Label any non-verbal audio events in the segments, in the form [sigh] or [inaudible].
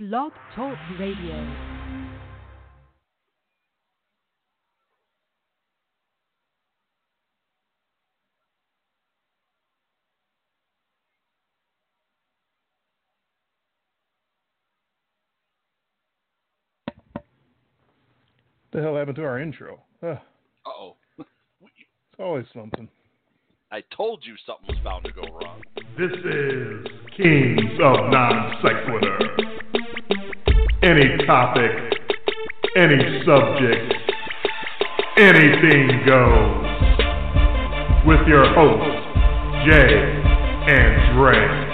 Blog Talk Radio. The hell happened to our intro? Uh oh. it's always something. I told you something was bound to go wrong. This is Kings of Non Sequitur. Any topic, any subject, anything goes. With your hosts, Jay and Dre.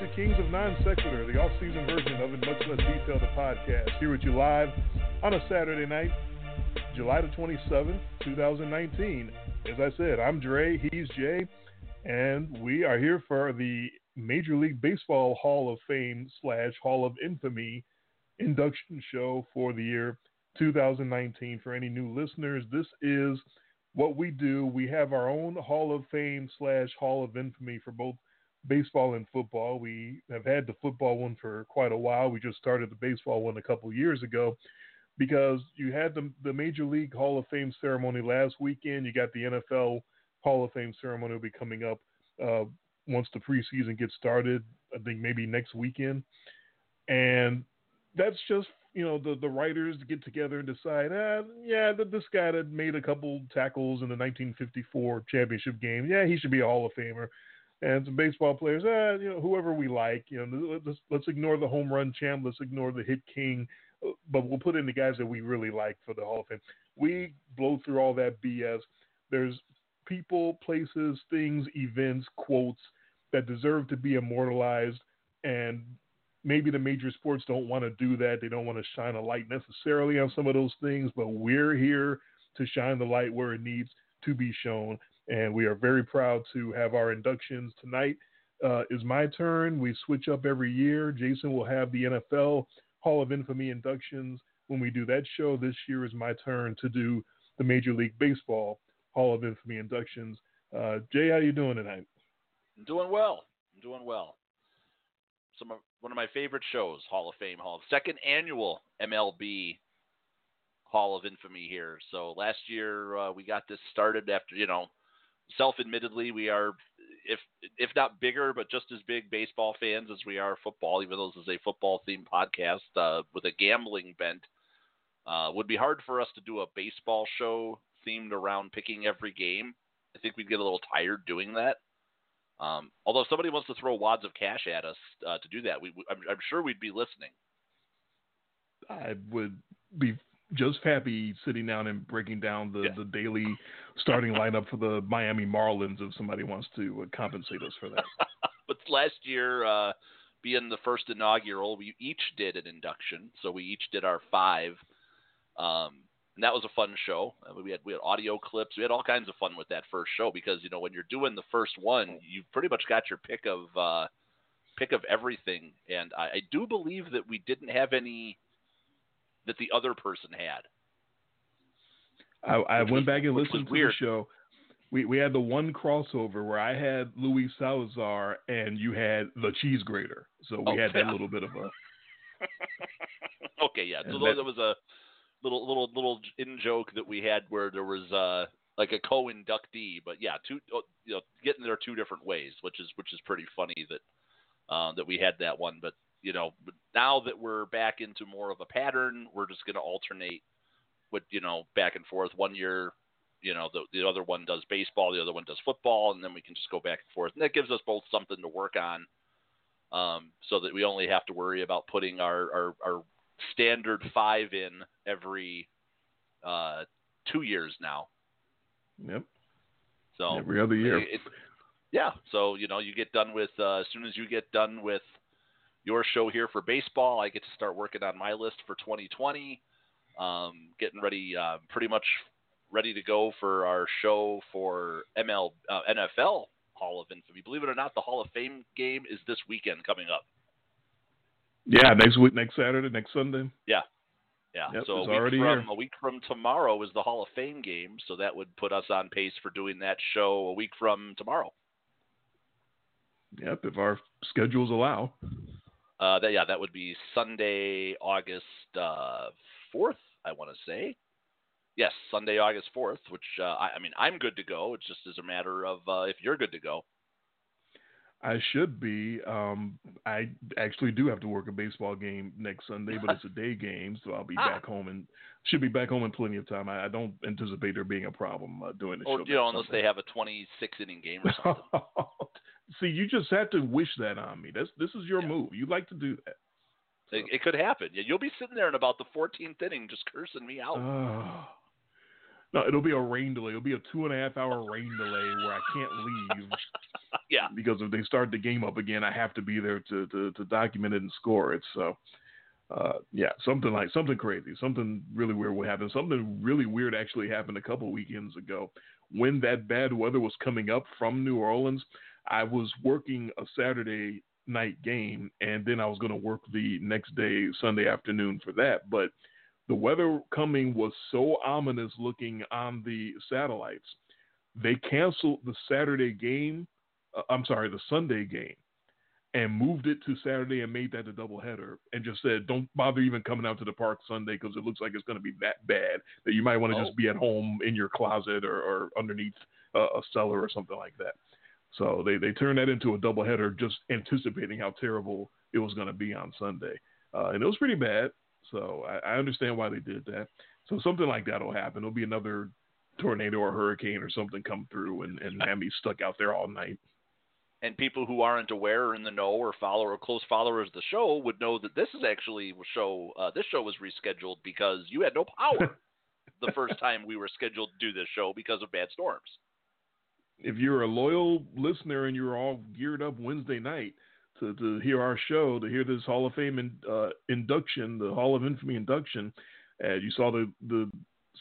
Live to Kings of Non Sequitur, the off-season version of, in much less detail, the podcast. Here with you live on a Saturday night, July the 27th, 2019. As I said, I'm Dre, he's Jay, and we are here for the Major League Baseball Hall of Fame slash Hall of Infamy induction show for the year 2019. For any new listeners, this is what we do. We have our own Hall of Fame slash Hall of Infamy for both baseball and football. We have had the football one for quite a while. We just started the baseball one a couple years ago because you had the, the Major League Hall of Fame ceremony last weekend. You got the NFL Hall of Fame ceremony will be coming up uh, once the preseason gets started. I think maybe next weekend, and that's just you know the the writers get together and decide, ah, yeah, this guy that made a couple tackles in the 1954 championship game, yeah, he should be a Hall of Famer. And some baseball players, ah, you know, whoever we like, you know, let's let's ignore the home run champ, let's ignore the hit king but we'll put in the guys that we really like for the Hall of Fame. We blow through all that BS. There's people, places, things, events, quotes that deserve to be immortalized, and maybe the major sports don't want to do that. They don't want to shine a light necessarily on some of those things, but we're here to shine the light where it needs to be shown. And we are very proud to have our inductions tonight. Uh, is my turn. We switch up every year. Jason will have the NFL Hall of Infamy inductions when we do that show. This year is my turn to do the Major League Baseball Hall of Infamy inductions. Uh, Jay, how you doing tonight? I'm doing well. I'm doing well. Some of, one of my favorite shows, Hall of Fame, Hall second annual MLB Hall of Infamy here. So last year uh, we got this started after you know, self-admittedly we are if if not bigger, but just as big baseball fans as we are football, even though this is a football themed podcast uh, with a gambling bent. Uh, would be hard for us to do a baseball show themed around picking every game. I think we'd get a little tired doing that. Um, although if somebody wants to throw wads of cash at us uh, to do that, we, I'm, I'm sure we'd be listening. I would be just happy sitting down and breaking down the, yeah. the daily starting lineup for the Miami Marlins if somebody wants to uh, compensate us for that. [laughs] but last year, uh, being the first inaugural, we each did an induction, so we each did our five, um, and that was a fun show. Uh, we had we had audio clips, we had all kinds of fun with that first show because you know when you're doing the first one, you've pretty much got your pick of uh, pick of everything, and I, I do believe that we didn't have any that the other person had. I, I went was, back and listened to weird. the show. We we had the one crossover where I had Luis Salazar and you had the cheese grater. So we oh, had that little bit of a. [laughs] okay, yeah. So that, there was a little little little in joke that we had where there was uh like a co-inductee, but yeah, two oh, you know getting there two different ways, which is which is pretty funny that uh, that we had that one. But you know, now that we're back into more of a pattern, we're just going to alternate with, you know, back and forth. One year, you know, the, the other one does baseball, the other one does football, and then we can just go back and forth. And that gives us both something to work on um, so that we only have to worry about putting our, our, our standard five in every uh, two years now. Yep. So every other year. It, it, yeah. So, you know, you get done with, uh, as soon as you get done with – your show here for baseball. I get to start working on my list for 2020. Um, getting ready, uh, pretty much ready to go for our show for ML uh, NFL Hall of Infamy. Believe it or not, the Hall of Fame game is this weekend coming up. Yeah, next week, next Saturday, next Sunday. Yeah, yeah. Yep, so a week already from a week from tomorrow is the Hall of Fame game, so that would put us on pace for doing that show a week from tomorrow. Yep, if our schedules allow. Uh, that yeah, that would be Sunday, August uh, fourth. I want to say. Yes, Sunday, August fourth. Which uh, I, I mean, I'm good to go. It's just as a matter of uh, if you're good to go. I should be. Um, I actually do have to work a baseball game next Sunday, but it's a day game, so I'll be [laughs] Ah. back home and should be back home in plenty of time. I, I don't anticipate there being a problem uh, doing the Or show. you know, unless Sunday. they have a 26 inning game or something. [laughs] See, you just have to wish that on me. That's this is your Yeah. move. You like to do that. it, it could happen. Yeah, you'll be sitting there in about the 14th inning, just cursing me out. [sighs] No, it'll be a rain delay. It'll be a two and a half hour rain delay where I can't leave [laughs] yeah, because if they start the game up again, I have to be there to to, to document it and score it. So, uh, yeah, something like something crazy, something really weird will happen. Something really weird actually happened a couple weekends ago when that bad weather was coming up from New Orleans. I was working a Saturday night game, and then I was going to work the next day, Sunday afternoon, for that. But the weather coming was so ominous looking on the satellites. They canceled the Saturday game. Uh, I'm sorry, the Sunday game, and moved it to Saturday and made that a doubleheader, and just said, "Don't bother even coming out to the park Sunday because it looks like it's going to be that bad that you might want to Oh. just be at home in your closet or, or underneath uh, a cellar or something like that." So they they turned that into a doubleheader, just anticipating how terrible it was going to be on Sunday, uh, and it was pretty bad. So I, I understand why they did that. So something like that will happen. It'll be another tornado or hurricane or something come through and, and have me stuck out there all night. and people who aren't aware or in the know or follow or close followers of the show would know that this is actually a show. Uh, this show was rescheduled because you had no power [laughs] the first time we were scheduled to do this show because of bad storms. If you're a loyal listener and you're all geared up Wednesday night to, to hear our show, to hear this Hall of Fame in, uh, induction, the Hall of Infamy induction, and you saw the, the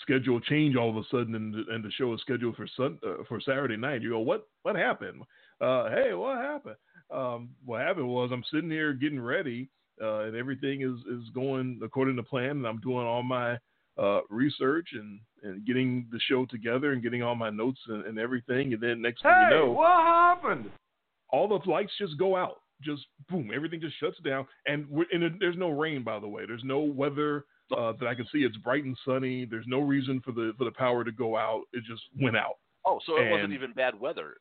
schedule change all of a sudden and the, and the show is scheduled for sun, uh, for Saturday night, you go, what what happened? Uh, hey, what happened? Um, what happened was I'm sitting here getting ready, uh, and everything is, is going according to plan, and I'm doing all my uh, research and, and getting the show together and getting all my notes and, and everything. And then next thing you know, what happened? all the lights just go out. Just boom, everything just shuts down. And, we're, and there's no rain, by the way. There's no weather uh, that I can see. It's bright and sunny. There's no reason for the for the power to go out. It just went out. Oh, so it wasn't even bad weather.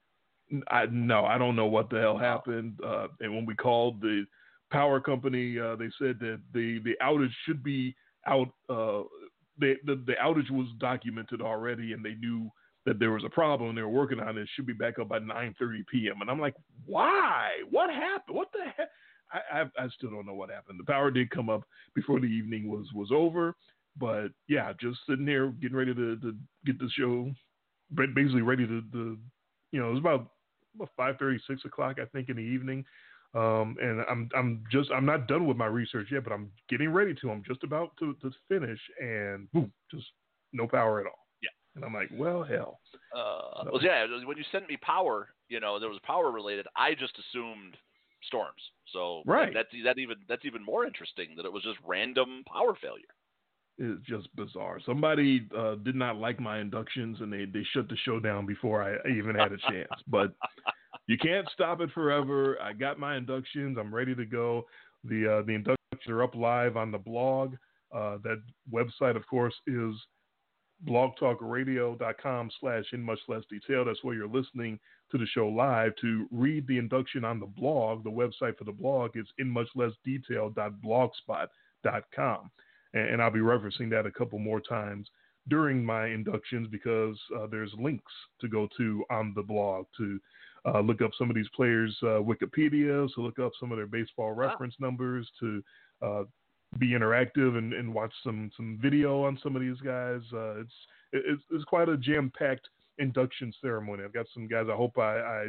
I no, I don't know what the hell happened. Uh, and when we called the power company, uh, they said that the the outage should be out. Uh, the, the outage was documented already, and they knew that there was a problem. and They were working on it. It should be back up by 9:30 p.m. And I'm like, why? What happened? What the heck? I, I I still don't know what happened. The power did come up before the evening was was over, but yeah, just sitting there getting ready to, to get the show, basically ready to, to you know, it was about about five thirty, six o'clock, I think, in the evening. Um, and I'm I'm just I'm not done with my research yet, but I'm getting ready to. I'm just about to, to finish, and boom, just no power at all. Yeah. And I'm like, well, hell. Uh, So- well, yeah. When you sent me power, you know, there was power related. I just assumed storms. So Right. that's that even that's even more interesting that it was just random power failure. It's just bizarre. Somebody uh, did not like my inductions, and they they shut the show down before I even had a chance. But [laughs] you can't stop it forever. I got my inductions. I'm ready to go. The uh, the inductions are up live on the blog. Uh, that website, of course, is blogtalkradio.com slash in much less detail. That's where you're listening to the show live. To read the induction on the blog, the website for the blog is in much less detail.blogspot.com. And, and I'll be referencing that a couple more times during my inductions because uh, there's links to go to on the blog to uh, look up some of these players' uh, Wikipedia, to look up some of their baseball reference numbers, to uh, be interactive and, and watch some some video on some of these guys. Uh, it's it's it's quite a jam packed induction ceremony. I've got some guys. I hope I, I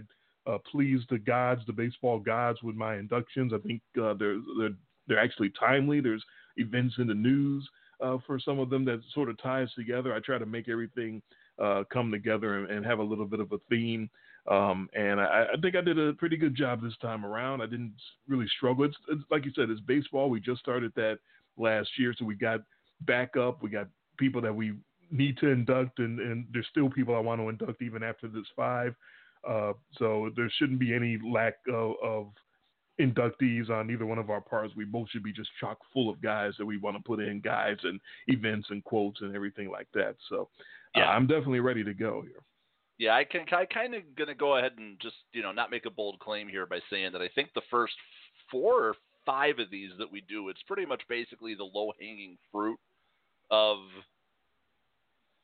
uh, please the gods, the baseball gods, with my inductions. I think uh, they're they're they're actually timely. There's events in the news uh, for some of them that sort of ties together. I try to make everything uh, come together and, and, have a little bit of a theme. Um, and I, I, think I did a pretty good job this time around. I didn't really struggle. It's, it's, like you said, it's baseball. We just started that last year, so we got backup. We got people that we need to induct, and, and there's still people I want to induct even after this five. Uh, so there shouldn't be any lack of, of, inductees on either one of our parts. We both should be just chock full of guys that we want to put in guys and events and quotes and everything like that. So uh. I'm definitely ready to go here. Yeah, I can. I kind of gonna go ahead and just you know not make a bold claim here by saying that I think the first four or five of these that we do, it's pretty much basically the low hanging fruit of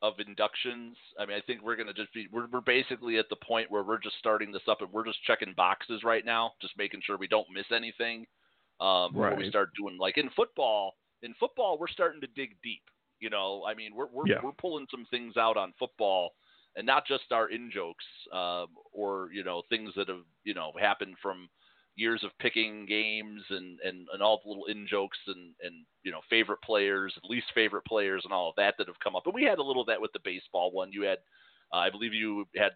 of inductions. I mean, I think we're gonna just be we're we're basically at the point where we're just starting this up and we're just checking boxes right now, just making sure we don't miss anything. Um, right. we start doing like in football. In football, we're starting to dig deep. You know, I mean, we're we're yeah. we're pulling some things out on football, and not just our in jokes um, or you know things that have you know happened from years of picking games and, and, and all the little in jokes and, and you know favorite players, least favorite players, and all of that that have come up. But we had a little of that with the baseball one. You had, uh, I believe, you had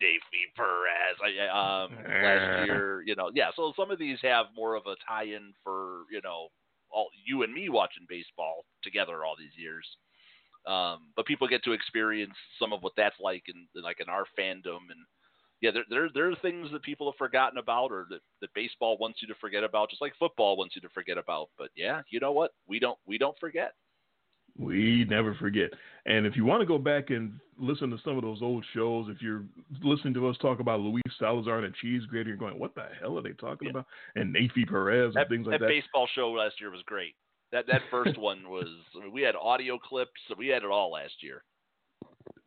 Dave Perez um, last year. You know, yeah. So some of these have more of a tie-in for you know all you and me watching baseball together all these years. Um, but people get to experience some of what that's like in like in our fandom and yeah, there, there there are things that people have forgotten about, or that, that baseball wants you to forget about, just like football wants you to forget about. But yeah, you know what? We don't we don't forget. We never forget. And if you want to go back and listen to some of those old shows, if you're listening to us talk about Luis Salazar and a cheese grater, you're going, "What the hell are they talking yeah. about?" And Neifi Perez and things like that. That baseball show last year was great. That that first one was. I mean, we had audio clips. We had it all last year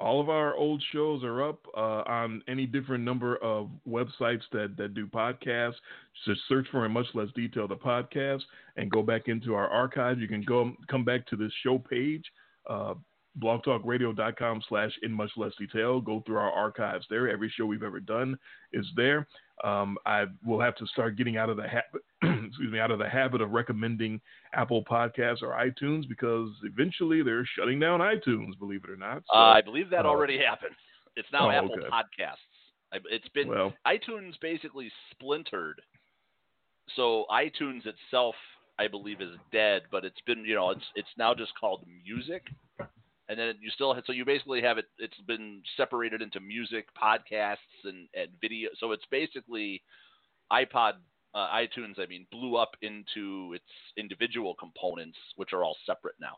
all of our old shows are up uh, on any different number of websites that, that do podcasts. Just search for in much less detail the podcast and go back into our archive. You can go come back to this show page, uh, blogtalkradio.com slash in much less detail. Go through our archives there. Every show we've ever done is there. Um, I will have to start getting out of the habit, [clears throat] excuse me, out of the habit of recommending Apple Podcasts or iTunes because eventually they're shutting down iTunes. Believe it or not. So, uh, I believe that uh, already [laughs] happened. It's now oh, Apple okay. Podcasts. It's been well, iTunes basically splintered. So iTunes itself, I believe, is dead, but it's been you know it's it's now just called Music and then you still have, so you basically have it it's been separated into music podcasts and, and video so it's basically ipod uh, itunes i mean blew up into its individual components which are all separate now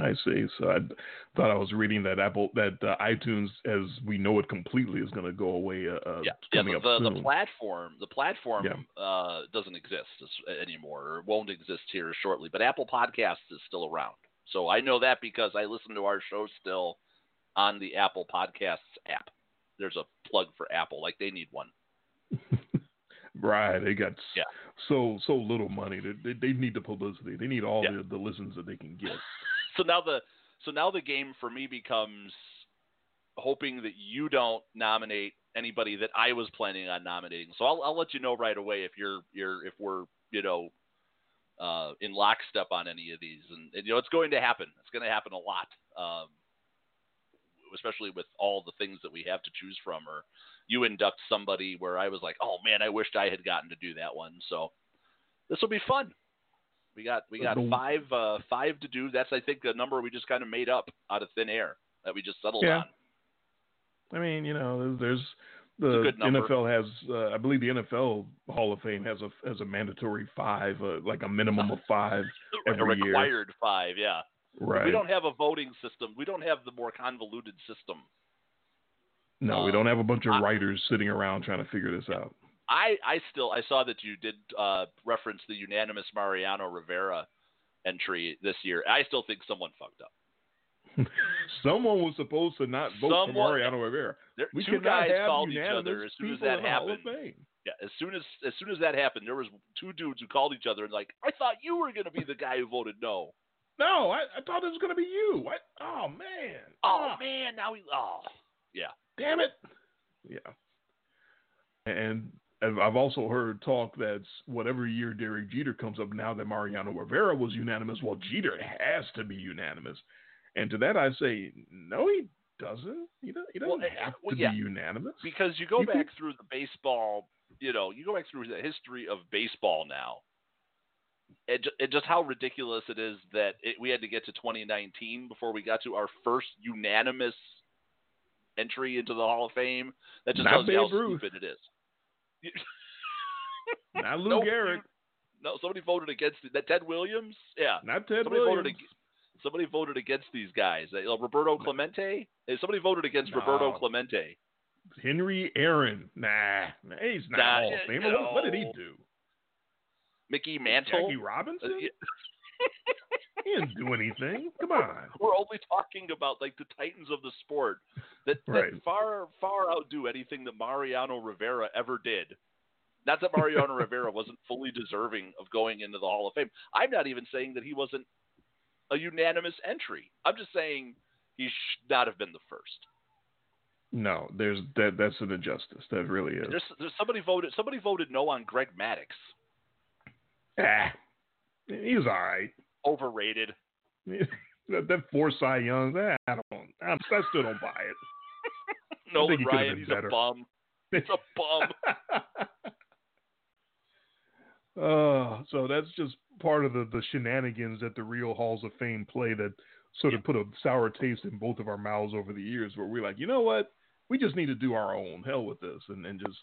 I see. So I thought I was reading that Apple that uh, iTunes, as we know it completely, is going to go away. Uh, uh yeah, yeah. The, the, the, platform, the platform yeah. uh, doesn't exist anymore, or won't exist here shortly. But Apple Podcasts is still around. So I know that because I listen to our show still on the Apple Podcasts app. There's a plug for Apple, like they need one. [laughs] right, they got yeah. so so little money. They, they need the publicity. They need all yeah. the, the listens that they can get. [laughs] so now the so now the game for me becomes hoping that you don't nominate anybody that I was planning on nominating. So I'll, I'll let you know right away if you're you're if we're you know uh, in lockstep on any of these, and, and, you know it's going to happen. It's going to happen a lot, um, especially with all the things that we have to choose from. Or you induct somebody where I was like, oh man, I wished I had gotten to do that one. So this will be fun. We got we got five uh, five to do. That's I think a number we just kind of made up out of thin air that we just settled yeah. on. I mean, you know, there's the NFL has, uh, I believe, the NFL Hall of Fame has a has a mandatory five, uh, like a minimum of five [laughs] every a required year. five, yeah. Right. We don't have a voting system. We don't have the more convoluted system. No, we don't have a bunch of writers sitting around trying to figure this out. I, I still I saw that you did uh, reference the unanimous Mariano Rivera entry this year. I still think someone fucked up. [laughs] Someone was supposed to not vote Someone, for Mariano Rivera. There, we two guys called each other as soon as that happened. Yeah, as soon as as soon as that happened, there was two dudes who called each other and like, I thought you were going to be the guy who voted no. No, I, I thought it was going to be you. What? Oh man. Oh ah. man, now we. Oh, yeah. Damn it. Yeah. And I've also heard talk that's whatever year Derek Jeter comes up now that Mariano Rivera was unanimous. Well, Jeter has to be unanimous, and to that I say no, he doesn't. He doesn't, eh, he doesn't well, have well, to yeah, be unanimous because you go You back think- through the baseball. You know, you go back through the history of baseball now. And, ju- and just how ridiculous it is that it, we had to get to 2019 before we got to our first unanimous entry into the Hall of Fame. That just Not tells you how Babe Ruth. stupid it is. Not [laughs] Lou No, Gehrig, No, somebody voted against it. That Ted Williams. Yeah, not Ted somebody Williams. voted. ag- Somebody voted against these guys. Uh, Roberto Clemente. Uh, Somebody voted against Roberto Clemente. Henry Aaron. Nah, nah, he's not Nah, Hall of Famer. What, what did he do? Mickey Mantle. Jackie Robinson? Uh, yeah. [laughs] He didn't do anything. Come on. [laughs] We're only talking about like the titans of the sport that, Right. that far far outdo anything that Mariano Rivera ever did. Not that Mariano [laughs] Rivera wasn't fully deserving of going into the Hall of Fame. I'm not even saying that he wasn't a unanimous entry. I'm just saying he should not have been the first. No, there's that. That's an injustice. That really is. There's, there's somebody voted somebody voted no on Greg Maddux. Ah, he was all right. Overrated. [laughs] that, that four Cy Youngs. eh, I don't. I'm, I still don't buy it. [laughs] Nolan Ryan, he's better. a bum. He's a bum. [laughs] Uh, so that's just part of the, the shenanigans that the real Halls of Fame play that sort of put a sour taste in both of our mouths over the years where we're like, you know what? We just need to do our own. Hell with this and, and just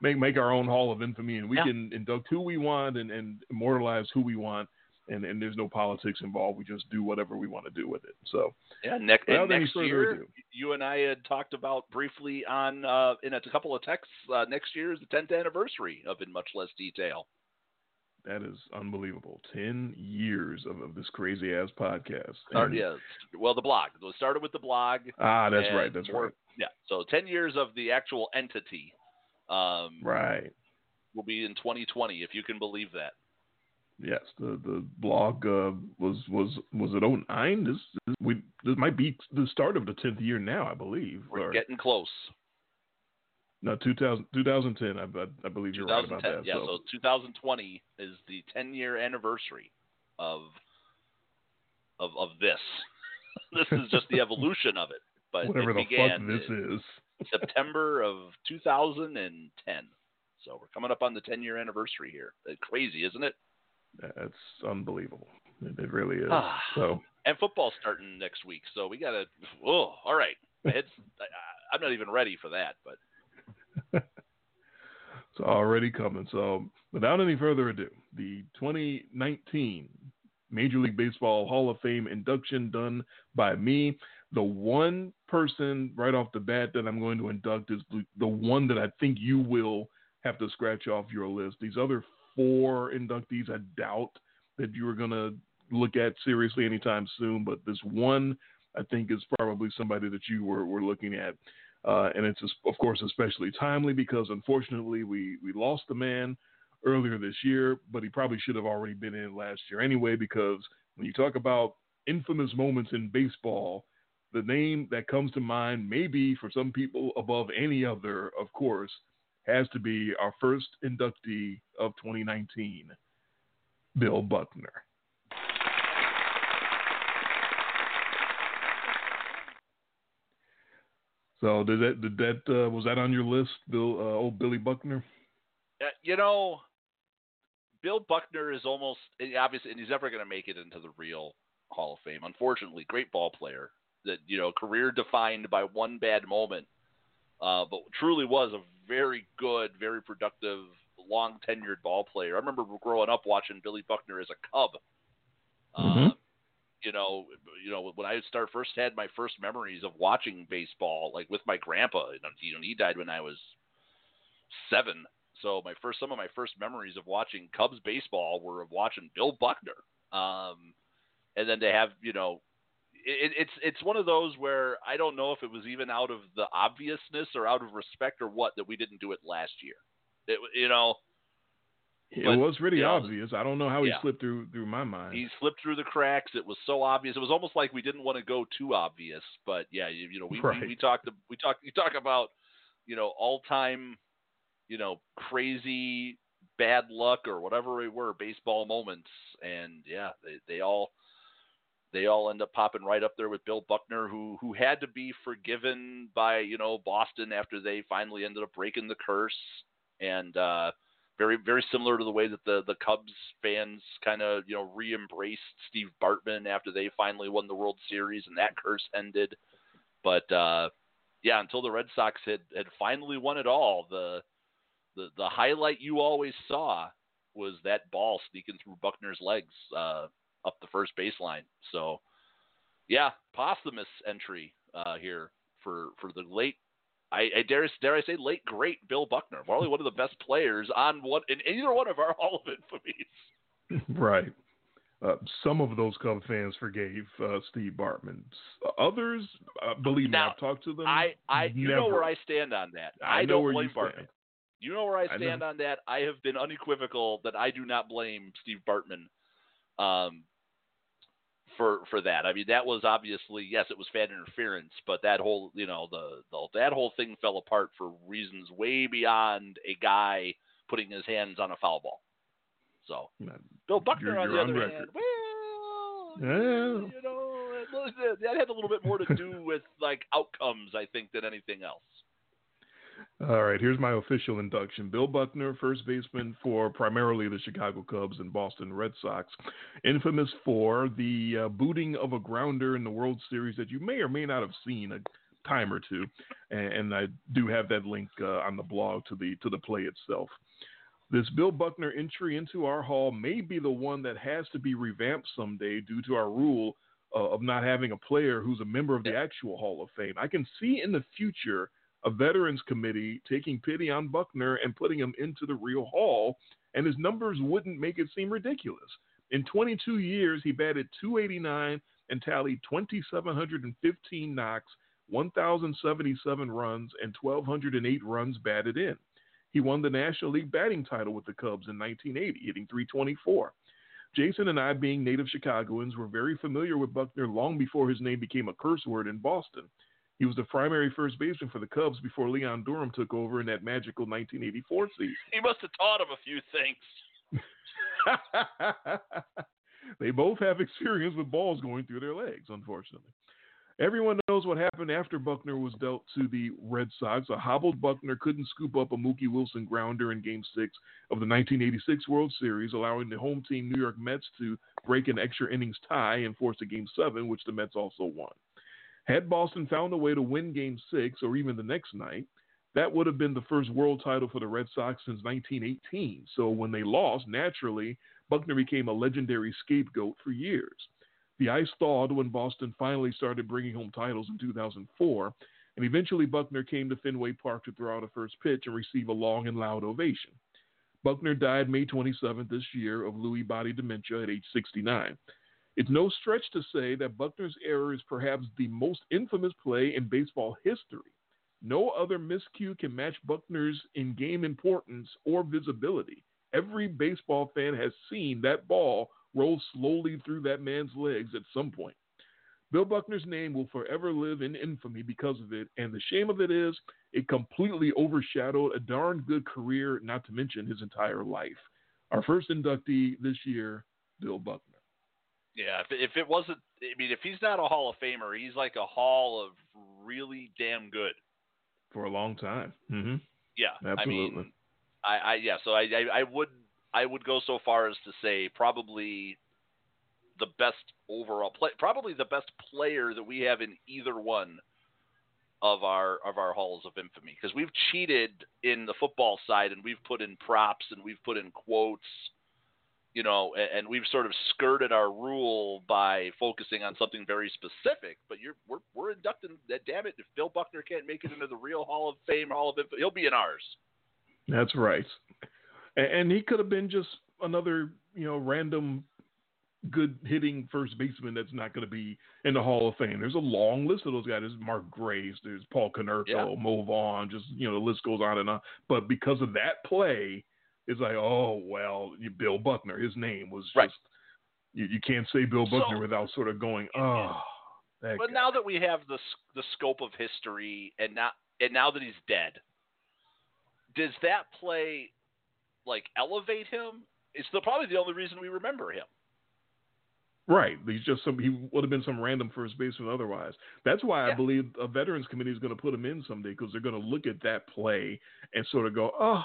make make our own Hall of Infamy and we Yeah. can induct who we want and, and immortalize who we want and, and there's no politics involved. We just do whatever we want to do with it. So Yeah, next, and next year, ado. you and I had talked about briefly on uh, in a couple of texts. Uh, next year is the 10th anniversary of in much less detail. That is unbelievable. Ten years of, of this crazy ass podcast. Start, And- yeah, well, the blog. It started with the blog. Ah, that's right. That's more- right. Yeah, so 10 years of the actual entity um, Right. will be in 2020, if you can believe that. Yes, the the blog uh, was was was it 09? This, this we this might be the start of the tenth year now, I believe. We're Or- getting close. No 2000, 2010, I, I, I believe you're right about 2010. that. yeah, so, so 2020 is the 10 year anniversary of of of this. [laughs] this is just the evolution of it. But whatever it the began fuck this is. [laughs] September of 2010. So we're coming up on the 10 year anniversary here. Uh, Crazy, isn't it? That's unbelievable. It, it really is. Ah. so And football's starting next week, so we gotta. Oh, all right. [laughs] It's I, I'm not even ready for that, but [laughs] it's already coming. So without any further ado, the 2019 Major League Baseball Hall of Fame induction done by me. The one person right off the bat that I'm going to induct is the, one that I think you will have to scratch off your list. These other four inductees, I doubt that you are going to look at seriously anytime soon, but this one I think is probably somebody that you were, were looking at. Uh, and it's, of course, especially timely because unfortunately we, we lost the man earlier this year, but he probably should have already been in last year anyway because when you talk about infamous moments in baseball, the name that comes to mind, maybe for some people above any other, of course, has to be our first inductee of 2019, Bill Buckner. So did that did that uh, was that on your list, Bill? Uh, old Billy Buckner. uh, you know, Bill Buckner is almost obviously, and he's never going to make it into the real Hall of Fame. Unfortunately, great ball player that you know, career defined by one bad moment, uh, but truly was a very good, very productive, long tenured ball player. I remember growing up watching Billy Buckner as a Cub. Uh, you know, you know when I start first had my first memories of watching baseball, like with my grandpa. You know, he- died when I was seven. So my first, some of my first memories of watching Cubs baseball were of watching Bill Buckner. Um, and then to have, you know, it, it's it's one of those where I don't know if it was even out of the obviousness or out of respect or what that we didn't do it last year. It, you know, It But, was pretty you know, obvious. I don't know how he yeah. slipped through through my mind. he slipped through the cracks. It was so obvious. It was almost like we didn't want to go too obvious. But yeah, you, you know, we, Right. we we talked we talked you talk about you know all time you know, crazy bad luck or whatever they were, baseball moments, and yeah, they, they all they all end up popping right up there with Bill Buckner, who who had to be forgiven by you know Boston after they finally ended up breaking the curse, and uh, very very similar to the way that the the Cubs fans kind of you know re-embraced Steve Bartman after they finally won the World Series and that curse ended. But uh, yeah, until the Red Sox had had finally won it all, the the the highlight you always saw was that ball sneaking through Buckner's legs uh, up the first baseline. So yeah, posthumous entry uh, here for for the late I, I, dare dare I say late great Bill Buckner, probably one of the best players on one in either one of our [laughs] Hall of Infamies. [laughs] Right. Uh, some of those Cub fans forgave uh, Steve Bartman. Others, uh, believe now, me, I've talked to them. I, I, you never. know where I stand on that. I, I know don't where blame you Bartman. stand. You know where I I stand know. on that. I have been unequivocal that I do not blame Steve Bartman um, for for that. I mean, that was obviously yes, it was fan interference, but that whole you know the, the that whole thing fell apart for reasons way beyond a guy putting his hands on a foul ball. So Bill Buckner, You're- on the on other record. hand, well, Yeah. you know, that had a little bit more to do [laughs] with like outcomes, I think, than anything else. All right, here's my official induction. Bill Buckner, first baseman for primarily the Chicago Cubs and Boston Red Sox, infamous for the uh, booting of a grounder in the World Series that you may or may not have seen a time or two, and, and I do have that link uh, on the blog to the to the play itself. This Bill Buckner entry into our hall may be the one that has to be revamped someday due to our rule uh, of not having a player who's a member of the actual Hall of Fame. I can see in the future a veterans committee taking pity on Buckner and putting him into the real hall, and his numbers wouldn't make it seem ridiculous. In 22 years, he batted 289 and tallied 2,715 knocks, 1,077 runs, and 1,208 runs batted in. He won the National League batting title with the Cubs in 1980, hitting 324. Jason and I, being native Chicagoans, were very familiar with Buckner long before his name became a curse word in Boston. He was the primary first baseman for the Cubs before Leon Durham took over in that magical 1984 season. He must have taught him a few things. [laughs] they both have experience with balls going through their legs, unfortunately. Everyone knows what happened after Buckner was dealt to the Red Sox. A hobbled Buckner couldn't scoop up a Mookie Wilson grounder in Game 6 of the 1986 World Series, allowing the home team New York Mets to break an extra innings tie and force a Game 7, which the Mets also won. Had Boston found a way to win Game 6 or even the next night, that would have been the first world title for the Red Sox since 1918. So when they lost, naturally, Buckner became a legendary scapegoat for years. The ice thawed when Boston finally started bringing home titles in 2004, and eventually Buckner came to Fenway Park to throw out a first pitch and receive a long and loud ovation. Buckner died May 27th this year of Lewy body dementia at age 69. It's no stretch to say that Buckner's error is perhaps the most infamous play in baseball history. No other miscue can match Buckner's in game importance or visibility. Every baseball fan has seen that ball roll slowly through that man's legs at some point. Bill Buckner's name will forever live in infamy because of it, and the shame of it is it completely overshadowed a darn good career, not to mention his entire life. Our first inductee this year, Bill Buckner. Yeah, if, if it wasn't, I mean, if he's not a Hall of Famer, he's like a Hall of really damn good. For a long time. Mm-hmm. Yeah, Absolutely. I mean, I, I yeah, so I, I, I would, I would go so far as to say probably the best overall play, probably the best player that we have in either one of our of our halls of infamy because we've cheated in the football side and we've put in props and we've put in quotes you know, and, we've sort of skirted our rule by focusing on something very specific. But you're we're we're inducting that. Damn it! If Bill Buckner can't make it into the real Hall of Fame, Hall of Infamy, he'll be in ours. That's right. And, and he could have been just another, you know, random good hitting first baseman that's not going to be in the Hall of Fame. There's a long list of those guys. There's Mark Grace, there's Paul Konerko, Yeah. Mo Vaughn, just, you know, the list goes on and on. But because of that play, it's like, oh, well, you- Bill Buckner, his name was just, you, you can't say Bill Buckner So- without sort of going, oh, that But guy. now that we have the the scope of history, and now and now that he's dead, does that play like elevate him? It's the, probably the only reason we remember him. Right. He's just some. He would have been some random first baseman otherwise. That's why Yeah. I believe a veterans committee is going to put him in someday because they're going to look at that play and sort of go, oh,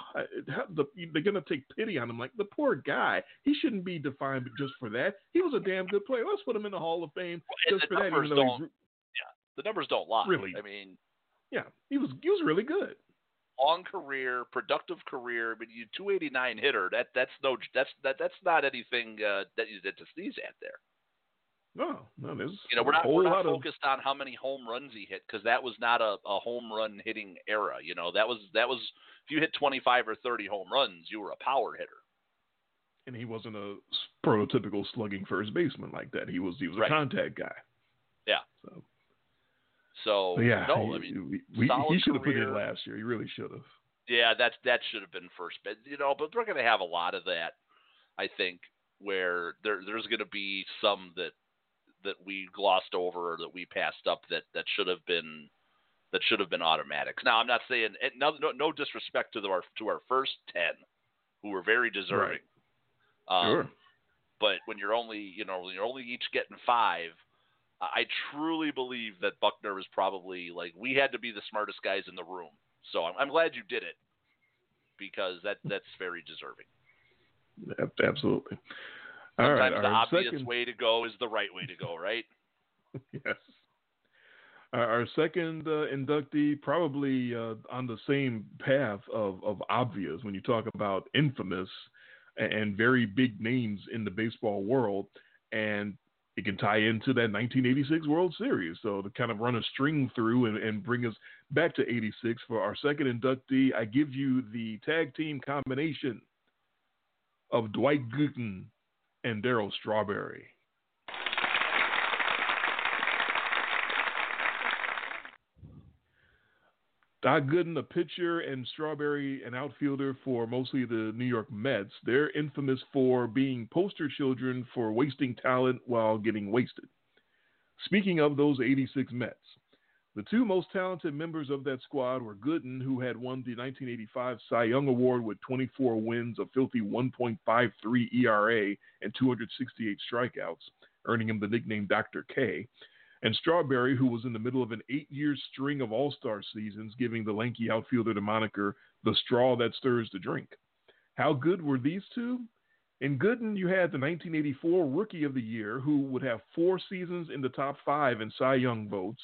the, they're going to take pity on him. Like the poor guy, he shouldn't be defined just for that. He was a damn good player. Let's put him in the Hall of Fame And just the for that. numbers Even though don't- he's, The numbers don't lie. Really? I mean, yeah, he was he was really good. long career, productive career. I mean, you 289 hitter. That that's no that's that that's not anything uh, that you that to sneeze at there. No, no, there's You know, we're not we're not lot of focused on how many home runs he hit because that was not a, a home run hitting era. You know, that was that was if you hit 25 or 30 home runs, you were a power hitter. and he wasn't a prototypical slugging first baseman like that. He was he was a Right. contact guy. Yeah. So, So so yeah, no, he, I mean, we, we, he should have put in last year. He really should have. yeah, that's that should have been first. But you know, but we're going to have a lot of that. I think where there there's going to be some that that we glossed over or that we passed up that that should have been that should have been automatics. Now, I'm not saying no no, no disrespect to the, our to our first ten who were very deserving. Um, Sure. But when you're only you know when you're only each getting five, I I truly believe that Buckner was probably like we had to be the smartest guys in the room. So I'm, I'm glad you did it because that that's very deserving. Absolutely. All right, Sometimes the our obvious second, way to go is the right way to go, right? [laughs] yes. Our, our second uh, inductee, probably uh, on the same path of, of obvious when you talk about infamous and, and very big names in the baseball world, and it can tie into that 1986 World Series. So to kind of run a string through and, and bring us back to 86 for our second inductee, I give you the tag team combination of Dwight Gooden and Darryl Strawberry. Doc Gooden, a pitcher, and Strawberry, an outfielder for mostly the New York Mets. They're infamous for being poster children for wasting talent while getting wasted. Speaking of those 86 Mets, the two most talented members of that squad were Gooden, who had won the 1985 Cy Young Award with 24 wins, a filthy 1.53 ERA, and 268 strikeouts, earning him the nickname Dr. K, and Strawberry, who was in the middle of an eight year string of all star seasons, giving the lanky outfielder the moniker the straw that stirs the drink. How good were these two? In Gooden, you had the 1984 Rookie of the Year, who would have four seasons in the top five in Cy Young votes.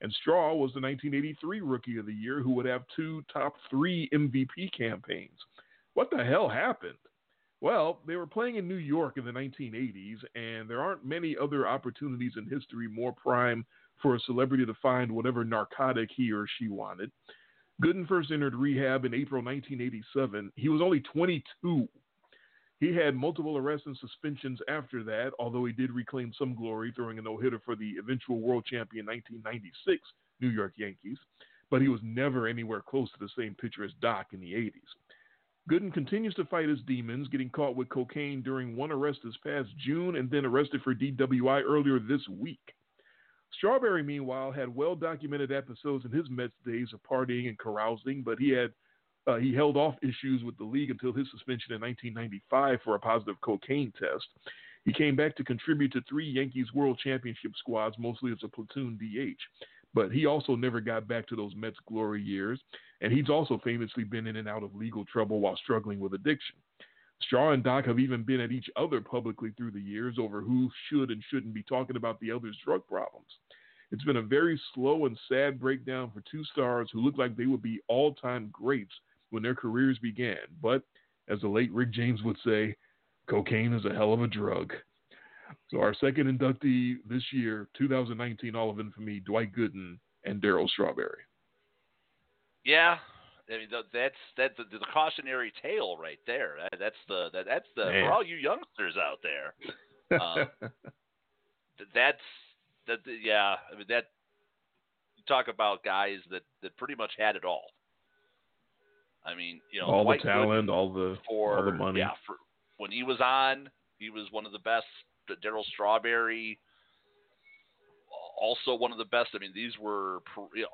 And Straw was the 1983 Rookie of the Year, who would have two top three MVP campaigns. What the hell happened? Well, they were playing in New York in the 1980s, and there aren't many other opportunities in history more prime for a celebrity to find whatever narcotic he or she wanted. Gooden first entered rehab in April 1987. He was only 22. He had multiple arrests and suspensions after that, although he did reclaim some glory throwing a no hitter for the eventual world champion 1996 New York Yankees, but he was never anywhere close to the same pitcher as Doc in the 80s. Gooden continues to fight his demons, getting caught with cocaine during one arrest this past June and then arrested for DWI earlier this week. Strawberry, meanwhile, had well documented episodes in his Mets days of partying and carousing, but he had uh, he held off issues with the league until his suspension in 1995 for a positive cocaine test. He came back to contribute to three Yankees World Championship squads, mostly as a platoon DH. But he also never got back to those Mets glory years, and he's also famously been in and out of legal trouble while struggling with addiction. Straw and Doc have even been at each other publicly through the years over who should and shouldn't be talking about the other's drug problems. It's been a very slow and sad breakdown for two stars who look like they would be all time greats when their careers began. But as the late Rick James would say, cocaine is a hell of a drug. So our second inductee this year, 2019 Hall of Infamy, Dwight Gooden and Darryl Strawberry. Yeah, I mean that's that's the, the cautionary tale right there. That, that's the that, that's the Man. for all you youngsters out there. Um, [laughs] that's that. Yeah, I mean that. You talk about guys that that pretty much had it all. I mean, you know, all Dwight the Gooden talent, all the for all the money. yeah, for when he was on, he was one of the best. Darryl Strawberry, also one of the best. I mean, these were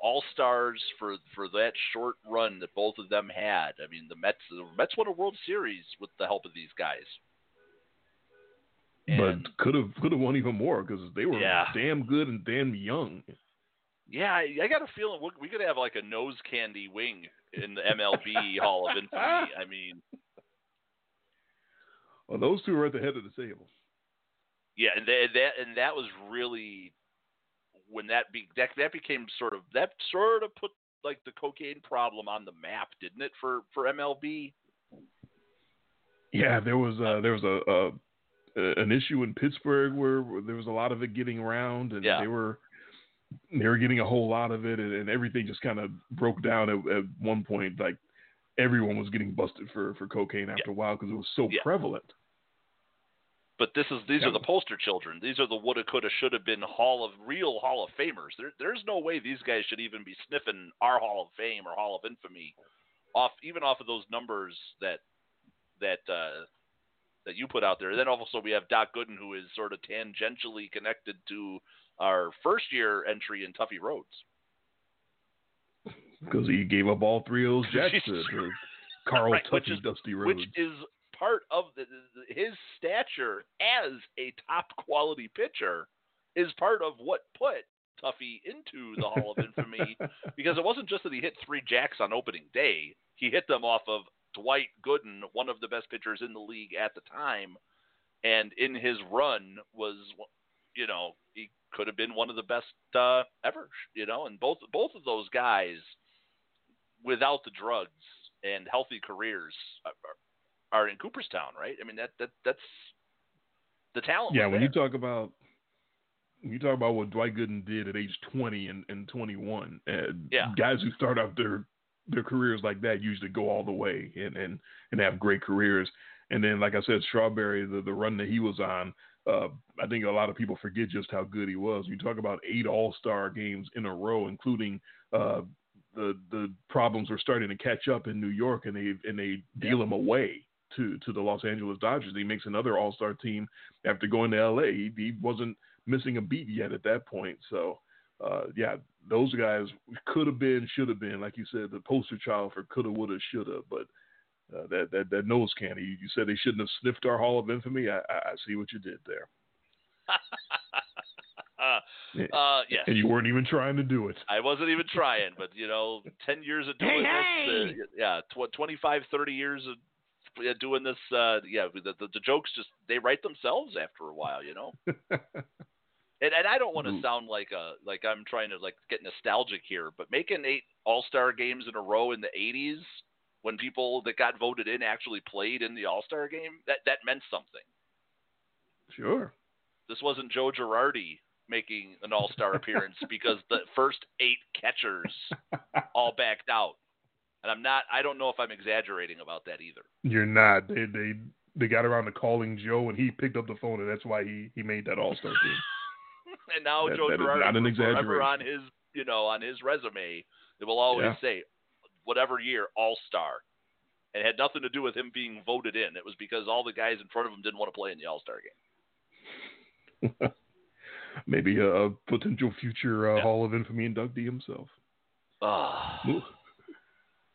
all stars for for that short run that both of them had. I mean, the Mets the Mets won a World Series with the help of these guys. And, but could have could have won even more because they were yeah. damn good and damn young. Yeah, I, I got a feeling we, we could have like a nose candy wing in the MLB [laughs] Hall of Infamy. I mean, well, those two are at the head of the table. Yeah, and that that and that was really when that be that that became sort of that sort of put like the cocaine problem on the map, didn't it for for MLB? Yeah, there was uh, there was a, a an issue in Pittsburgh where, where, there was a lot of it getting around, and yeah. they were they were getting a whole lot of it, and, and everything just kind of broke down at, at, one point. Like everyone was getting busted for for cocaine after yeah. a while because it was so yeah. prevalent. But this is these are the poster children. These are the woulda, coulda, shoulda been Hall of real Hall of Famers. There, there's no way these guys should even be sniffing our Hall of Fame or Hall of Infamy, off even off of those numbers that that uh, that you put out there. And then also we have Doc Gooden, who is sort of tangentially connected to our first year entry in Tuffy Rhodes. Because [laughs] he gave up all three of those [laughs] jacks to, to Carl right, Tuffy is, Dusty Rhodes. Which is part of the, his stature as a top quality pitcher is part of what put Tuffy into the Hall of Infamy [laughs] because it wasn't just that he hit three jacks on opening day. He hit them off of Dwight Gooden, one of the best pitchers in the league at the time, and in his run was, you know, he could have been one of the best uh, ever, you know, and both both of those guys, without the drugs and healthy careers, are in Cooperstown, right? I mean that that that's the talent. Yeah, when there. you talk about when you talk about what Dwight Gooden did at age 20 and, and 21, uh, yeah. guys who start out their their careers like that usually go all the way and and and have great careers. And then, like I said, Strawberry, the the run that he was on, uh, I think a lot of people forget just how good he was. You talk about eight All Star games in a row, including uh, the the problems were starting to catch up in New York, and they and they deal him away to to the Los Angeles Dodgers. He makes another All Star team after going to L.A. He, he, wasn't missing a beat yet at that point. So, uh, yeah, those guys could have been, should have been, like you said, the poster child for coulda, woulda, shoulda. But uh, that that that nose candy, you, you said they shouldn't have sniffed our Hall of Infamy. I, I, I see what you did there. [laughs] uh, yes. And you weren't even trying to do it. I wasn't even trying, but you know, 10 years of doing hey, this, uh, yeah, tw- 25, 30 years of doing this, uh, yeah, the, the, the jokes just they write themselves after a while, you know. [laughs] and and I don't want to sound like a like I'm trying to like get nostalgic here, but making eight All Star games in a row in the '80s when people that got voted in actually played in the All Star game, that that meant something. Sure. This wasn't Joe Girardi making an All Star [laughs] appearance because the first eight catchers all backed out. And I'm not. I don't know if I'm exaggerating about that either. You're not. They they they got around to calling Joe, and he picked up the phone, and that's why he he made that All Star team. [laughs] and now that, Joe that Girardi, not an forever on his you know on his resume, it will always yeah. say whatever year All Star. And it had nothing to do with him being voted in. It was because all the guys in front of him didn't want to play in the All Star game. [laughs] Maybe a, potential future uh, yeah. Hall of Infamy inductee himself. Uh,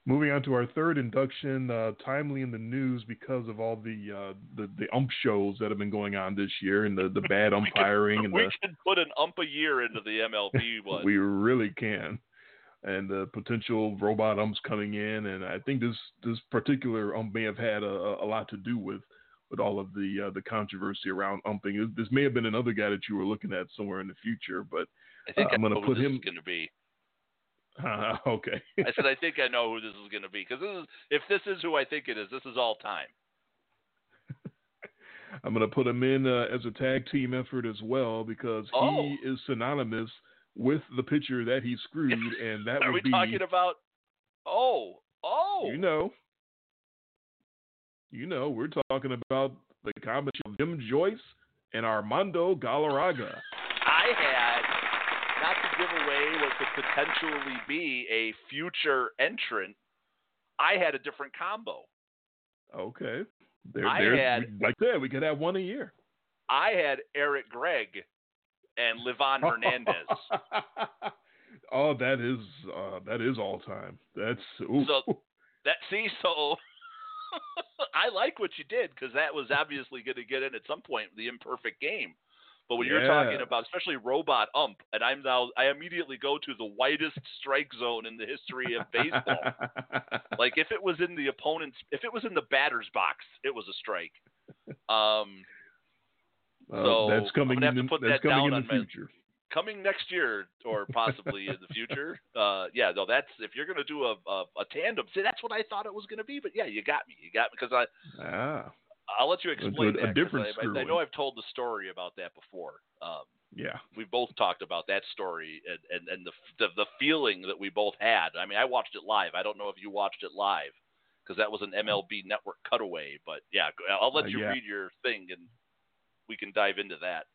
Moving on to our third induction, uh, timely in the news because of all the, uh, the the ump shows that have been going on this year and the, the [laughs] bad umpiring we and we the, can put an ump a year into the MLB [laughs] one. we really can, and the potential robot umps coming in, and I think this this particular ump may have had a, a lot to do with with all of the uh, the controversy around umping. This may have been another guy that you were looking at somewhere in the future, but I think uh, I'm going to put him. Going to be. Uh, [laughs] okay. I said I think I know who this is going to be because this is if this is who I think it is, this is all time. [laughs] I'm going to put him in uh, as a tag team effort as well because oh. he is synonymous with the pitcher that he screwed, and that [laughs] Are would we be. talking about? Oh, oh. You know. You know, we're talking about the combination of Jim Joyce and Armando Galarraga. I had not to give away what could potentially be a future entrant. I had a different combo. Okay. There, I had, like that, we could have one a year. I had Eric Gregg and Livan Hernandez. [laughs] oh, that is uh, that is all time. That's ooh. so that see so. [laughs] I like what you did because that was obviously going to get in at some point the imperfect game. But when yeah. you're talking about especially robot ump, and I'm now I immediately go to the widest strike zone in the history of baseball. [laughs] like if it was in the opponent's, if it was in the batter's box, it was a strike. Um, uh, so that's coming I'm in. to put that's that coming down in the on my- future. coming next year or possibly in the future. [laughs] Uh, yeah, no, that's if you're going to do a, a a tandem. See, that's what I thought it was going to be. But yeah, you got me. You got me because I Ah, I'll let you explain a- a that. different I, I, I know I've told the story about that before. Um, yeah. we've both talked about that story and, and, and the, the the feeling that we both had. I mean, I watched it live. I don't know if you watched it live because that was an MLB Network cutaway. But yeah, I'll let Uh, you yeah. read your thing and we can dive into that.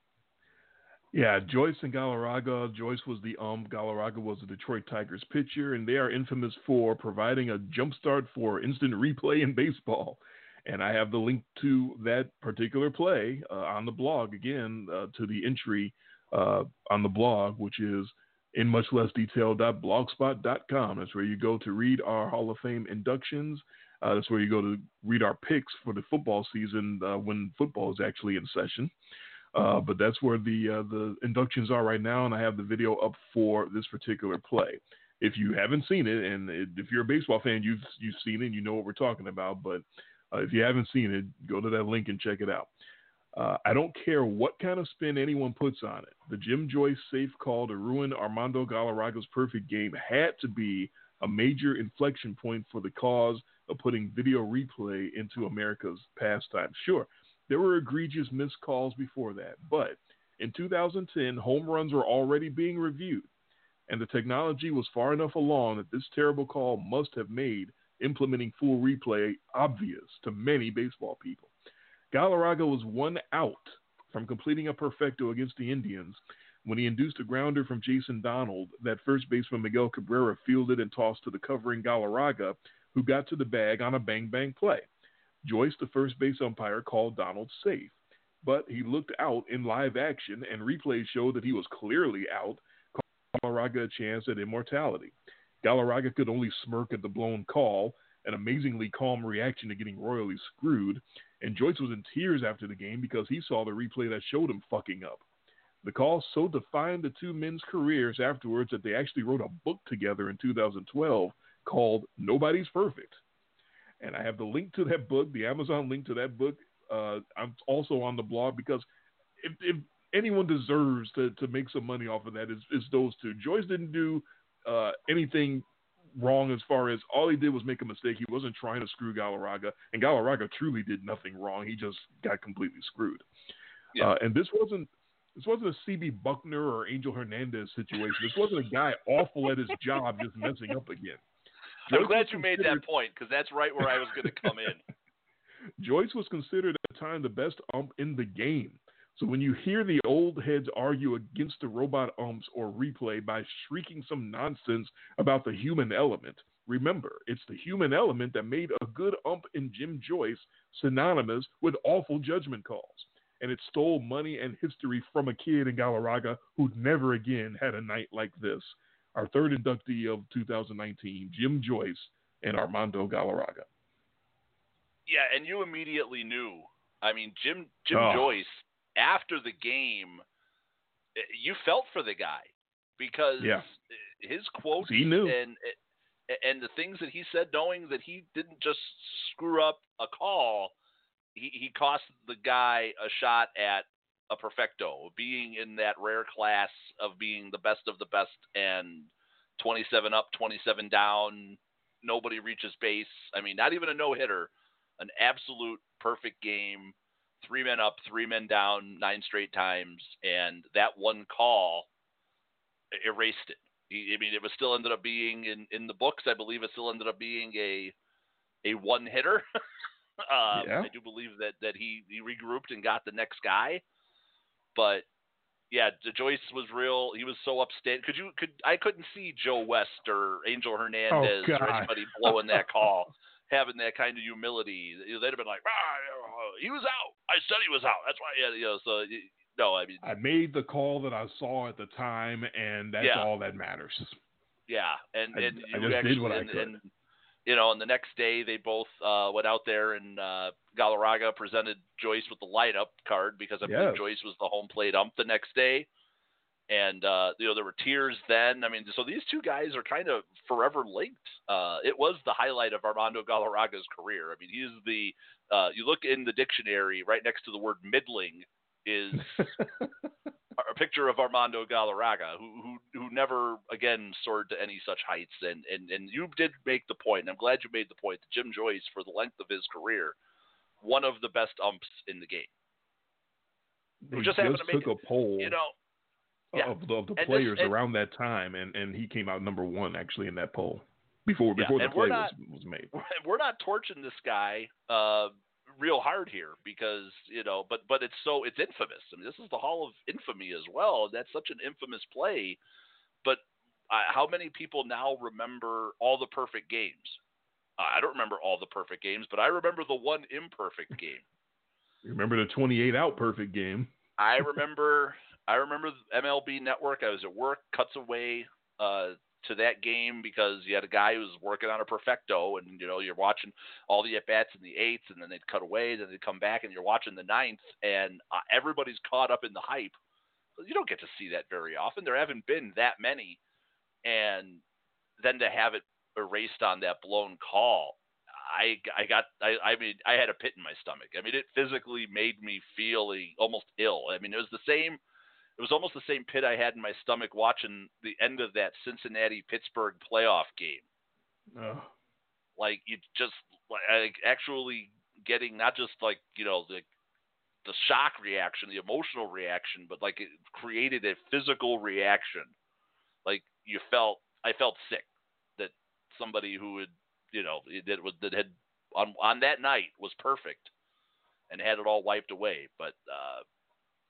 Yeah, Joyce and Galarraga. Joyce was the ump. Galarraga was the Detroit Tigers pitcher, and they are infamous for providing a jumpstart for instant replay in baseball. And I have the link to that particular play uh, on the blog again uh, to the entry uh, on the blog, which is in much less detail.blogspot.com. That's where you go to read our Hall of Fame inductions. Uh, that's where you go to read our picks for the football season uh, when football is actually in session. Uh, but that's where the uh, the inductions are right now, and I have the video up for this particular play. If you haven't seen it, and it, if you're a baseball fan, you've you've seen it, and you know what we're talking about. But uh, if you haven't seen it, go to that link and check it out. Uh, I don't care what kind of spin anyone puts on it. The Jim Joyce safe call to ruin Armando Galarraga's perfect game had to be a major inflection point for the cause of putting video replay into America's pastime. Sure, there were egregious missed calls before that, but in 2010, home runs were already being reviewed, and the technology was far enough along that this terrible call must have made implementing full replay obvious to many baseball people. Galarraga was one out from completing a perfecto against the Indians when he induced a grounder from Jason Donald that first baseman Miguel Cabrera fielded and tossed to the covering Galarraga, who got to the bag on a bang bang play. Joyce, the first base umpire, called Donald safe, but he looked out in live action, and replays showed that he was clearly out, calling Galarraga a chance at immortality. Galarraga could only smirk at the blown call, an amazingly calm reaction to getting royally screwed, and Joyce was in tears after the game because he saw the replay that showed him fucking up. The call so defined the two men's careers afterwards that they actually wrote a book together in 2012 called Nobody's Perfect. And I have the link to that book, the Amazon link to that book. Uh, I'm also on the blog because if, if anyone deserves to, to make some money off of that, is, it's those two. Joyce didn't do uh, anything wrong as far as all he did was make a mistake. He wasn't trying to screw Galarraga, and Galarraga truly did nothing wrong. He just got completely screwed. Yeah. Uh, and this wasn't this wasn't a CB Bucknor or Angel Hernandez situation. This wasn't a guy awful at his job just messing up again. I'm Joyce glad you made that point because that's right where I was going to come in. [laughs] Joyce was considered at the time the best ump in the game. So when you hear the old heads argue against the robot umps or replay by shrieking some nonsense about the human element, remember, it's the human element that made a good ump in Jim Joyce synonymous with awful judgment calls. And it stole money and history from a kid in Galarraga who'd never again had a night like this. Our third inductee of 2019, Jim Joyce and Armando Galarraga. Yeah, and you immediately knew. I mean, Jim Jim Oh. Joyce after the game, eh, you felt for the guy because Yeah. his quotes He knew. and eh, and the things that he said, knowing that he didn't just screw up a call, he he cost the guy a shot at a perfecto, being in that rare class of being the best of the best and 27 up, 27 down, nobody reaches base. I mean, not even a no hitter, an absolute perfect game. Three men up, three men down, nine straight times, and that one call erased it. I mean, it was still ended up being in in the books. I believe it still ended up being a a one hitter. [laughs] um, Yeah. I do believe that that he he regrouped and got the next guy, but yeah, Joyce was real. He was so upstate. Could you could I couldn't see Joe West or Angel Hernandez or anybody blowing that call, [laughs] having that kind of humility. They'd have been like, ah, he was out. I said he was out. That's why. Yeah, you know. So no, I mean, I made the call that I saw at the time, and that's Yeah. all that matters. yeah, and I- and I you just actually, did what I could. and you know, and the next day they both uh, went out there and uh, Galarraga presented Joyce with the light up card because I Yes. believe Joyce was the home plate ump the next day. And uh, you know there were tears then. I mean, so these two guys are kind of forever linked. Uh, it was the highlight of Armando Galarraga's career. I mean, he's the uh, you look in the dictionary right next to the word middling is [laughs] a picture of Armando Galarraga, who who who never again soared to any such heights. And and and you did make the point. And I'm glad you made the point. That Jim Joyce, for the length of his career, one of the best umps in the game. They just happened to make took a poll You know, yeah. of the, of the And this- players and- around that time, and, and he came out number one actually in that poll before Yeah, before the and play not- was, was made. [laughs] we're not torching this guy uh, real hard here because you know, but but it's so it's infamous. I mean, this is the Hall of Infamy as well. That's such an infamous play. But uh, how many people now remember all the perfect games? Uh, I don't remember all the perfect games, but I remember the one imperfect [laughs] game. You Remember the 28 out perfect game? I remember I remember MLB Network. I was at work, cuts away uh, to that game because you had a guy who was working on a perfecto, and you know you're watching all the at bats in the eighth, and then they'd cut away, then they'd come back, and you're watching the ninth, and uh, everybody's caught up in the hype. You don't get to see that very often. There haven't been that many, and then to have it erased on that blown call. I, I got I, I mean I had a pit in my stomach. I mean it physically made me feel almost ill. I mean it was the same it was almost the same pit I had in my stomach watching the end of that Cincinnati Pittsburgh playoff game. Oh, Like you just like actually getting not just like you know the the shock reaction, the emotional reaction, but like it created a physical reaction. Like you felt I felt sick that somebody who had you know that was that had on on that night was perfect and had it all wiped away. But uh,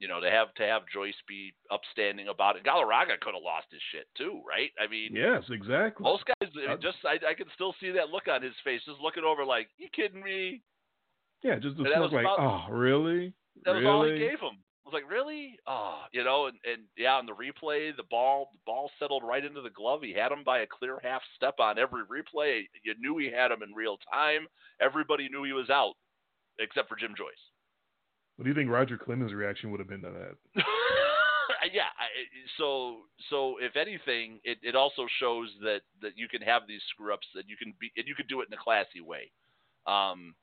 you know to have to have Joyce be upstanding about it, Galarraga could have lost his shit too, right? I mean, yes, exactly. most guys I mean, Uh, just I, I can still see that look on his face, just looking over like, you kidding me? yeah, just the look was like, about- oh, really? That was really? all he gave him. I was like, really? Oh, you know, and, and yeah, on the replay, the ball the ball settled right into the glove. He had him by a clear half step on every replay. You knew he had him in real time. Everybody knew he was out, except for Jim Joyce. What do you think Roger Clemens' reaction would have been to that? [laughs] yeah. So so if anything, it, it also shows that that you can have these screw ups, that you can be and you can do it in a classy way. Um,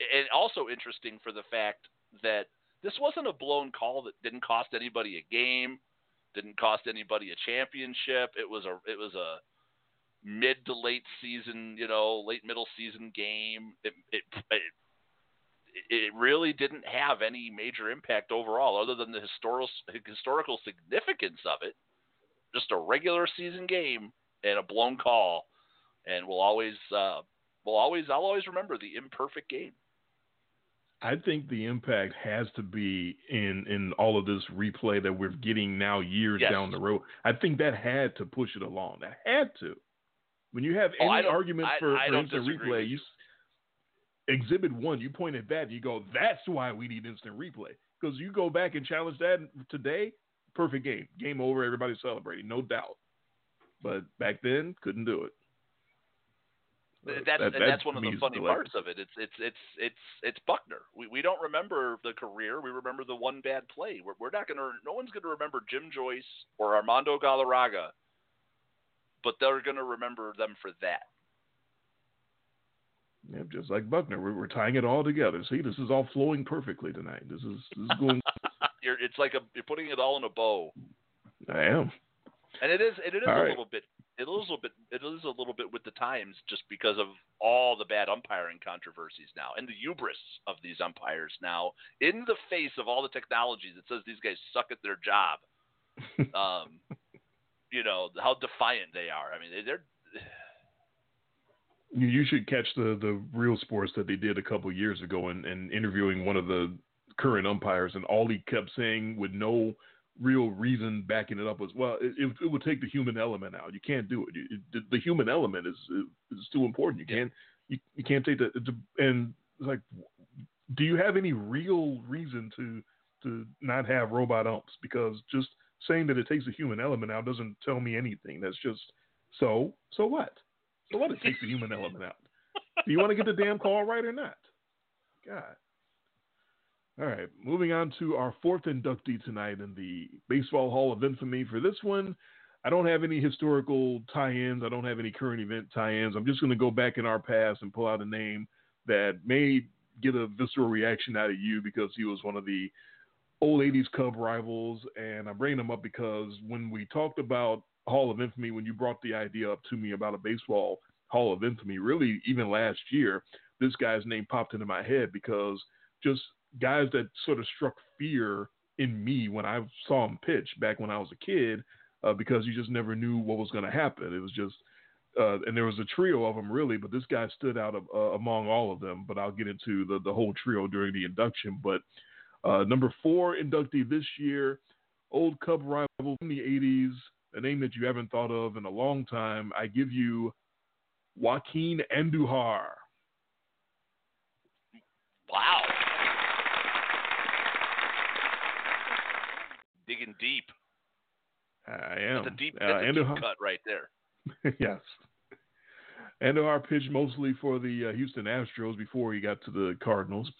and also interesting for the fact that this wasn't a blown call that didn't cost anybody a game, didn't cost anybody a championship. It was a it was a mid to late season, you know, late middle season game. It it, it it really didn't have any major impact overall, other than the historical historical significance of it. Just a regular season game and a blown call, and we'll always uh, we'll always I'll always remember the imperfect game. I think the impact has to be in in all of this replay that we're getting now years Yes. down the road. I think that had to push it along. That had to. When you have Oh, any argument I- for, I for instant replay, you exhibit one, you point at that, you go, that's why we need instant replay. Because you go back and challenge that today, perfect game, game over, everybody's celebrating, no doubt. But back then, couldn't do it. That's that- and that that's one of the funny parts of it. It's it's it's it's it's Buckner. We we don't remember the career. We remember the one bad play. We're we're not gonna. No one's gonna remember Jim Joyce or Armando Galarraga, but they're gonna remember them for that. Yeah, just like Buckner, we're, we're tying it all together. See, this is all flowing perfectly tonight. This is this is going. [laughs] You're, it's like a you're putting it all in a bow, I am. and it is it is All a right. little bit. It is a little bit. It is a little bit with the times, just because of all the bad umpiring controversies now, and the hubris of these umpires now, in the face of all the technology that says these guys suck at their job. [laughs] um, you know how defiant they are. I mean, they, they're You, you should catch the the real sports that they did a couple years ago and, and interviewing one of the current umpires, and all he kept saying with no real reason backing it up was, well, it, it, it would take the human element out. You can't do it. It the, the human element is is too important. You can't you, you can't take the, the and it's like, do you have any real reason to to not have robot umps because just saying that it takes a human element out doesn't tell me anything. That's just so. So what? So what? It takes the human element out. Do you want to get the damn call right or not? God. All right, moving on to our fourth inductee tonight in the Baseball Hall of Infamy. For this one, I don't have any historical tie-ins. I don't have any current event tie-ins. I'm just going to go back in our past and pull out a name that may get a visceral reaction out of you because he was one of the old 80s Cub rivals. And I'm bringing him up because when we talked about Hall of Infamy, when you brought the idea up to me about a baseball Hall of Infamy, really even last year, this guy's name popped into my head because just guys that sort of struck fear in me when I saw him pitch back when I was a kid uh, because you just never knew what was going to happen. It was just uh, and there was a trio of them really, but this guy stood out of, uh, among all of them. But I'll get into the, the whole trio during the induction. But uh, number four inductee this year, old Cub rival from the 80s, a name that you haven't thought of in a long time. I give you Joaquin Andujar. Wow. Digging deep. I am. That's a deep, that's uh, a deep cut right there. [laughs] yes. Andujar pitched mostly for the uh, Houston Astros before he got to the Cardinals.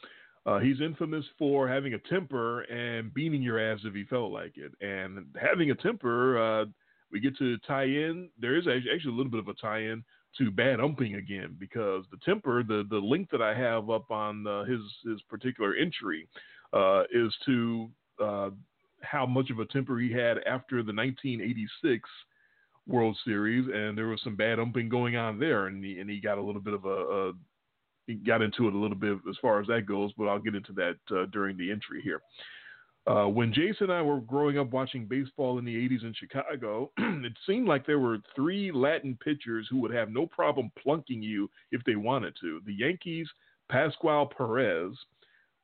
Uh, he's infamous for having a temper and beating your ass if he felt like it. And having a temper, uh, we get to tie in. There is actually a little bit of a tie in to bad umping again because the temper, the the link that I have up on uh, his his particular entry, uh, is to uh, how much of a temper he had after the 1986 World Series, and there was some bad umping going on there, and he, and he got a little bit of a, a he got into it a little bit as far as that goes, but I'll get into that uh, during the entry here. Uh, when Jason and I were growing up watching baseball in the 80s in Chicago, [clears throat] it seemed like there were three Latin pitchers who would have no problem plunking you if they wanted to. The Yankees, Pascual Perez,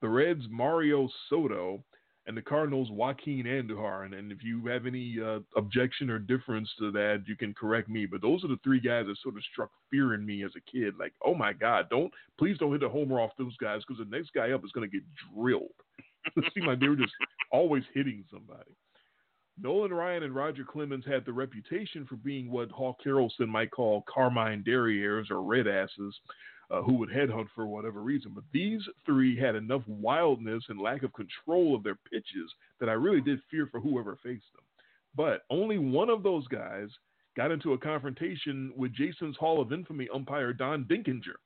the Reds, Mario Soto, and the Cardinals Joaquin Andujar. And, and if you have any uh, objection or difference to that, you can correct me. But those are the three guys that sort of struck fear in me as a kid. Like, oh my God, don't please don't hit a homer off those guys because the next guy up is going to get drilled. [laughs] it seemed like they were just always hitting somebody. Nolan Ryan and Roger Clemens had the reputation for being what Hawk Harrelson might call Carmine Derriers or red asses uh, who would headhunt for whatever reason. But these three had enough wildness and lack of control of their pitches that I really did fear for whoever faced them. But only one of those guys got into a confrontation with Jason's Hall of Infamy umpire Don Denkinger.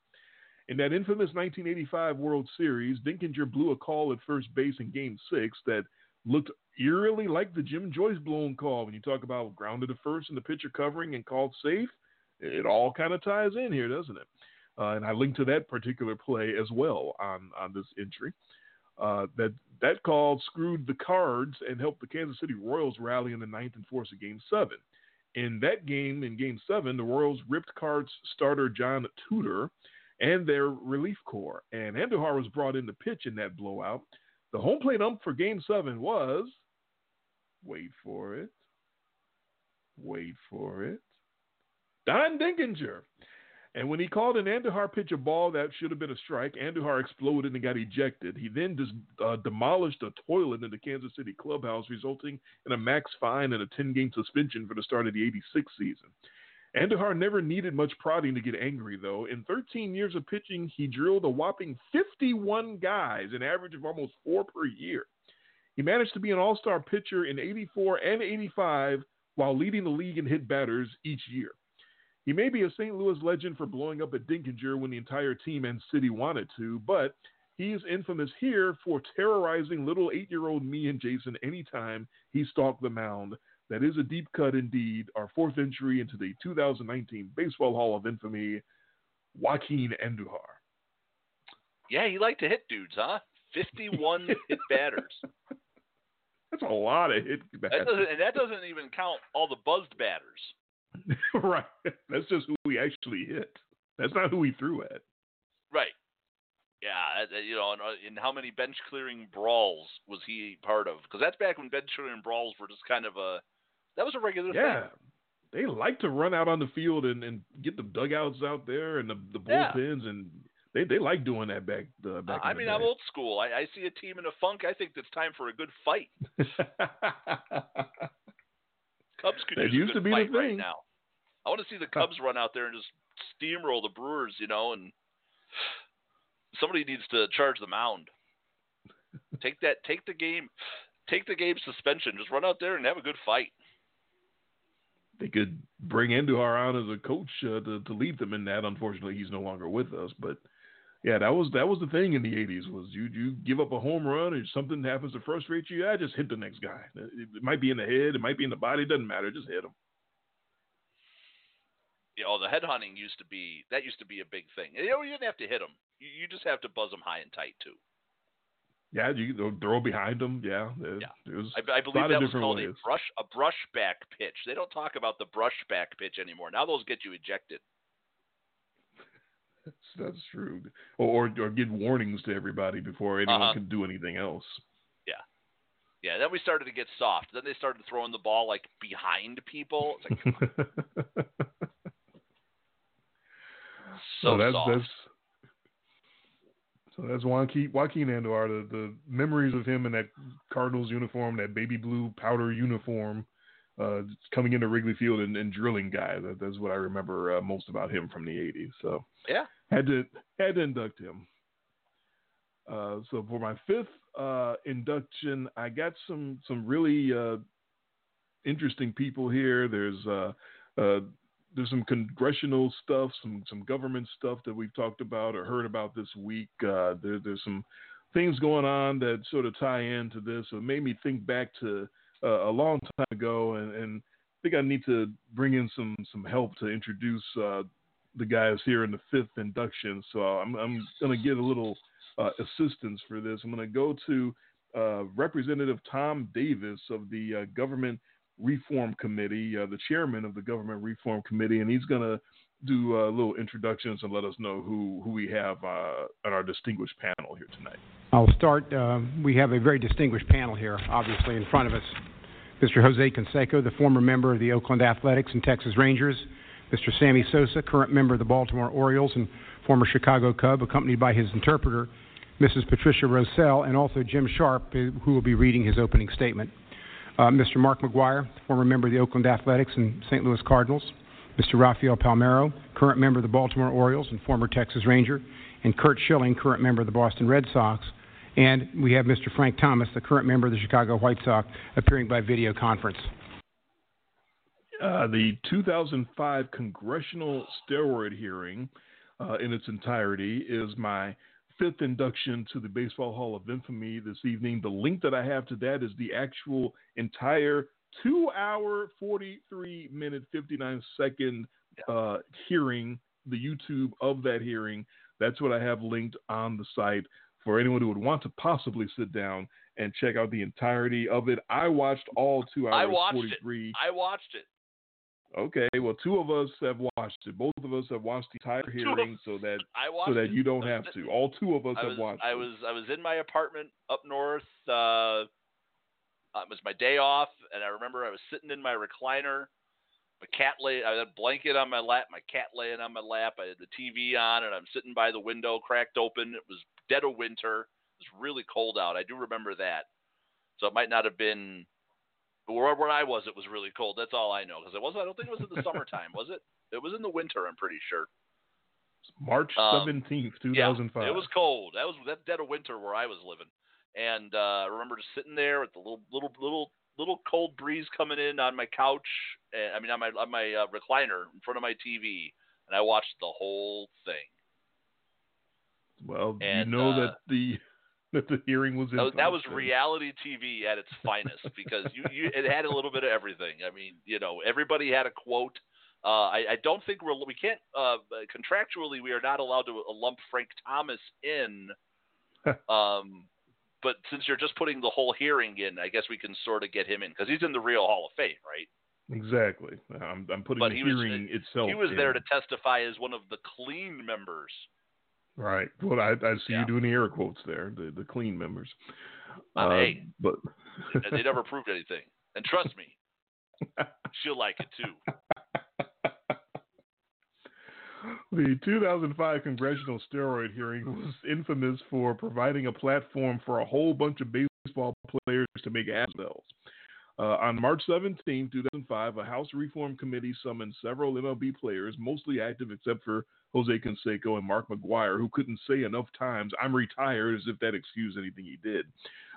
In that infamous 1985 World Series, Denkinger blew a call at first base in Game 6 that looked eerily like the Jim Joyce blown call. When you talk about grounded to first and the pitcher covering and called safe, it all kind of ties in here, doesn't it? Uh, and I linked to that particular play as well on, on this entry. Uh, that that call screwed the Cards and helped the Kansas City Royals rally in the ninth and force a Game Seven. In that game, in Game Seven, the Royals ripped Cards starter John Tudor and their relief corps, and Andujar was brought in to pitch in that blowout. The home plate ump for Game Seven was, wait for it, wait for it, Don Denkinger. And when he called an Andujar pitch a ball that should have been a strike, Andujar exploded and got ejected. He then just uh, demolished a toilet in the Kansas City clubhouse, resulting in a max fine and a 10 game suspension for the start of the 86 season. Andujar never needed much prodding to get angry, though. In 13 years of pitching, he drilled a whopping 51 guys, an average of almost four per year. He managed to be an all star pitcher in 84 and 85 while leading the league in hit batters each year. He may be a St. Louis legend for blowing up at Denkinger when the entire team and city wanted to, but he is infamous here for terrorizing little eight year old me and Jason anytime he stalked the mound. That is a deep cut indeed. Our fourth entry into the 2019 Baseball Hall of Infamy, Joaquin Andujar. Yeah, he liked to hit dudes, huh? 51 [laughs] hit batters. That's a lot of hit batters. That and that doesn't even count all the buzzed batters. [laughs] right. That's just who we actually hit. That's not who we threw at. Right. Yeah, you know, and, how many bench clearing brawls was he part of? Because that's back when bench clearing brawls were just kind of a that was a regular thing. yeah. thing. They like to run out on the field and, and get the dugouts out there and the, the bullpens yeah. and they they like doing that back. Uh, back I mean, I'm old school. I, I see a team in a funk. I think it's time for a good fight. [laughs] Cubs could that use used a good to be fight the right now. I want to see the Cubs run out there and just steamroll the Brewers, you know, and somebody needs to charge the mound. take that, take the game, take the game suspension. Just run out there and have a good fight. They could bring Andujar on as a coach uh, to to lead them in that. Unfortunately, he's no longer with us. But yeah, that was that was the thing in the '80s was you you give up a home run or something happens to frustrate you, I just hit the next guy. It, it might be in the head, it might be in the body, it doesn't matter. Just hit him. You know, the head hunting used to be that used to be a big thing. You know, you didn't have to hit them. You, just have to buzz them high and tight too. Yeah, you throw behind them. Yeah, it, Yeah. it was I, I believe that was called ways. a brush a brush back pitch. They don't talk about the brush back pitch anymore. Now those get you ejected. That's, [laughs] that's true. Or, or or give warnings to everybody before anyone Uh-huh. can do anything else. Yeah, yeah, then we started to get soft. Then they started throwing the ball like behind people. It's like [laughs] so so that's soft. that's so that's Joaquin Joaquin Andujar. The, the memories of him in that Cardinals uniform, that baby blue powder uniform, uh, coming into Wrigley Field and, and drilling guys. That, that's what I remember uh, most about him from the '80s. So Yeah. had to had to induct him. Uh, so for my fifth uh, induction, I got some some really uh, interesting people here. There's uh, uh, there's some congressional stuff, some some government stuff that we've talked about or heard about this week. Uh, there, there's some things going on that sort of tie into this. So it made me think back to uh, a long time ago, and, and I think I need to bring in some some help to introduce uh, the guys here in the fifth induction. So I'm I'm going to get a little uh, assistance for this. I'm going to go to uh, Representative Tom Davis of the uh, Government Reform Committee, uh, the chairman of the Government Reform Committee, and he's going to do uh, little introductions and let us know who, who we have uh, on our distinguished panel here tonight. I'll start. Uh, we have a very distinguished panel here, obviously, in front of us. Mr. Jose Canseco, the former member of the Oakland Athletics and Texas Rangers. Mr. Sammy Sosa, current member of the Baltimore Orioles and former Chicago Cub, accompanied by his interpreter, Mrs. Patricia Rosell, and also Jim Sharp, who will be reading his opening statement. Uh, Mr. Mark McGwire, former member of the Oakland Athletics and St. Louis Cardinals. Mr. Rafael Palmeiro, current member of the Baltimore Orioles and former Texas Ranger. And Curt Schilling, current member of the Boston Red Sox. And we have Mr. Frank Thomas, the current member of the Chicago White Sox, appearing by video conference. Uh, the 2005 congressional steroid hearing uh, in its entirety is my fifth induction to the Baseball Hall of Infamy this evening. The link that I have to that is the actual entire two hour, 43 minute, 59 second uh, hearing, the YouTube of that hearing. That's what I have linked on the site for anyone who would want to possibly sit down and check out the entirety of it. I watched all two hours, I watched 43. it. I watched it. Okay, well, two of us have watched it. Both of us have watched the entire hearing, so that I so that you don't have to. All two of us I have was watched. I it. was I was in my apartment up north. Uh, it was my day off, and I remember I was sitting in my recliner. My cat lay. I had a blanket on my lap. My cat laying on my lap. I had the TV on, and I'm sitting by the window, cracked open. It was dead of winter. It was really cold out. I do remember that. So it might not have been. Where, where I was, it was really cold. That's all I know because it was. I don't think it was in the [laughs] summertime, was it? It was in the winter. I'm pretty sure. March um, seventeenth, two thousand five. Yeah, it was cold. That was that dead of winter where I was living, and uh, I remember just sitting there with the little little little little cold breeze coming in on my couch. And, I mean, on my on my uh, recliner in front of my TV, and I watched the whole thing. well, and, you know uh, that the [laughs] that the hearing was. That was, that was reality TV at its finest because you, you it had a little bit of everything. I mean, you know, everybody had a quote. Uh, I, I don't think we're we can't uh, contractually we are not allowed to lump Frank Thomas in. um, but since you're just putting the whole hearing in, I guess we can sort of get him in because he's in the real Hall of Fame, right? Exactly. I'm, I'm putting But the he was- hearing itself. he was there to testify as one of the clean members. Right. Well, I, I see Yeah. you doing the air quotes there, the the clean members. Uh, hey. but they never proved anything. And trust me, [laughs] she'll like it too. The 2005 congressional steroid hearing was infamous for providing a platform for a whole bunch of baseball players to make ass bells. Uh, on March 17, 2005, a House Reform Committee summoned several MLB players, mostly active except for Jose Canseco and Mark McGwire, who couldn't say enough times, I'm retired, as if that excused anything he did.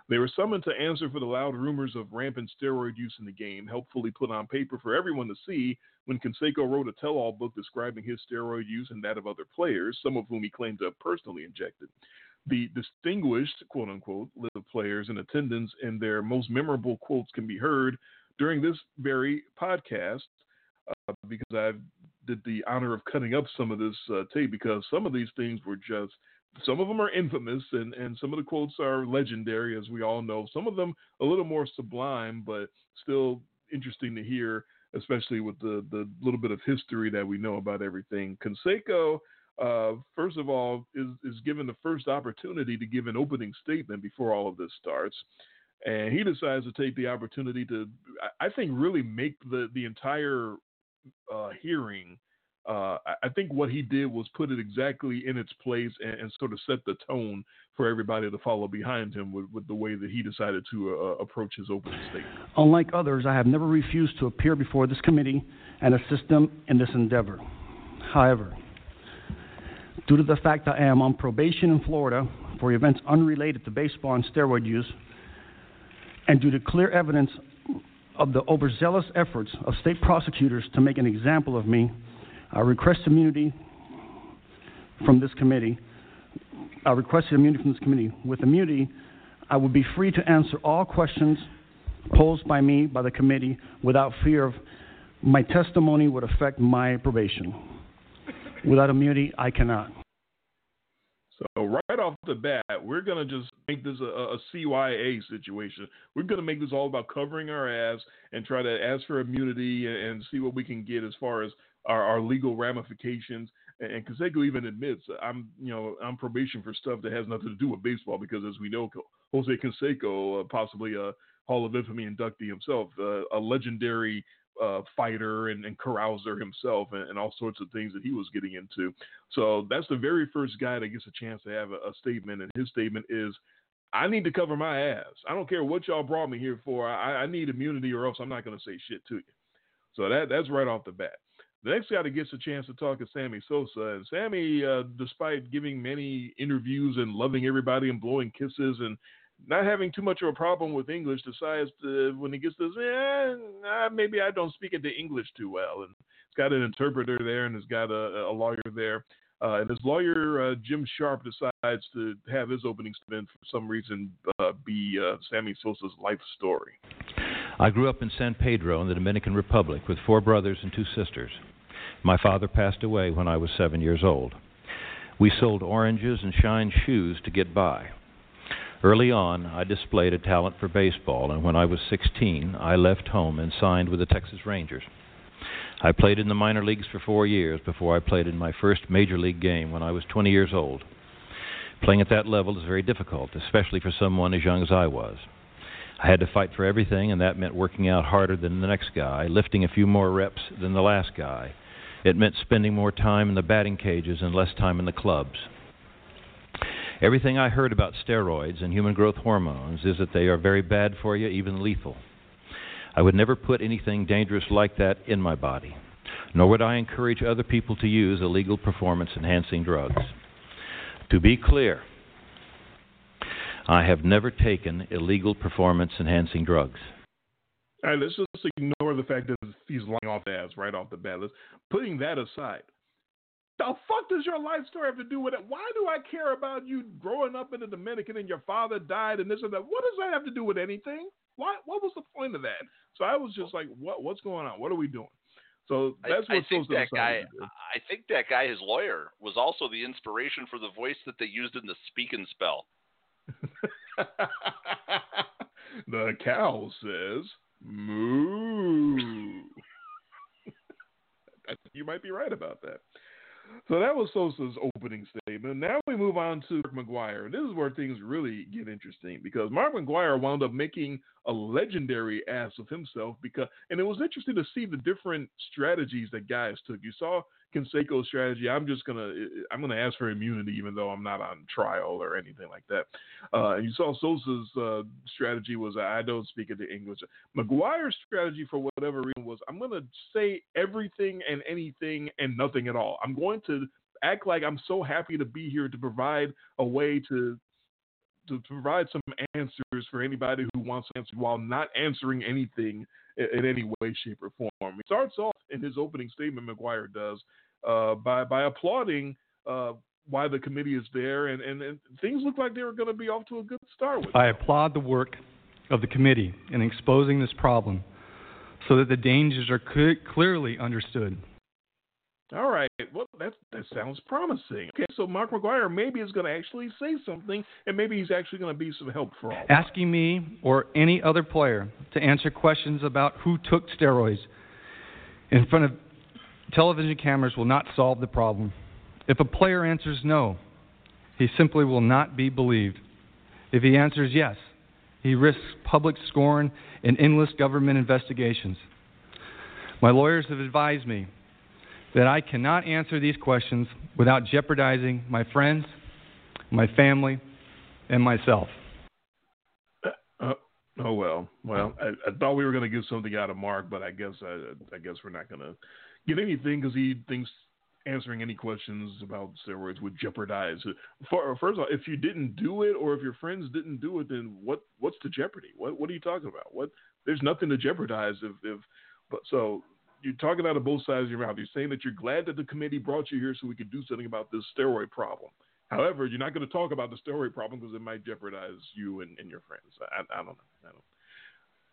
They were summoned to answer for the loud rumors of rampant steroid use in the game, helpfully put on paper for everyone to see when Canseco wrote a tell all book describing his steroid use and that of other players, some of whom he claimed to have personally injected. The distinguished, quote unquote, of players in attendance and their most memorable quotes can be heard during this very podcast uh, because I did the honor of cutting up some of this uh, tape because some of these things were just some of them are infamous and, and some of the quotes are legendary, as we all know. Some of them a little more sublime, but still interesting to hear, especially with the, the little bit of history that we know about everything. Canseco, uh, first of all, is, is given the first opportunity to give an opening statement before all of this starts. And he decides to take the opportunity to, I think, really make the, the entire uh, hearing uh, I think what he did was put it exactly in its place and, and, sort of set the tone for everybody to follow behind him with, with the way that he decided to uh, approach his opening statement. Unlike others, I have never refused to appear before this committee and assist them in this endeavor. However, due to the fact that I am on probation in Florida for events unrelated to baseball and steroid use, and due to clear evidence of the overzealous efforts of state prosecutors to make an example of me I request immunity from this committee. I requested immunity from this committee. With immunity, I would be free to answer all questions posed by me by the committee without fear of my testimony would affect my probation. Without immunity, I cannot. So right off the bat, we're gonna just make this a, a CYA situation. We're gonna make this all about covering our ass and try to ask for immunity and, and see what we can get as far as our, our legal ramifications. And, and Canseco even admits I'm, you know, on probation for stuff that has nothing to do with baseball because, as we know, Jose Canseco, uh, possibly a Hall of Infamy inductee himself, uh, a legendary uh, fighter and, and, carouser himself, and, and, all sorts of things that he was getting into. So that's the very first guy that gets a chance to have a, a statement, and his statement is. I need to cover my ass. I don't care what y'all brought me here for. I, I need immunity, or else I'm not going to say shit to you. So that that's right off the bat. The next guy that gets a chance to talk is Sammy Sosa. And Sammy, uh, despite giving many interviews and loving everybody and blowing kisses and not having too much of a problem with English, decides to, when he gets this, eh, maybe I don't speak into English too well. And he's got an interpreter there and he's got a, a lawyer there. Uh, and his lawyer, uh, Jim Sharp, decides to have his opening statement for some reason uh, be uh, Sammy Sosa's life story. I grew up in San Pedro in the Dominican Republic with four brothers and two sisters. My father passed away when I was seven years old. We sold oranges and shined shoes to get by. Early on, I displayed a talent for baseball, and when I was 16, I left home and signed with the Texas Rangers. I played in the minor leagues for four years before I played in my first major league game when I was 20 years old. Playing at that level is very difficult, especially for someone as young as I was. I had to fight for everything, and that meant working out harder than the next guy, lifting a few more reps than the last guy, it meant spending more time in the batting cages and less time in the clubs. Everything I heard about steroids and human growth hormones is that they are very bad for you, even lethal. I would never put anything dangerous like that in my body, nor would I encourage other people to use illegal performance enhancing drugs. To be clear, I have never taken illegal performance enhancing drugs. All right, let's just ignore the fact that he's lying off the ass right off the bat. Let's putting that aside. The fuck does your life story have to do with it? Why do I care about you growing up in the Dominican and your father died and this and that? What does that have to do with anything? Why? What was the point of that? So I was just like, what? What's going on? What are we doing? So that's what I think that guy. I think that guy, his lawyer, was also the inspiration for the voice that they used in the Speak and Spell. [laughs] the cow says. Moo. [laughs] you might be right about that. So that was Sosa's opening statement. Now we move on to Mark McGwire. This is where things really get interesting because Mark McGwire wound up making a legendary ass of himself because, and it was interesting to see the different strategies that guys took. You saw Canseco's strategy. I'm just gonna I'm gonna ask for immunity, even though I'm not on trial or anything like that. Uh, you saw Sosa's uh, strategy was I don't speak the English. McGwire's strategy, for whatever reason, was I'm gonna say everything and anything and nothing at all. I'm going to act like I'm so happy to be here to provide a way to to provide some answers for anybody who wants to answer while not answering anything in, in any way, shape, or form. He starts off in his opening statement, McGwire does, by by applauding uh, why the committee is there, and, and, and things look like they were going to be off to a good start with. I applaud the work of the committee in exposing this problem so that the dangers are cl- clearly understood. All right. Well, that that sounds promising. Okay, so Mark McGwire maybe is going to actually say something, and maybe he's actually going to be some help for all. Asking me or any other player to answer questions about who took steroids in front of television cameras will not solve the problem. If a player answers no, he simply will not be believed. If he answers yes, he risks public scorn and endless government investigations. My lawyers have advised me that I cannot answer these questions without jeopardizing my friends, my family, and myself. Uh, uh oh well, well, I, I, thought we were going to get something out of Mark, but I guess I, I guess we're not going to get anything because he thinks answering any questions about steroids would jeopardize. First of all, if you didn't do it, or if your friends didn't do it, then what what's the jeopardy? What what are you talking about? What there's nothing to jeopardize if if. But so you're talking out of both sides of your mouth. You're saying that you're glad that the committee brought you here so we could do something about this steroid problem. However, you're not going to talk about the steroid problem because it might jeopardize you and, and your friends. I, I, don't know. I don't,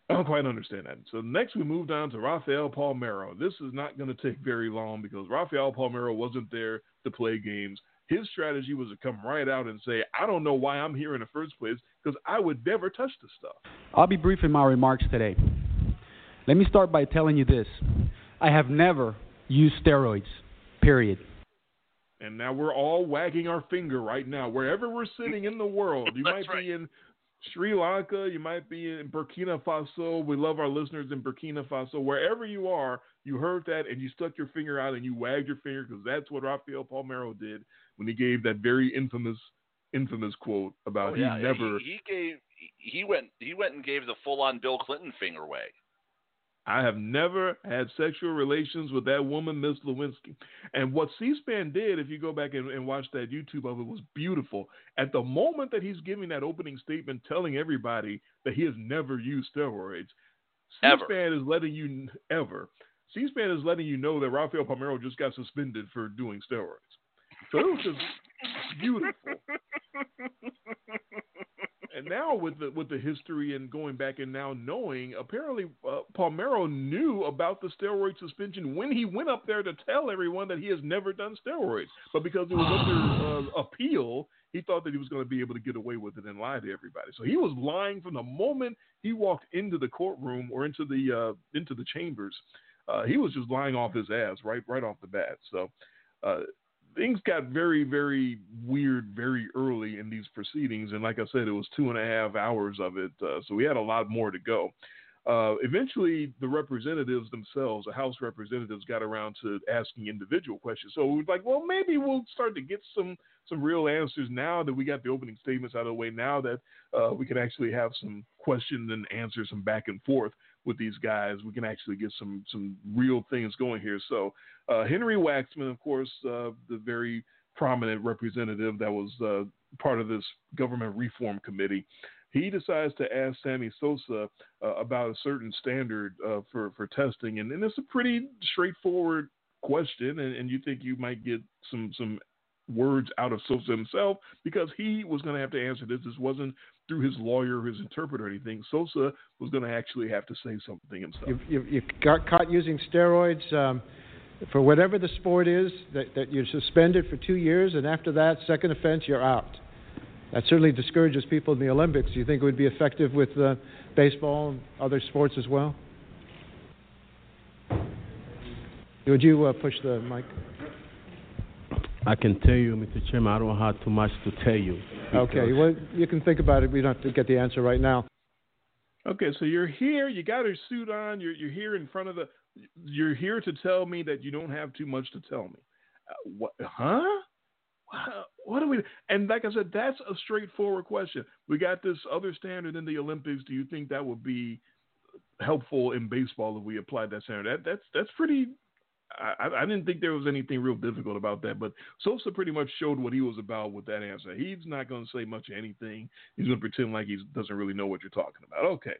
I don't quite understand that. So next we moved on to Rafael Palmeiro. This is not going to take very long because Rafael Palmeiro wasn't there to play games. His strategy was to come right out and say, I don't know why I'm here in the first place because I would never touch this stuff. I'll be brief in my remarks today. Let me start by telling you this I have never used steroids, period. And now we're all wagging our finger right now. Wherever we're sitting in the world, you might right. be in Sri Lanka, you might be in Burkina Faso. We love our listeners in Burkina Faso. Wherever you are, you heard that and you stuck your finger out and you wagged your finger because that's what Rafael Palmeiro did when he gave that very infamous, infamous quote about oh, yeah. he never. He, he gave. He went. He went and gave the full-on Bill Clinton finger wag. I have never had sexual relations with that woman, Miss Lewinsky. And what C-SPAN did, if you go back and, and, watch that YouTube of it, was beautiful. At the moment that he's giving that opening statement, telling everybody that he has never used steroids, C-SPAN is letting you ever. C-SPAN is letting you know that Rafael Palmeiro just got suspended for doing steroids. So it was just [laughs] beautiful. Now with the with the history and going back and now knowing, apparently uh, Palmeiro knew about the steroid suspension when he went up there to tell everyone that he has never done steroids. But because it was [sighs] under uh, appeal, he thought that he was going to be able to get away with it and lie to everybody. So he was lying from the moment he walked into the courtroom or into the uh, into the chambers. Uh, he was just lying off his ass right right off the bat. So uh, things got very, very weird very early in these proceedings. And like I said, it was two and a half hours of it. Uh, so we had a lot more to go. Uh, eventually, the representatives themselves, the House representatives, got around to asking individual questions. So we was like, well, maybe we'll start to get some some real answers now that we got the opening statements out of the way. Now that uh, we can actually have some questions and answers, some back and forth with these guys, we can actually get some some real things going here. So uh, Henry Waxman, of course, uh, the very prominent representative that was uh, part of this government reform committee, he decides to ask Sammy Sosa uh, about a certain standard uh, for for testing, and, and it's a pretty straightforward question, and, and you think you might get some some words out of Sosa himself because he was going to have to answer this. This wasn't through his lawyer or his interpreter or anything. Sosa was going to actually have to say something himself. You, you, got caught using steroids um, for whatever the sport is that, that you're suspended for two years, and after that second offense, you're out. That certainly discourages people in the Olympics. Do you think it would be effective with uh, baseball and other sports as well? Would you uh, push the mic? I can tell you, Mr. Chairman, I don't have too much to tell you. Okay, well, you can think about it. We don't have to get the answer right now. Okay, so you're here. You got a suit on. You're you're here in front of the. You're here to tell me that you don't have too much to tell me. Uh, what? Huh? What, what do we? And like I said, that's a straightforward question. We got this other standard in the Olympics. Do you think that would be helpful in baseball if we applied that standard? That that's that's pretty I, I didn't think there was anything real difficult about that, but Sosa pretty much showed what he was about with that answer. He's not going to say much of anything. He's going to pretend like he doesn't really know what you're talking about. Okay,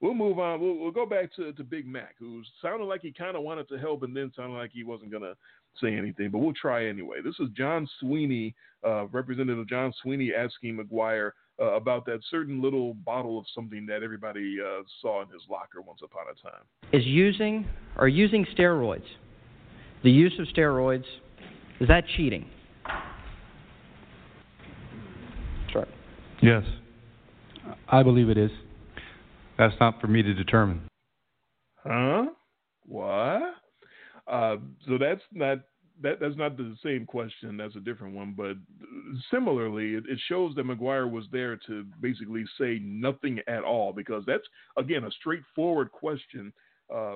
we'll move on. We'll, we'll go back to, to Big Mac, who sounded like he kind of wanted to help and then sounded like he wasn't going to say anything, but we'll try anyway. This is John Sweeney, uh, Representative John Sweeney asking McGwire uh, about that certain little bottle of something that everybody uh, saw in his locker once upon a time. Is using or using steroids the use of steroids, is that cheating? Sure. Yes. I believe it is. That's not for me to determine. Huh? What? Uh, so that's not that that's not the same question. That's a different one. But similarly, it, it, shows that McGwire was there to basically say nothing at all because that's again a straightforward question. Uh,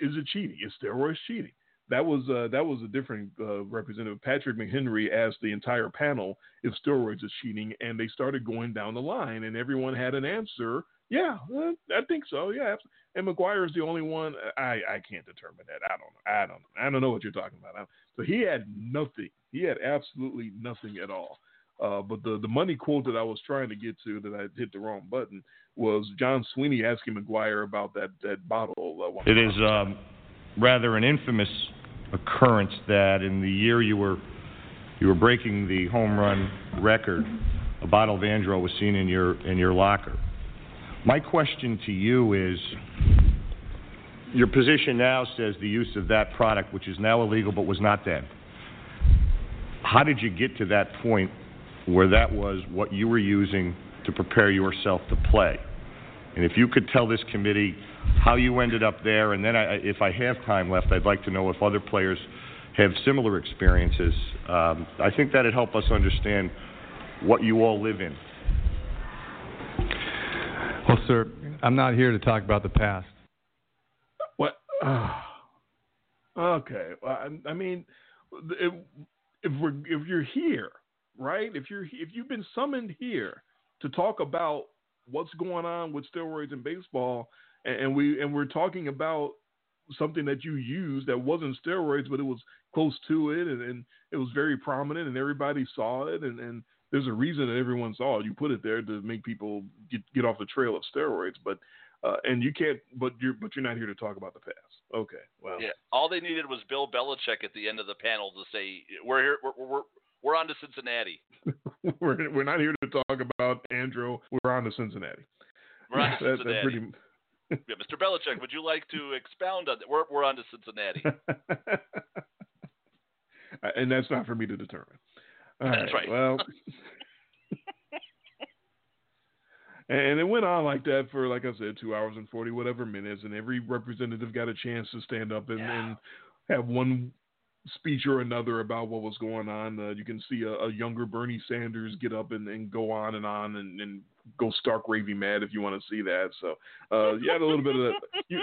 is it cheating? Is steroids cheating? That was uh, that was a different uh, representative. Patrick McHenry asked the entire panel if steroids is cheating, and they started going down the line, and everyone had an answer. Yeah, uh, I think so. Yeah, and McGwire is the only one. I I can't determine that. I don't know. I don't I don't know what you're talking about. So he had nothing. He had absolutely nothing at all. Uh, but the, the money quote that I was trying to get to that I hit the wrong button was John Sweeney asking McGwire about that that bottle. Uh, it is um, rather an infamous occurrence that in the year you were you were breaking the home run record, a bottle of Andro was seen in your in your locker. My question to you is your position now says the use of that product, which is now illegal but was not then. How did you get to that point where that was what you were using to prepare yourself to play? And if you could tell this committee how you ended up there, and then I, if I have time left, I'd like to know if other players have similar experiences. Um, I think that'd help us understand what you all live in. Well, sir, I'm not here to talk about the past. What? Uh, [sighs] okay. Well, I, I mean, if, if we're if you're here, right? If you're if you've been summoned here to talk about what's going on with steroids in baseball, and we and we're talking about something that you used that wasn't steroids, but it was close to it, and, and it was very prominent, and everybody saw it, and, and there's a reason that everyone saw it. You put it there to make people get get off the trail of steroids, but uh, and you can't, but you're but you're not here to talk about the past. Okay, well, yeah. All they needed was Bill Belichick at the end of the panel to say, "We're here. We're we're, we're on to Cincinnati." [laughs] we're we're not here to talk about Andro. We're on to Cincinnati. We're on to [laughs] that, Cincinnati. Pretty, yeah, Mr. Belichick, would you like to expound on that? We're we're on to Cincinnati. [laughs] Uh, and that's not for me to determine. All that's right. right. Well. [laughs] and it went on like that for, like I said, two hours and forty whatever minutes, and every representative got a chance to stand up and, yeah. and have one speech or another about what was going on. Uh, you can see a, a, younger Bernie Sanders get up and, and go on and on and, and, go stark raving mad if you want to see that. So uh, you had a little bit of that. You,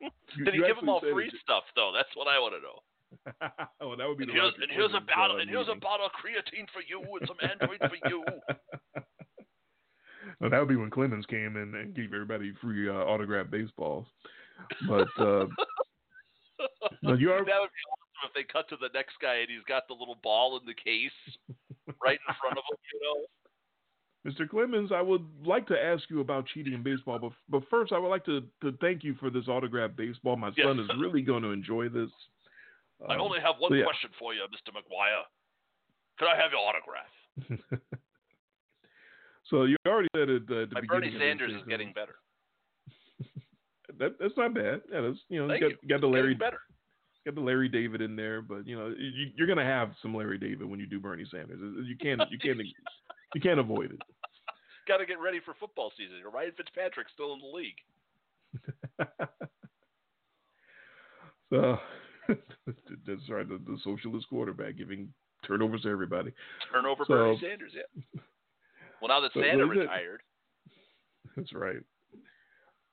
you, [laughs] Did he give them all free stuff though? That's what I want to know. [laughs] oh, that would be. And here's, and here's a bottle. And here's a bottle of creatine for you, and some Andro for you. [laughs] well, that would be when Clemens came and, and gave everybody free uh, autographed baseballs. But uh, but you are. That would be awesome if they cut to the next guy and he's got the little ball in the case [laughs] right in front of him. You know. Mr. Clemens, I would like to ask you about cheating in baseball, but but first I would like to, to thank you for this autograph baseball. My yes. son is really going to enjoy this. I um, only have one so yeah. question for you, Mr. McGwire. Can I have your autograph? [laughs] so you already said it. Uh, My Bernie Sanders is getting better. [laughs] that, that's not bad. Yeah, that's you know, Thank got, you. got the Larry better. Got the Larry David in there, but you know you, you're going to have some Larry David when you do Bernie Sanders. You can't you can't you can't avoid it. [laughs] Got to get ready for football season. Ryan Fitzpatrick's still in the league. [laughs] so [laughs] that's right. The, the, socialist quarterback giving turnovers to everybody. Turnover So- Bernie Sanders, yeah. Well, now that So- Santa so is it- retired, That's right.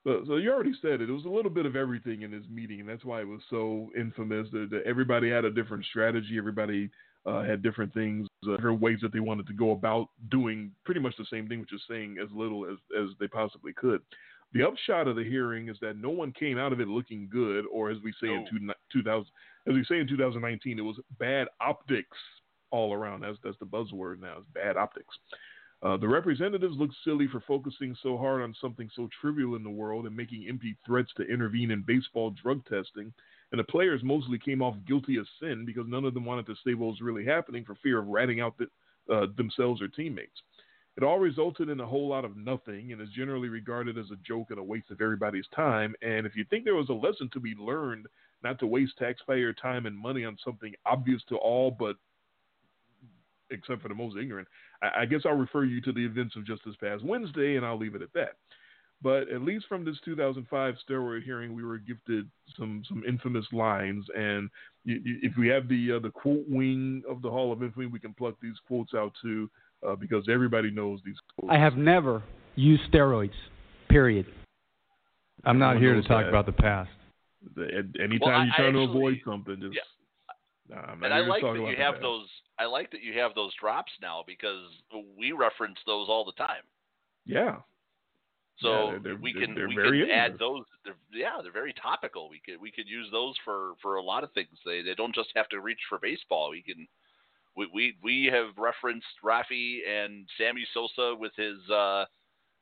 So, so you already said it. It was a little bit of everything in this meeting, and that's why it was so infamous. That, that everybody had a different strategy. Everybody uh, had different things, uh, different ways that they wanted to go about doing pretty much the same thing, which is saying as little as as they possibly could. The upshot of the hearing is that no one came out of it looking good, or as we say in two, 2000, as we say in 2019, it was bad optics all around. That's that's the buzzword now. It's bad optics. Uh, the representatives look silly for focusing so hard on something so trivial in the world and making empty threats to intervene in baseball drug testing. And the players mostly came off guilty of sin because none of them wanted to say what was really happening for fear of ratting out the, uh, themselves or teammates. It all resulted in a whole lot of nothing and is generally regarded as a joke and a waste of everybody's time. And if you think there was a lesson to be learned not to waste taxpayer time and money on something obvious to all but except for the most ignorant, I, I guess I'll refer you to the events of just this past Wednesday, and I'll leave it at that. But at least from this 2005 steroid hearing, we were gifted some some infamous lines, and you, you, if we have the uh, the quote wing of the Hall of Infamy, we can pluck these quotes out too, uh, because everybody knows these quotes. I have never used steroids. Period. I'm not Everyone here to talk that. about the past. The- anytime Well, I- you're I trying to actually- avoid something, just nah, I'm not and I like that you have past. those. I like that you have those drops now because we reference those all the time. Yeah. So Yeah, they're- we they're- can they're we can add those. They're, yeah, they're very topical. We could we could use those for for a lot of things. They they don't just have to reach for baseball. We can we we we have referenced Rafi and Sammy Sosa with his uh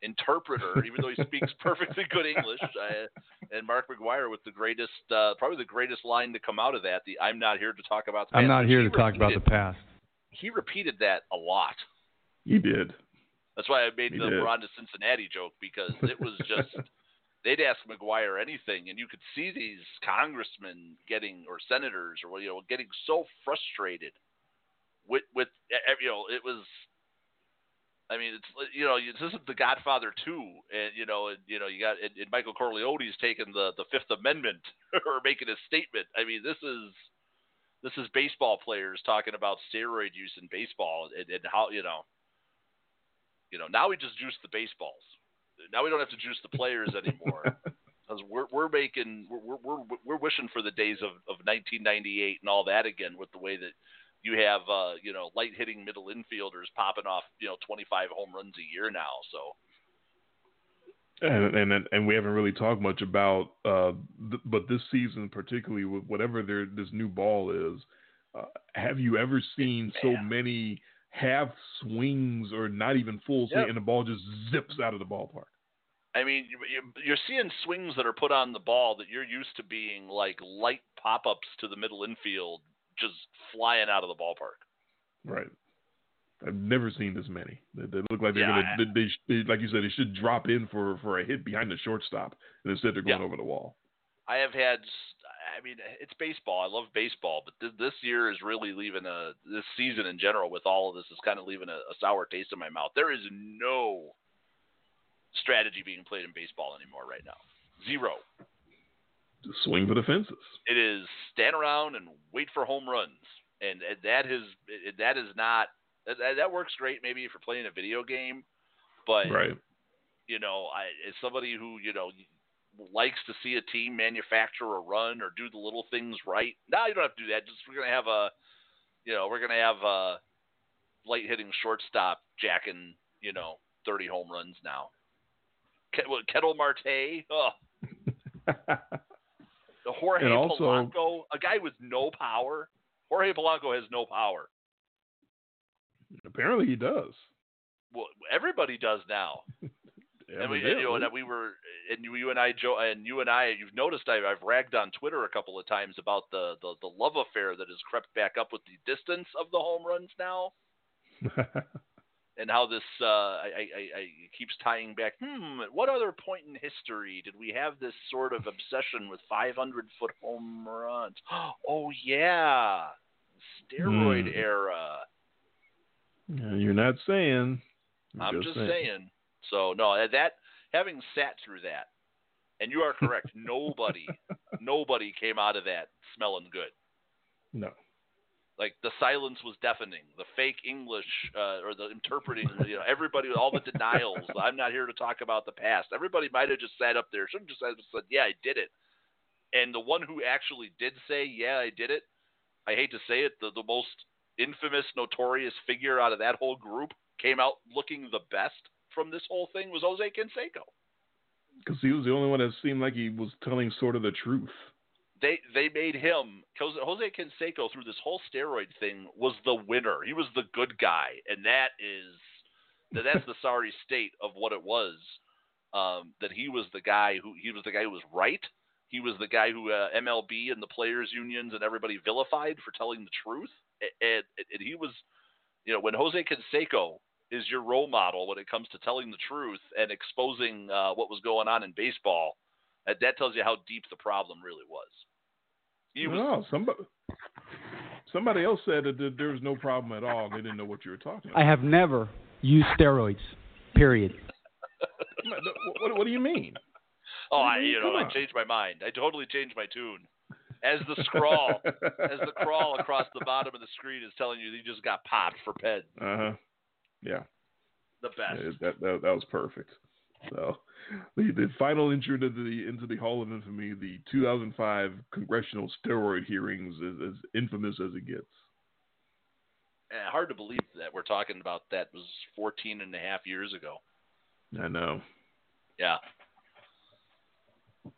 interpreter, even though he speaks [laughs] perfectly good English, uh, and Mark McGwire with the greatest, uh, probably the greatest line to come out of that. The "I'm not here to talk about." The past. I'm past," not here he to talk about the repeated- past. He repeated that a lot. He did. That's why I made He the did. we're to Cincinnati joke because it was just [laughs] they'd ask McGwire anything, and you could see these congressmen getting or senators or you know getting so frustrated with with e- e- you know it was. I mean, it's you know this isn't The Godfather two, and you know and, you know you got and, and Michael Corleone's taking the the Fifth Amendment [laughs] or making a statement. I mean, this is this is baseball players talking about steroid use in baseball and, and how you know you know, now we just juice the baseballs. Now we don't have to juice the players [laughs] anymore. Because we're we're making we're we're we're wishing for the days of, of 1998 and all that again with the way that you have uh, you know light hitting middle infielders popping off you know 25 home runs a year now. So And, and and we haven't really talked much about, uh, th- but this season particularly with whatever their this new ball is, uh, have you ever seen so many half swings or not even full swing Yep. and the ball just zips out of the ballpark? I mean, you- you- you're seeing swings that are put on the ball that you're used to being like light pop ups to the middle infield, just flying out of the ballpark. Right. I've never seen this many. They, they look like they're Yeah, gonna, they, they, they, like you said, they should drop in for for a hit behind the shortstop, and instead they're going Yeah. over the wall. I have had. I mean, it's baseball. I love baseball, but th- this year is really leaving a. This season in general, with all of this, is kind of leaving a, a sour taste in my mouth. There is no strategy being played in baseball anymore right now. Zero. Just swing for the fences. It is stand around and wait for home runs, and and that is that is not that, that works great maybe if you're playing a video game, but Right. you know, I as somebody who you know likes to see a team manufacture a run or do the little things right. Now you don't have to do that. Just we're gonna have a, you know, we're gonna have a light hitting shortstop jacking, you know, 30 home runs now. Ketel Marte, oh, [laughs] the Jorge And also- Polanco, a guy with no power. Jorge Polanco has no power. Apparently he does. Well, everybody does now. [laughs] And we, and, you know, and we were, and you and I, Joe, and you and I, you've noticed I, I've ragged on Twitter a couple of times about the, the the love affair that has crept back up with the distance of the home runs now, [laughs] and how this uh, I, I, I keeps tying back. Hmm, at what other point in history did we have this sort of obsession with 500 foot home runs? [gasps] Oh yeah, steroid Hmm. era. Yeah, You're not saying. You're I'm just saying. So no, that- that having sat through that, and you are correct. nobody, [laughs] nobody came out of that smelling good. No. Like the silence was deafening. The fake English uh, or the interpreting, you know, everybody, all the denials. [laughs] I'm not here to talk about the past. Everybody might have just sat up there, should have just said, "Yeah, I did it." And the one who actually did say, "Yeah, I did it," I hate to say it, the the most infamous, notorious figure out of that whole group came out looking the best from this whole thing was Jose Canseco. Because he was the only one that seemed like he was telling sort of the truth. They they made him Jose, Jose Canseco through this whole steroid thing was the winner. He was the good guy, and that is that's the [laughs] sorry state of what it was. Um, that he was the guy who he was the guy who was right. He was the guy who uh, MLB and the players unions and everybody vilified for telling the truth. And, and, and he was, you know, when Jose Canseco is your role model when it comes to telling the truth and exposing uh, what was going on in baseball, that, that tells you how deep the problem really was. He was no, somebody somebody else said that there was no problem at all. They didn't know what you were talking about. I have never used steroids. Period. [laughs] what, what, do you mean? Oh, I you know I changed my mind. I totally changed my tune. As the [laughs] scrawl, as the crawl across the bottom of the screen is telling you, you just got popped for PED. Uh huh. Yeah. The best. Yeah, that, that that was perfect. So the, the final entry into the into the Hall of Infamy, the 2005 congressional steroid hearings, is as infamous as it gets. Uh, hard to believe that we're talking about that was 14 and a half years ago. I know. Yeah. And,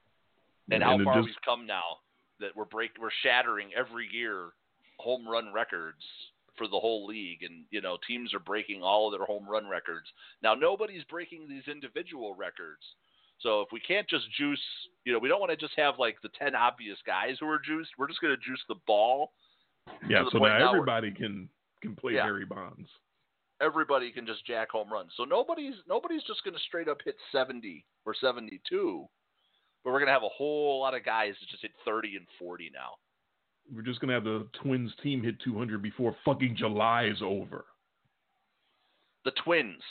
and how far just, we've come now that we're break we're shattering every year home run records for the whole league, and you know teams are breaking all of their home run records. Now nobody's breaking these individual records. So if we can't just juice, you know, we don't want to just have like the ten obvious guys who are juiced. We're just going to juice the ball. Yeah, so now everybody can can play yeah. Barry Bonds. Everybody can just jack home runs. So nobody's nobody's just going to straight up hit seventy or seventy two, but we're going to have a whole lot of guys that just hit thirty and forty now we're just gonna have the Twins team hit 200 before fucking July is over. The Twins,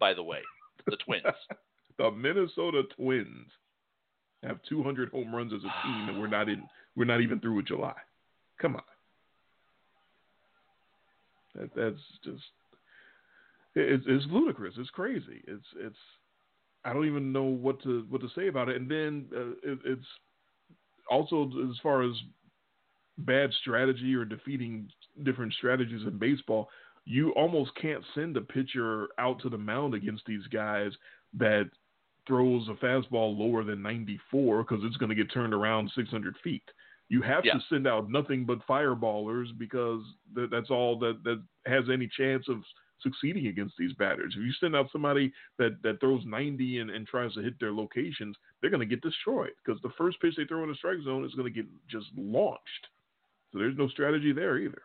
by the way, the Twins. [laughs] the Minnesota Twins have 200 home runs as a team, and we're not in. We're not even through with July. Come on. That, that's just. It's, it's ludicrous. It's crazy. It's it's. I don't even know what to what to say about it. And then uh, it, it's also as far as bad strategy or defeating different strategies in baseball, you almost can't send a pitcher out to the mound against these guys that throws a fastball lower than 94 because it's going to get turned around 600 feet. You have yeah. to send out nothing but fireballers because th- that's all that, that has any chance of succeeding against these batters. If you send out somebody that, that throws 90 and, and tries to hit their locations, they're going to get destroyed because the first pitch they throw in the strike zone is going to get just launched. So there's no strategy there either.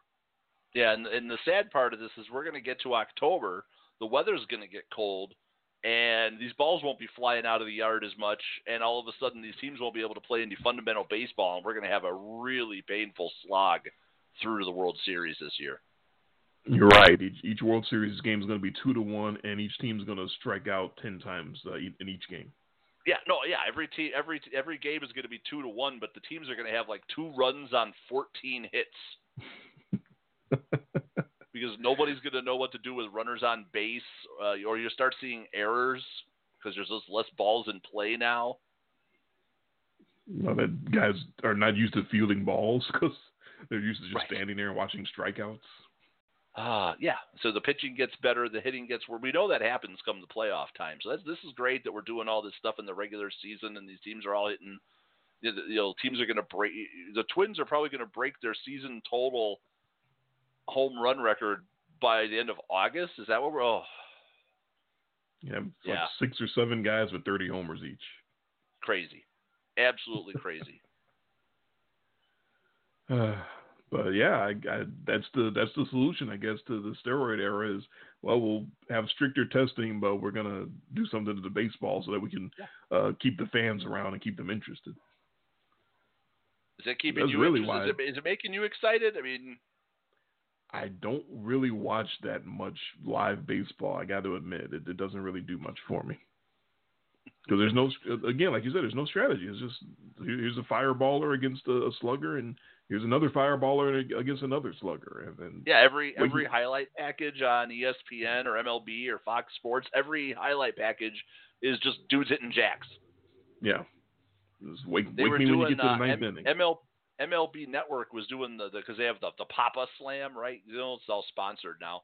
Yeah, and, and the sad part of this is we're going to get to October. The weather's going to get cold, and these balls won't be flying out of the yard as much. And all of a sudden, these teams won't be able to play any fundamental baseball, and we're going to have a really painful slog through the World Series this year. You're right. Each, each World Series game is going to be two to one, and each team is going to strike out ten times uh, in each game. Yeah, no, yeah. Every team, every every game is going to be two to one, but the teams are going to have like two runs on fourteen hits. [laughs] because nobody's going to know what to do with runners on base, uh, or you start seeing errors because there's just less balls in play now. Well, that guys are not used to fielding balls because they're used to just right. standing there and watching strikeouts. Uh, yeah. So the pitching gets better, the hitting gets where we know that happens come the playoff time. So that's this is great that we're doing all this stuff in the regular season, and these teams are all hitting. You know, teams are going to break. The Twins are probably going to break their season total home run record by the end of August. Is that what we're? Oh, yeah, yeah. Like six or seven guys with thirty homers each. Crazy, absolutely crazy. [sighs] [sighs] [sighs] But yeah, I, I, that's the that's the solution, I guess, to the steroid era is well, we'll have stricter testing, but we're gonna do something to the baseball so that we can yeah. uh, keep the fans around and keep them interested. Is that keeping that's you really interested? Why, is, it, is it making you excited? I mean, I don't really watch that much live baseball. I got to admit, it, it doesn't really do much for me. Because there's no, again, like you said, there's no strategy. It's just here's a fireballer against a, a slugger, and here's another fireballer against another slugger, and then yeah, every every you, highlight package on ESPN or MLB or Fox Sports, every highlight package is just dudes hitting jacks. Yeah, just wake, they wake were me doing, when you get to the uh, ninth M- inning. ML, MLB Network was doing the because they have the the Papa Slam, right? You know, it's all sponsored now.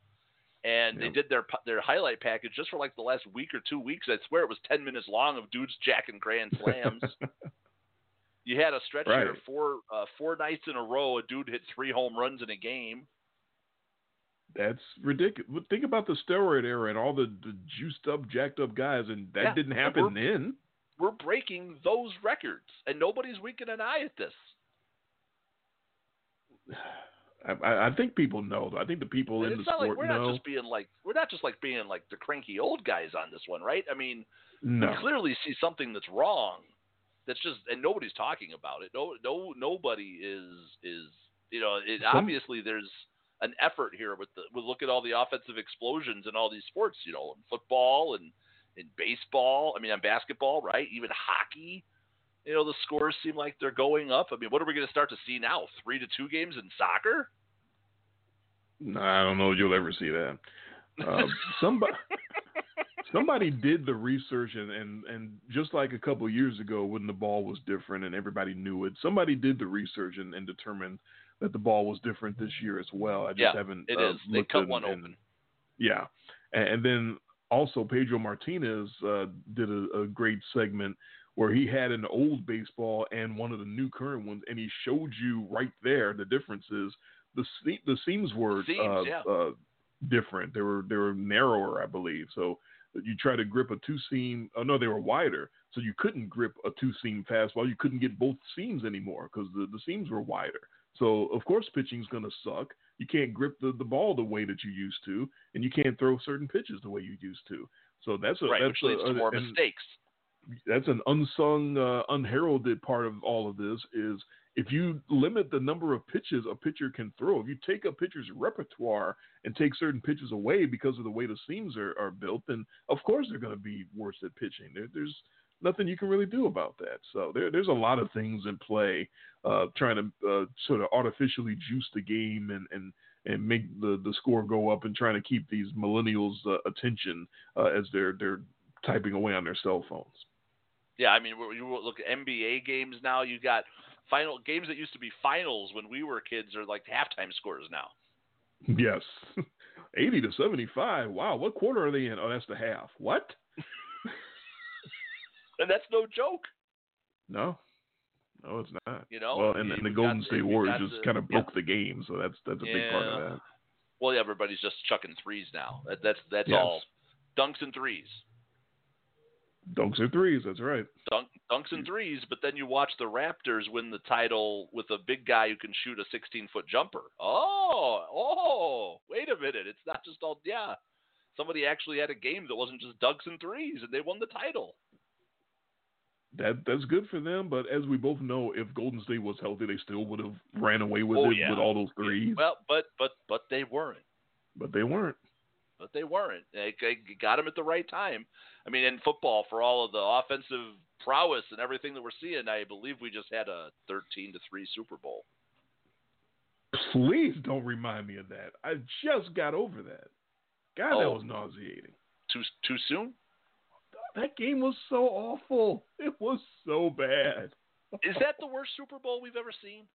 And they did their their highlight package just for like the last week or two weeks. I swear it was ten minutes long of dudes jacking grand slams. [laughs] you had a stretch here four uh, four nights in a row. A dude hit three home runs in a game. That's ridiculous. Think about the steroid era and all the, the juiced up, jacked up guys, and that Yeah, didn't happen we're- then. We're breaking those records, and nobody's winking an eye at this. [sighs] [sighs] [sighs] I, I, think people know. I think the people And in the not like sport we're know. not just being like we're not just like being like the cranky old guys on this one, right? I mean, No. we clearly see something that's wrong. That's just and nobody's talking about it. No, no, nobody is is you know. It, Some- obviously, there's an effort here with the. We look at all the offensive explosions in all these sports. You know, in football and in baseball. I mean, on basketball, right? Even hockey. You know, the scores seem like they're going up. I mean, what are we going to start to see now? Three to two games in soccer? No, I don't know if you'll ever see that. Uh, somebody [laughs] somebody did the research and, and, and just like a couple years ago when the ball was different and everybody knew it, somebody did the research and, and determined that the ball was different this year as well. I just Yeah, haven't. it uh, is. They cut in- one in- open. Yeah, and, and then also Pedro Martinez uh, did a, a great segment where he had an old baseball and one of the new current ones, and he showed you right there the differences. The se- the seams were Seams, uh, yeah. uh, different. They were they were narrower, I believe. So you try to grip a two seam. Oh no, they were wider. So you couldn't grip a two seam fastball. You couldn't get both seams anymore because the, the seams were wider. So of course pitching's gonna suck. You can't grip the, the ball the way that you used to, and you can't throw certain pitches the way you used to. So that's a right, that's which leads a, to more and mistakes. That's an unsung, uh, unheralded part of all of this. Is if you limit the number of pitches a pitcher can throw, if you take a pitcher's repertoire and take certain pitches away because of the way the seams are, are built, then of course they're going to be worse at pitching. There, there's nothing you can really do about that. So there, there's a lot of things in play, uh, trying to uh, sort of artificially juice the game and and and make the, the score go up and trying to keep these millennials' uh, attention uh, as they're they're typing away on their cell phones. Yeah, I mean, you look at NBA games now. You got final games that used to be finals when we were kids are like halftime scores now. Yes, [laughs] eighty to seventy-five. Wow, what quarter are they in? Oh, that's the half. What? [laughs] and that's no joke. No, no, it's not. You know, well, and, and the Golden State Warriors just kind of yeah. broke the game, so that's that's a big part of that. Well, yeah, everybody's just chucking threes now. That, that's that's Yes. all dunks and threes. Dunks and threes. That's right. Dunk, dunks and threes, but then you watch the Raptors win the title with a big guy who can shoot a 16 foot jumper. Oh, oh, wait a minute. It's not just all, yeah. Somebody actually had a game that wasn't just dunks and threes, and they won the title. That that's good for them, but as we both know, if Golden State was healthy, they still would have ran away with Oh, it yeah. with all those threes. Well, but but but they weren't. But they weren't. But they weren't. They, they got him at the right time. I mean, in football, for all of the offensive prowess and everything that we're seeing, I believe we just had a 13 to three Super Bowl. Please don't remind me of that. I just got over that. God, that Oh. was nauseating. Too too soon? That game was so awful. It was so bad. [laughs] Is that the worst Super Bowl we've ever seen?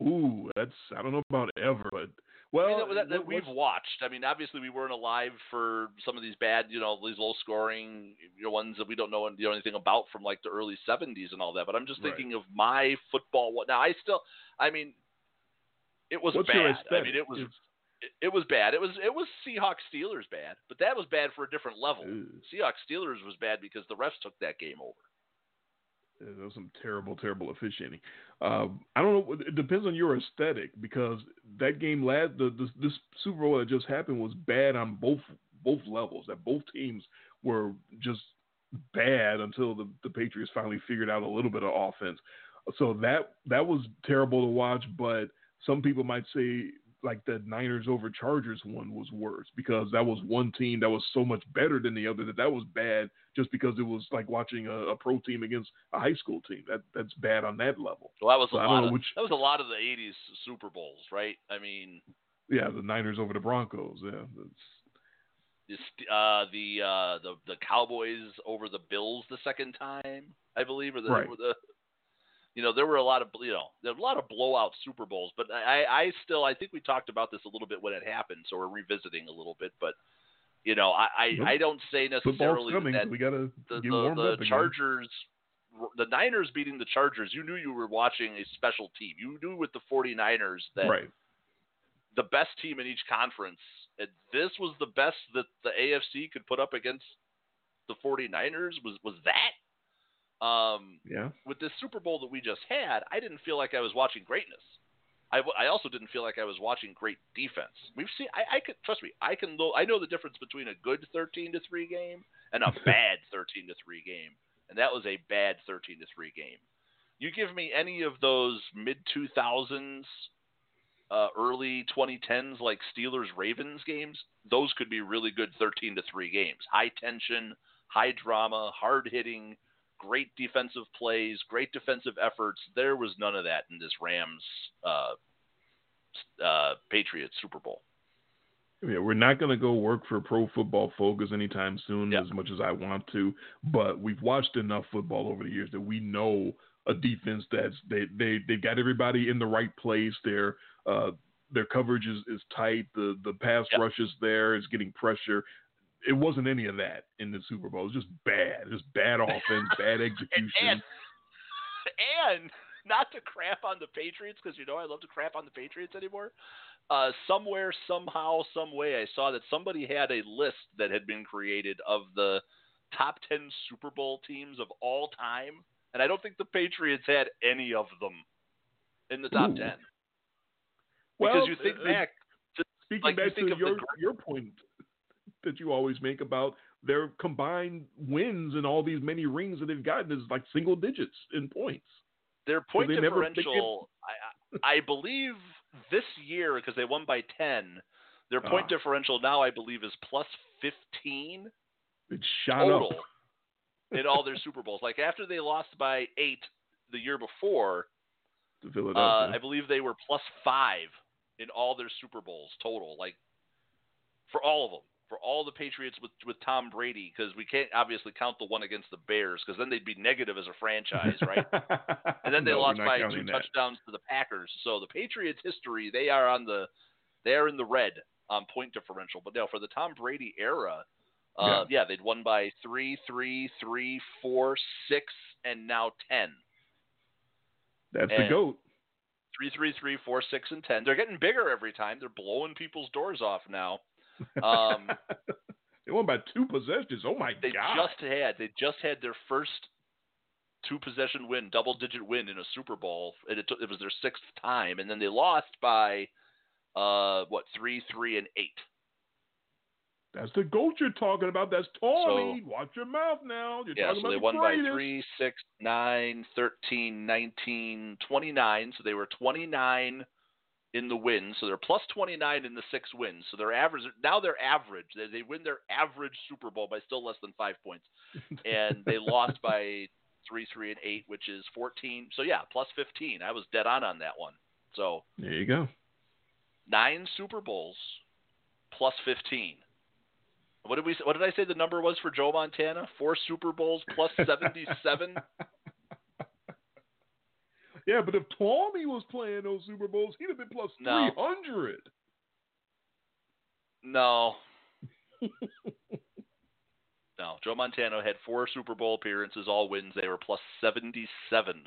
Ooh, that's I don't know about ever, but well, that, that, that we've watched. I mean, obviously we weren't alive for some of these bad, you know, these low scoring you know, ones that we don't know, you know anything about from like the early '70s and all that. But I'm just Right. thinking of my football. What now? I still, I mean, it was What's bad. I mean, it was. It's- It, was bad. It was it was Seahawks Steelers bad, but that was bad for a different level. Seahawks Steelers was bad because the refs took that game over. There was some terrible, terrible officiating. Um, I don't know. It depends on your aesthetic because that game last the, the this Super Bowl that just happened was bad on both both levels. That both teams were just bad until the the Patriots finally figured out a little bit of offense. So that that was terrible to watch. But some people might say like the Niners over Chargers one was worse because that was one team that was so much better than the other that that was bad just because it was like watching a, a pro team against a high school team. That that's bad on that level. Well, that was So a I lot of which- that was a lot of the '80s Super Bowls, right? I mean, Yeah, the Niners over the Broncos. Yeah, the uh, the uh, the the Cowboys over the Bills the second time, I believe, or the, Right. or the you know there were a lot of you know there were a lot of blowout Super Bowls, but I I still I think we talked about this a little bit when it happened, so we're revisiting a little bit, but you know I I. I don't say necessarily coming. that we gotta the, the, the. Chargers, the Niners beating the Chargers, you knew you were watching a special team. You knew with the 49ers that Right. the best team in each conference, and this was the best that the AFC could put up against the 49ers. Was was that? Um, Yeah. with this Super Bowl that we just had, I didn't feel like I was watching greatness. I, w- I also didn't feel like I was watching great defense. We've seen. I, I could trust me. I can. Know, I know the difference between a good thirteen to three game and a [laughs] bad thirteen to three game, and that was a bad thirteen to three game. You give me any of those mid two thousands, uh, early twenty tens like Steelers Ravens games. Those could be really good thirteen to three games. High tension, high drama, hard hitting great defensive plays, great defensive efforts. There was none of that in this Rams uh, uh, Patriots Super Bowl. Yeah, we're not going to go work for Pro Football Focus anytime soon, as much as I want to. But we've watched enough football over the years that we know a defense that's they they they've got everybody in the right place. Their uh, their coverage is, is tight. The the pass rush is there. It's getting pressure. It wasn't any of that in the Super Bowl. It was just bad. Just bad offense, [laughs] bad execution. And and not to crap on the Patriots because you know I love to crap on the Patriots anymore. Uh, somewhere, somehow, some way, I saw that somebody had a list that had been created of the top ten Super Bowl teams of all time, and I don't think the Patriots had any of them in the top Ooh. ten. Well, because you think uh, back to Speaking like, back think to of the your gr- your point that you always make about their combined wins and all these many rings that they've gotten is like single digits in points. Their point never- they differential, I, I believe this year because they won by ten. Their point Ah. differential now, I believe, is plus fifteen It shot total up. in all their Super Bowls. Like after they lost by eight the year before, to uh, I believe they were plus five in all their Super Bowls total. Like for all of them, for all the Patriots with with Tom Brady, because we can't obviously count the one against the Bears, because then they'd be negative as a franchise, right? [laughs] and then they No, lost by two that. touchdowns to the Packers. So the Patriots' history, they are on the they are in the red on point differential. But now for the Tom Brady era, uh, yeah. they'd won by three, three, three, four, six, and now ten. That's the goat. Three, three, three, four, six, and ten. They're getting bigger every time. They're blowing people's doors off now. Um, [laughs] they won by two possessions. Oh my they god! just had they just had their first two possession win, double digit win in a Super Bowl, and it, it was their sixth time, and then they lost by uh what three, three, and eight. That's the goat you're talking about. That's Tommy. Watch your mouth now. You're Yeah, talking so about they the won by greatest. three, six, nine, thirteen, nineteen, twenty-nine. So they were 29 in the wins. So they're plus 29 in the six wins. So they're average now they're average. They, they win their average Super Bowl by still less than five points, and they [laughs] lost by three, three, and eight, which is 14. So yeah, plus 15. I was dead on on that one. So There you go. nine Super Bowls plus 15. What did we? What did I say the number was for Joe Montana? Four Super Bowls plus [laughs] 77. Yeah, but if Tommy was playing those Super Bowls, he'd have been plus No. 300. No. [laughs] no. Joe Montana had four Super Bowl appearances, all wins. They were plus 77.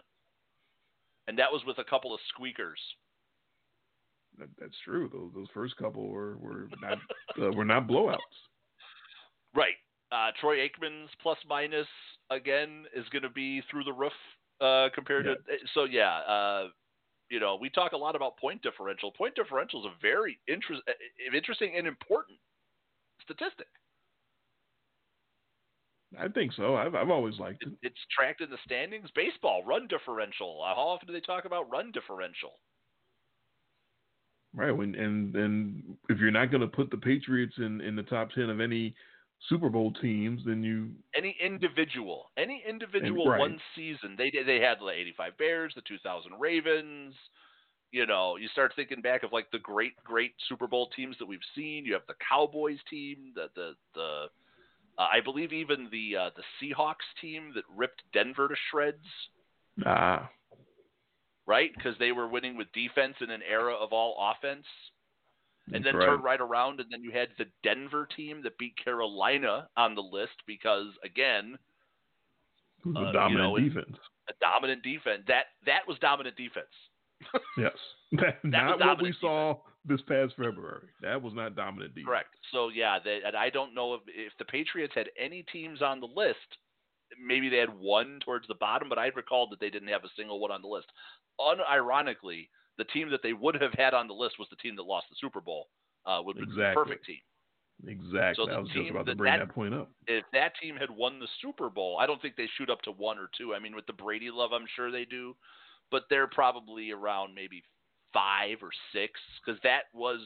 And that was with a couple of squeakers. That, that's true. Those those first couple were were not uh, were not blowouts. Right. Uh, Troy Aikman's plus minus, again, is going to be through the roof uh, compared to. So, yeah. Uh, you know, we talk a lot about point differential. Point differential is a very interest, uh, interesting and important statistic. I think so. I've I've always liked it. It's tracked in the standings. Baseball run differential. Uh, How often do they talk about run differential? Right. When and and if you're not going to put the Patriots in in the top ten of any Super Bowl teams, then you any individual, any individual right. one season. They they had the '85 Bears, the 2000 Ravens. You know, you start thinking back of like the great great Super Bowl teams that we've seen. You have the Cowboys team, the the the. Uh, I believe even the uh, the Seahawks team that ripped Denver to shreds. Ah. Right, because they were winning with defense in an era of all offense and then right. turned right around, and then you had the Denver team that beat Carolina on the list because again, a uh, dominant you know, defense. A dominant defense. That that was dominant defense. [laughs] yes, [laughs] that, That not what we saw this past February. That was not dominant defense. Correct. So yeah, they, and I don't know if if the Patriots had any teams on the list. Maybe they had one towards the bottom, but I recalled that they didn't have a single one on the list. Unironically, the team that they would have had on the list was the team that lost the Super Bowl. Uh, would be the perfect team. Exactly. So I was just about to bring that- that point up. If that team had won the Super Bowl, I don't think they shoot up to one or two. I mean, with the Brady love, I'm sure they do, but they're probably around maybe five or six because that was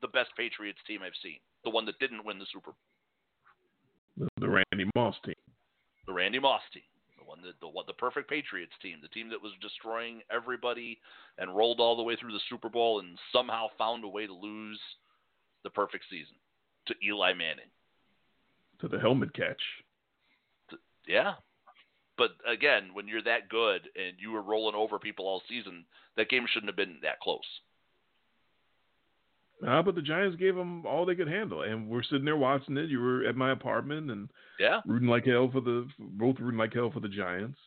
the best Patriots team I've seen. The one that didn't win the Super Bowl, The, the Randy Moss team. the Randy Moss team, the the the perfect Patriots team, the team that was destroying everybody and rolled all the way through the Super Bowl and somehow found a way to lose the perfect season to Eli Manning. To the helmet catch. Yeah. But again, when you're that good and you were rolling over people all season, that game shouldn't have been that close. Uh, but the Giants gave them all they could handle, and we're sitting there watching it. You were at my apartment and Yeah. rooting like hell for the both rooting like hell for the Giants.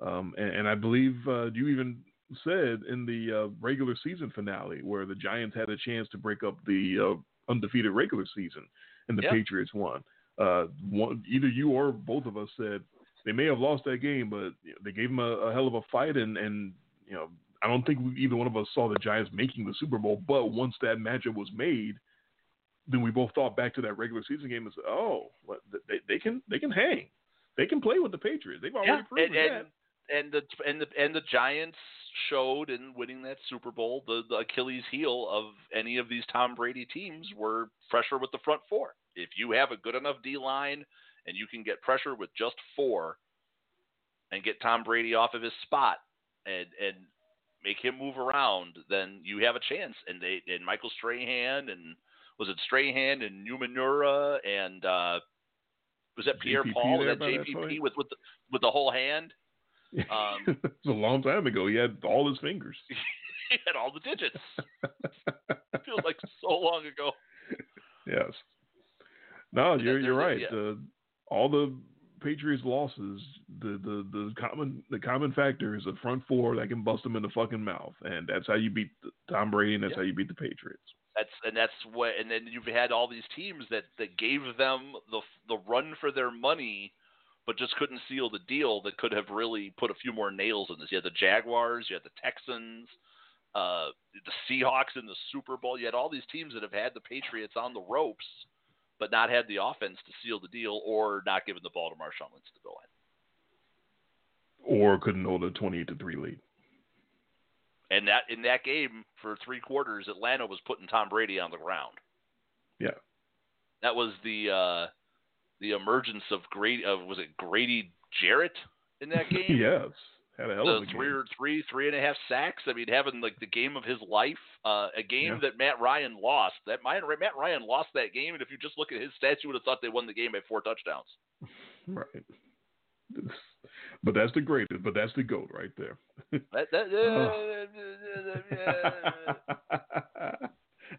Um, and, and I believe uh, you even said in the uh, regular season finale where the Giants had a chance to break up the uh, undefeated regular season, and the Yeah. Patriots won. Uh, one, either you or both of us said they may have lost that game, but they gave them a, a hell of a fight, and and you know I don't think we, either one of us saw the Giants making the Super Bowl. But once that matchup was made, then we both thought back to that regular season game and said, "Oh, what, they they can they can hang, they can play with the Patriots. They've already Yeah. proven And, that." and and the and the and the Giants showed in winning that Super Bowl the, the Achilles heel of any of these Tom Brady teams were pressure with the front four. If you have a good enough D line and you can get pressure with just four and get Tom Brady off of his spot and and make him move around, then you have a chance. And they and Michael Strahan and was it Strahan and Umenyiora and uh, was that Pierre JPP Paul? Was that by that with with the, with the whole hand? [laughs] Um, it's a long time ago. He had all his fingers. [laughs] he had all the digits. [laughs] feels like so long ago. Yes. No, you're you're right. a- Uh, all the Patriots losses, the, the the common the common factor is a front four that can bust them in the fucking mouth, and that's how you beat the- Tom Brady, and that's Yeah. how you beat the Patriots. That's and that's what and then you've had all these teams that that gave them the the run for their money, but just couldn't seal the deal. That could have really put a few more nails in this. You had the Jaguars, you had the Texans, uh, the Seahawks in the Super Bowl. You had all these teams that have had the Patriots on the ropes, but not had the offense to seal the deal, or not given the ball to Marshawn Lynch to go in. Or couldn't hold a twenty-eight to three lead. And that in that game for three quarters, Atlanta was putting Tom Brady on the ground. Yeah. That was the uh, the emergence of Grady. Of was it Grady Jarrett in that [laughs] game? yes, had a hell of a three game. or three, three and a half sacks. I mean, having like the game of his life, uh, a game Yeah. that Matt Ryan lost. That Matt Matt Ryan lost that game, and if you just look at his stats, you would have thought they won the game by four touchdowns. [laughs] Right. [laughs] But that's the greatest. But that's the goat right there. [laughs] That, that,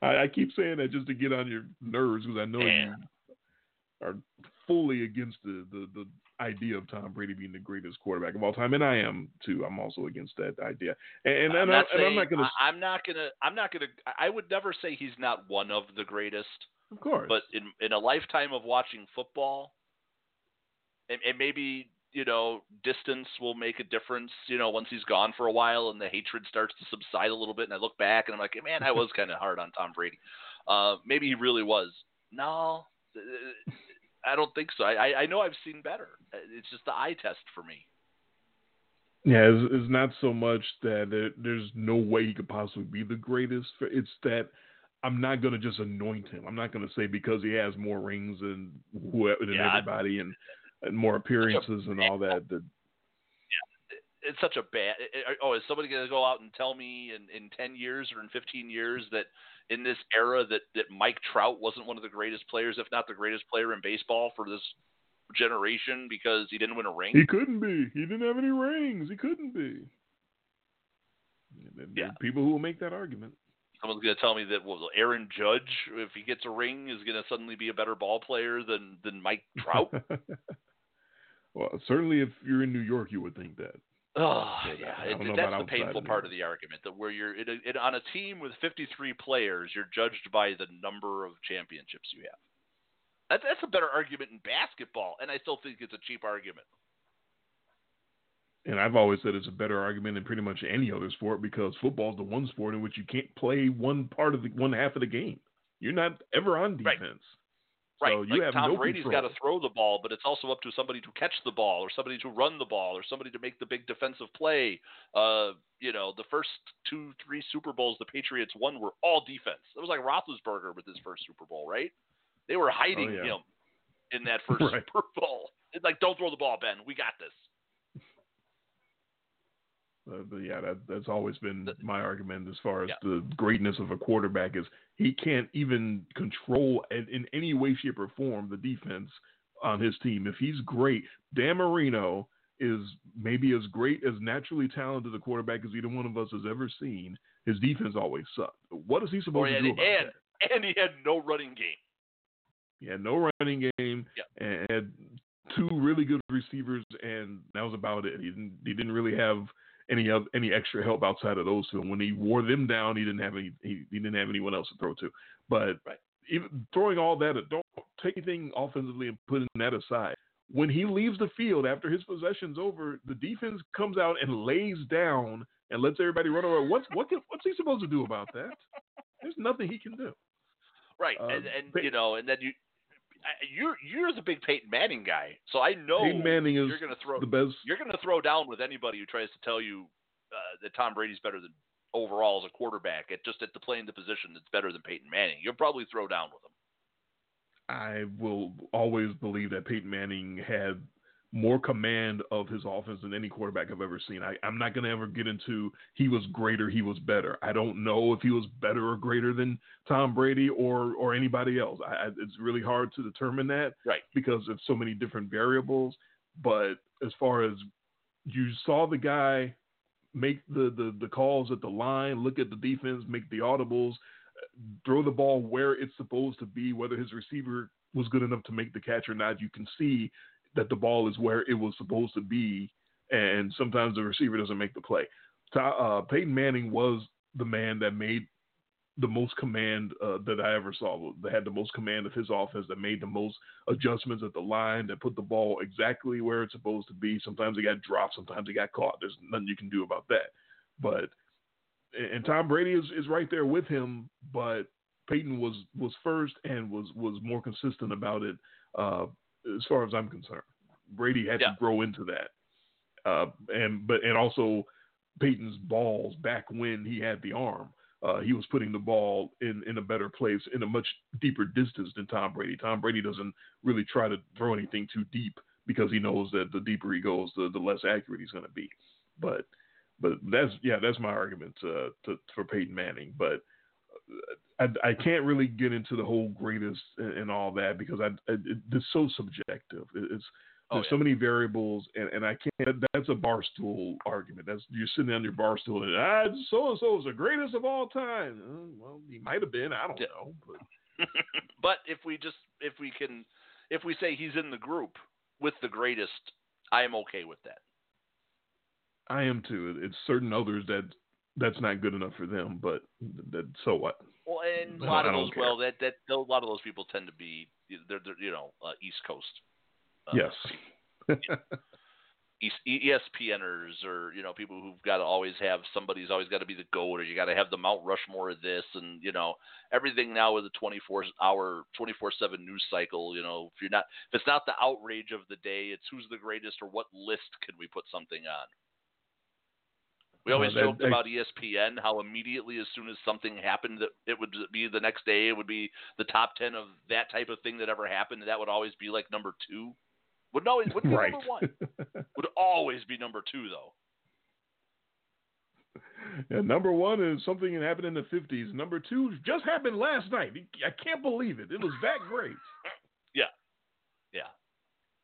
I, I keep saying that just to get on your nerves because I know you are fully against the, the, the idea of Tom Brady being the greatest quarterback of all time, and I am too. I'm also against that idea. And, and, I'm not I, I'm not going to. I- I'm not gonna. I'm not gonna. I would never say he's not one of the greatest. Of course. But in in a lifetime of watching football, and, and maybe you know distance will make a difference. You know, once he's gone for a while and the hatred starts to subside a little bit, and I look back and I'm like, man, I was kind of hard on Tom Brady. Uh, maybe he really was. No, I don't think so. I I- I know I've seen better. It's just the eye test for me. Yeah, it's, it's not so much that there, there's no way he could possibly be the greatest. It's that I'm not going to just anoint him. I'm not going to say because he has more rings than whoever than Yeah, everybody and, and more appearances and all that. That it's such a bad. it- Oh, is somebody going to go out and tell me in, in ten years or in fifteen years that in this era that that Mike Trout wasn't one of the greatest players, if not the greatest player in baseball for this generation because he didn't win a ring? he couldn't be. He didn't have any rings. He couldn't be. There People who will make that argument. Someone's going to tell me that well, Aaron Judge, if he gets a ring, is going to suddenly be a better ball player than than Mike Trout. [laughs] well, certainly if you're in New York, you would think that. Oh, yeah, it- that's the painful part of the argument. That where you're a, in, on a team with 53 players, you're judged by the number of championships you have. That, that's a better argument in basketball, and I still think it's a cheap argument. And I've always said it's a better argument in pretty much any other sport because football is the one sport in which you can't play one part of the one half of the game. You're not ever on defense. Right, So you like have Tom no Brady's got to throw the ball, but it's also up to somebody to catch the ball, or somebody to run the ball, or somebody to make the big defensive play. Uh, you know, the first two, three Super Bowls the Patriots won were all defense. It was like Roethlisberger with his first Super Bowl, right? They were hiding Oh, yeah. him in that [laughs] first Right. Super Bowl. It's like, don't throw the ball, Ben. We got this. Uh, but yeah, that, that's always been my argument as far as the greatness of a quarterback is he can't even control in, in any way, shape, or form the defense on his team. If he's great, Dan Marino is maybe as great as naturally talented a quarterback as either one of us has ever seen. His defense always sucked. What is he supposed to do about and that? and he had no running game. He had no running game yeah. and had two really good receivers, and that was about it. He didn't he didn't really have any of any extra help outside of those two. And when he wore them down, he didn't have any he, he didn't have anyone else to throw to. But even throwing all that, don't take anything offensively and putting that aside. When he leaves the field after his possession's over, the defense comes out and lays down and lets everybody run over. What's what can, what's he supposed to do about that? There's nothing he can do. Right, Um, and and you know, and then you, you're you're the big Peyton Manning guy, so I know Peyton Manning is you're going to throw the best. You're going to throw down with anybody who tries to tell you uh, that Tom Brady's better than overall as a quarterback. At just at the playing the position that's better than Peyton Manning. You'll probably throw down with him. I will always believe that Peyton Manning had more command of his offense than any quarterback I've ever seen. I, I'm not going to ever get into he was greater, he was better. I don't know if he was better or greater than Tom Brady or or anybody else. I, I, it's really hard to determine that, right? Because of so many different variables. But as far as you saw the guy make the, the, the calls at the line, look at the defense, make the audibles, throw the ball where it's supposed to be, whether his receiver was good enough to make the catch or not. You can see that the ball is where it was supposed to be, and sometimes the receiver doesn't make the play. Uh, Peyton Manning was the man that made the most command uh, that I ever saw. That had the most command of his offense. That made the most adjustments at the line. That put the ball exactly where it's supposed to be. Sometimes he got dropped. Sometimes he got caught. There's nothing you can do about that. But and Tom Brady is, is right there with him, but Peyton was was first and was was more consistent about it. Uh, as far as I'm concerned, Brady had to grow into that, uh, and but and also Peyton's balls back when he had the arm. Uh, he was putting the ball in, in a better place in a much deeper distance than Tom Brady. Tom Brady doesn't really try to throw anything too deep because he knows that the deeper he goes, the, the less accurate he's going to be. But but that's yeah, that's my argument uh, to, for Peyton Manning. But I, I can't really get into the whole greatest and, and all that because I, I it, it's so subjective. It, it's there's so many variables, and, and I can't. That's a barstool argument. That's you're sitting on your barstool and ah, so and so is the greatest of all time. Uh, well, he might have been. I don't know, but [laughs] but if we just if we can if we say he's in the group with the greatest, I am okay with that. I am too. It's certain others that that's not good enough for them, but that so what? Well, and a lot of those, care. well, that that a lot of those people tend to be they're, they're you know uh, East Coast. Uh, yes. [laughs] East, ESPNers or you know people who've got to always have somebody's always got to be the goat or you got to have the Mount Rushmore of this and you know everything now with a 24 hour 24 7 news cycle you know if you're not if it's not the outrage of the day it's who's the greatest or what list can we put something on We always Uh, joked about ESPN, how immediately as soon as something happened, that it would be the next day. It would be the top ten of that type of thing that ever happened. And that would always be like number two. Wouldn't always wouldn't be Right. number one. [laughs] would always be number two though. Yeah, number one is something that happened in the 50s. Number two just happened last night. I can't believe it. It was that great.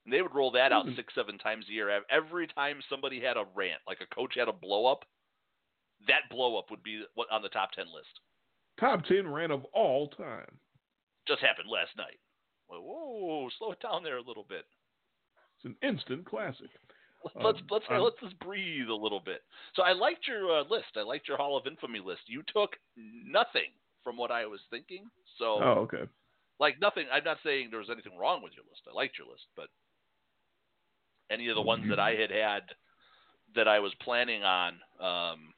And they would roll that out Mhm. six, seven times a year. Every time somebody had a rant, like a coach had a blow up, that blow up would be what on the top ten list. Top 10 rant of all time. Just happened last night. Well, whoa, slow it down there a little bit. It's an instant classic. Let's Um, let's um, let's just breathe a little bit. So I liked your uh, list. I liked your Hall of Infamy list. You took nothing from what I was thinking. So Oh, okay. like nothing. I'm not saying there was anything wrong with your list. I liked your list, but any of the ones that I had had that I was planning on, um,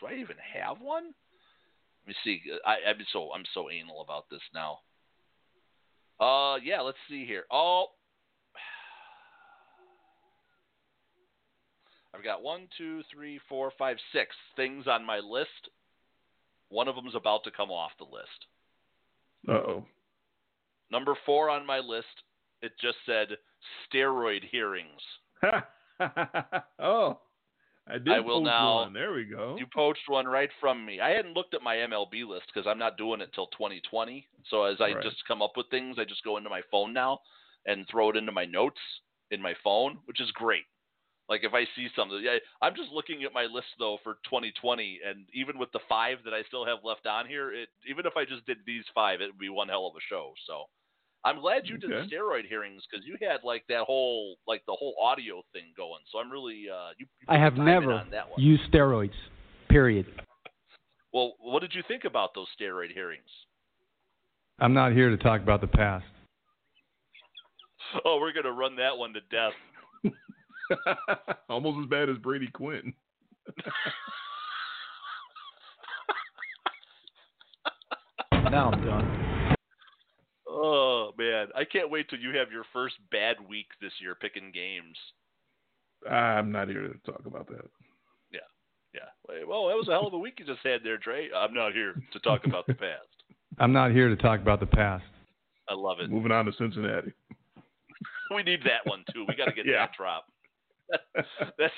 do I even have one? Let me see. I, I'm so I'm so anal about this now. Uh, yeah. Let's see here. Oh, [sighs] I've got one, two, three, four, five, six things on my list. One of them's about to come off the list. Uh-oh. Number four on my list, it just said steroid hearings. [laughs] oh, I did I will now- one. There we go. You poached one right from me. I hadn't looked at my MLB list because I'm not doing it till 2020. So as I Right. just come up with things, I just go into my phone now and throw it into my notes in my phone, which is great. Like if I see something, yeah, I'm just looking at my list though for 2020, and even with the five that I still have left on here, it even if I just did these five, it would be one hell of a show. So I'm glad you did Okay. steroid hearings because you had like that whole like the whole audio thing going. So I'm really uh, you. you I have the time in never on that one. used steroids. Period. Well, what did you think about those steroid hearings? I'm not here to talk about the past. Oh, we're gonna run that one to death. [laughs] Almost as bad as Brady Quinn. [laughs] Now I'm done. Oh man, I can't wait till you have your first bad week this year picking games. I'm not here to talk about that. Yeah, yeah. Well, that was a hell of a week you just had there, Dre. I'm not here to talk about the past. [laughs] I'm not here to talk about the past. I love it. Moving on to Cincinnati. [laughs] We need that one too. We got to get [laughs] Yeah. that drop. That's.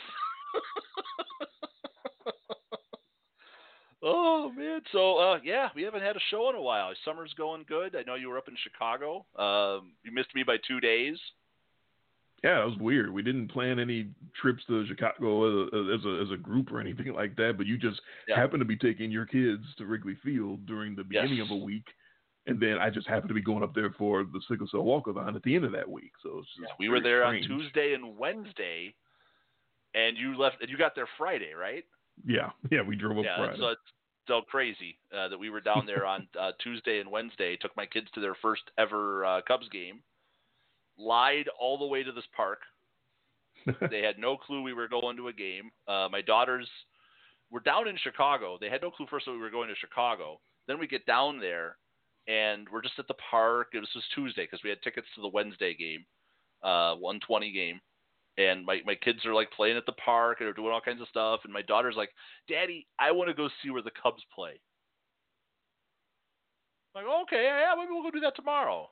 Oh man, so uh, yeah, we haven't had a show in a while. Summer's going good. I know you were up in Chicago. Um, you missed me by two days. Yeah, it was weird. We didn't plan any trips to Chicago as a, as a, group or anything like that, but you just Yeah. happened to be taking your kids to Wrigley Field during the beginning Yes. of a week, and then I just happened to be going up there for the sickle cell walkathon at the end of that week. So it's just We were there strange. on Tuesday and Wednesday, and you left. And you got there Friday, right? Yeah, [laughs] yeah, we drove up yeah, Friday. it's, it's so crazy uh, that we were down there on [laughs] uh, Tuesday and Wednesday. Took my kids to their first ever uh, Cubs game. Lied all the way to this park. [laughs] they had no clue we were going to a game. Uh, my daughters were down in Chicago. They had no clue first that we were going to Chicago. Then we get down there, and we're just at the park. It was just Tuesday because we had tickets to the Wednesday game, uh, 120 game. And my, my kids are like playing at the park and they're doing all kinds of stuff. And my daughter's like, Daddy, I want to go see where the Cubs play. I'm like, okay, yeah, maybe we'll go do that tomorrow.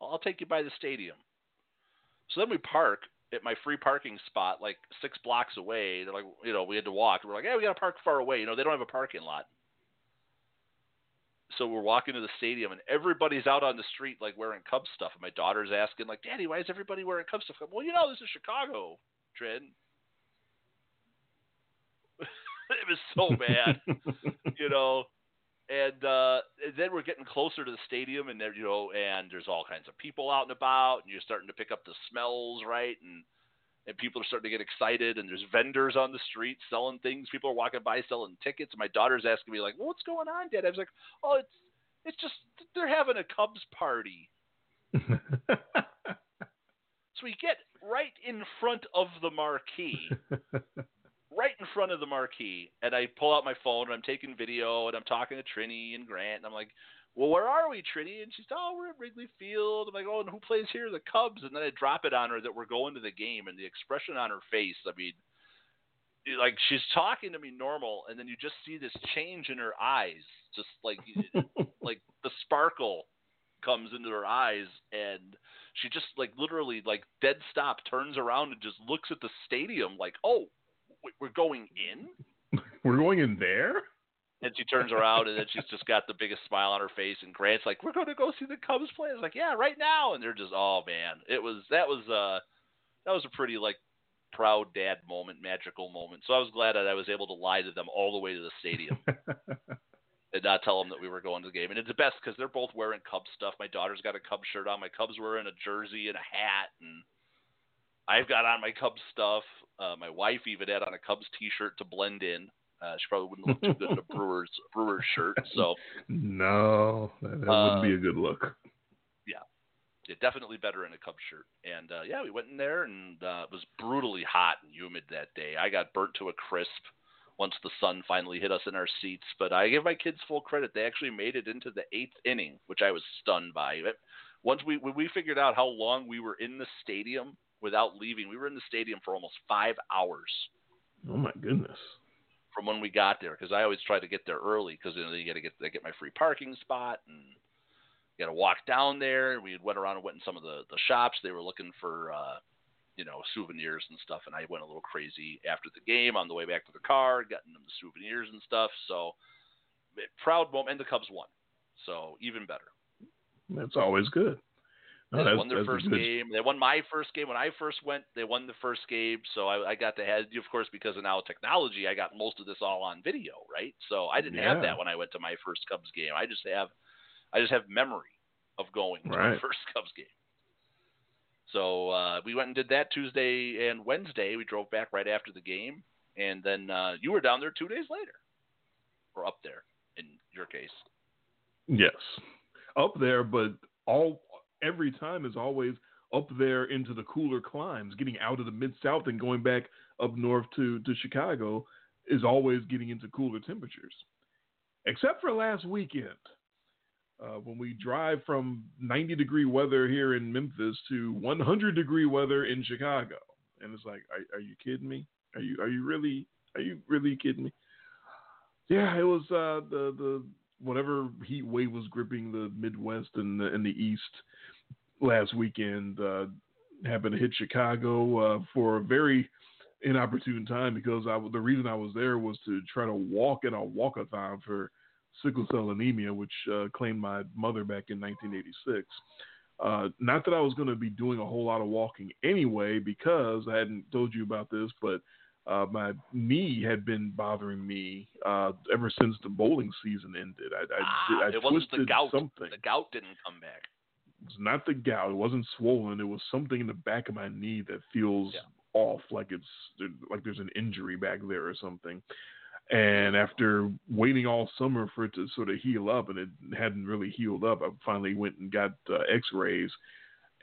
I'll take you by the stadium. So then we park at my free parking spot, like six blocks away. They're like, you know, we had to walk. We're like, yeah, we got to park far away. You know, they don't have a parking lot. So we're walking to the stadium, and everybody's out on the street, like wearing Cubs stuff. And my daughter's asking, like, Daddy, why is everybody wearing Cubs stuff? I'm, well, you know, this is Chicago, Trent. [laughs] it was so bad, [laughs] you know. And uh, and then we're getting closer to the stadium, and there, you know, and there's all kinds of people out and about, and you're starting to pick up the smells, right? And and people are starting to get excited, and there's vendors on the street selling things. People are walking by selling tickets. And my daughter's asking me like, well, "What's going on, Dad?" I was like, "Oh, it's it's just they're having a Cubs party." [laughs] So we get right in front of the marquee, [laughs] right in front of the marquee, and I pull out my phone and I'm taking video and I'm talking to Trini and Grant and I'm like, "Well, where are we, Trini?" And she's, "Oh, we're at Wrigley Field." I'm like, "Oh, and who plays here? The Cubs." And then I drop it on her that we're going to the game, and the expression on her face, I mean, like she's talking to me normal, and then you just see this change in her eyes, just like [laughs] like the sparkle comes into her eyes, and she just like literally like dead stop turns around and just looks at the stadium like, oh, we're going in. [laughs] We're going in there. And she turns around and then she's just got the biggest smile on her face. And Grant's like, "We're going to go see the Cubs play." I was like, "Yeah, right now." And they're just, "Oh man, it was that was uh that was a pretty like proud dad moment, magical moment." So I was glad that I was able to lie to them all the way to the stadium [laughs] and not tell them that we were going to the game. And it's the best because they're both wearing Cubs stuff. My daughter's got a Cubs shirt on. My Cubs wearing a jersey and a hat, and I've got on my Cubs stuff. Uh, my wife even had on a Cubs T-shirt to blend in. Uh, she probably wouldn't look too good in a Brewers [laughs] Brewers shirt. So no, that, that Uh, wouldn't be a good look. yeah, yeah, definitely better in a Cubs shirt. And uh, yeah, we went in there, and uh, it was brutally hot and humid that day. I got burnt to a crisp once the sun finally hit us in our seats. But I give my kids full credit; they actually made it into the eighth inning, which I was stunned by. It- Once we when we figured out how long we were in the stadium without leaving, we were in the stadium for almost five hours Oh my goodness. From when we got there because I always try to get there early because you know you got to get get my free parking spot and got to walk down there. We went around and went in some of the the shops. They were looking for uh, you know souvenirs and stuff, and I went a little crazy after the game on the way back to the car, getting them the souvenirs and stuff. So proud moment, and the Cubs won, so even better. That's always good. No, they won their first good- game. They won my first game when I first went. They won the first game, so I, I got to have, of course, because of now technology, I got most of this all on video, right? So I didn't have that when I went to my first Cubs game. I just have, I just have memory of going to my first [laughs] Cubs game. So uh, we went and did that Tuesday and Wednesday. We drove back right after the game, and then uh, you were down there two days later, or up there in your case. Yes, up there, but all every time is always up there into the cooler climes. Getting out of the mid south and going back up north to to Chicago is always getting into cooler temperatures. Except for last weekend, uh, when we drive from 90 degree weather here in Memphis to 100 degree weather in Chicago, and it's like, are, are you kidding me? Are you are you really are you really kidding me? Yeah, it was uh, the the whatever heat wave was gripping the Midwest and the, and the East last weekend uh, happened to hit Chicago uh, for a very inopportune time because I the reason I was there was to try to walk in a walkathon for sickle cell anemia, which uh, claimed my mother back in 1986. Uh, not that I was going to be doing a whole lot of walking anyway, because I hadn't told you about this, but uh, my knee had been bothering me uh, ever since the bowling season ended. I, I, Ah, I it wasn't the gout. something. The gout didn't come back. It's not the gout. It wasn't swollen. It was something in the back of my knee that feels off, like it's like there's an injury back there or something. And after waiting all summer for it to sort of heal up, and it hadn't really healed up, I finally went and got uh, X-rays.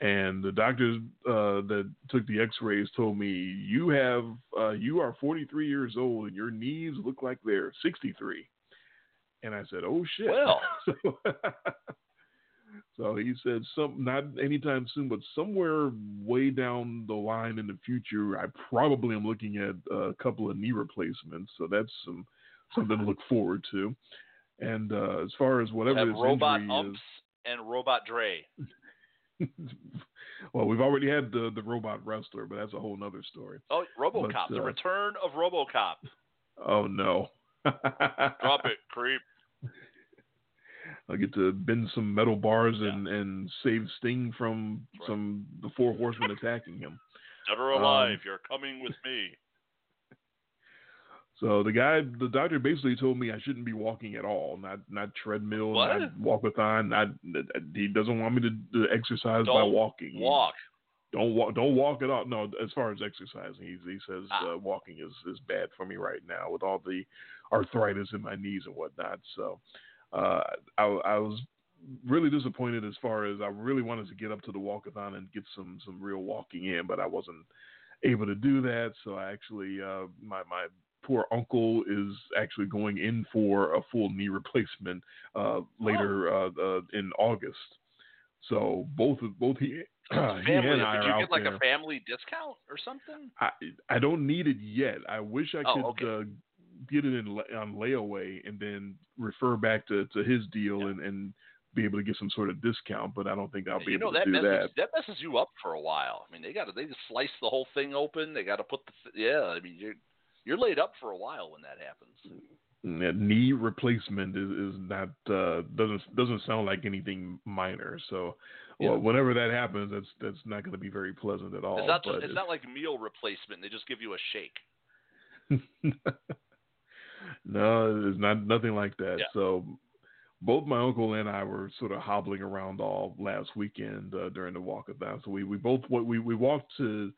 And the doctors uh, that took the X-rays told me you have uh, you are 43 years old and your knees look like they're 63. And I said, "Oh shit!" Well. [laughs] so, so he said, "Some not anytime soon, but somewhere way down the line in the future, I probably am looking at a couple of knee replacements. So that's some something to look [laughs] forward to." And uh, as far as whatever have this robot injury umps and robot Dre. [laughs] [laughs] well, we've already had the the robot wrestler, but that's a whole nother story. Oh, RoboCop, But, the uh, return of RoboCop. Oh no. [laughs] Drop it, creep. I get to bend some metal bars and, and save Sting from some the four horsemen attacking him. Dead or alive, Um, you're coming with me. So the guy, the doctor basically told me I shouldn't be walking at all, not not treadmill, What? not walkathon. Not he doesn't want me to, to exercise by Don't walking. Walk. Don't walk. Don't walk at all. No, as far as exercising, he, he says Ah. uh, walking is is bad for me right now with all the arthritis in my knees and whatnot. So uh, I, I was really disappointed as far as I really wanted to get up to the walkathon and get some some real walking in, but I wasn't able to do that. So I actually uh, my my poor uncle is actually going in for a full knee replacement uh, later uh, uh, in August. So both of both he Uh, [clears throat] he family. and I Did you get like there. a family discount or something? I I don't need it yet. I wish I Oh, could okay. uh, get it in on layaway and then refer back to, to his deal and, and be able to get some sort of discount. But I don't think I'll be you know able that to do messes, that. messes you up for a while. I mean, they got to they just slice the whole thing open. They got to put the yeah. I mean, you're laid up for a while when that happens. That knee replacement is, is not uh, doesn't doesn't sound like anything minor. So, Yeah. well, whenever that happens, that's that's not going to be very pleasant at all. it's not just, it's not like meal replacement. They just give you a shake. [laughs] no, it's not nothing like that. Yeah. So both my uncle and I were sort of hobbling around all last weekend uh, during the walkathon. So we, we both we we walked to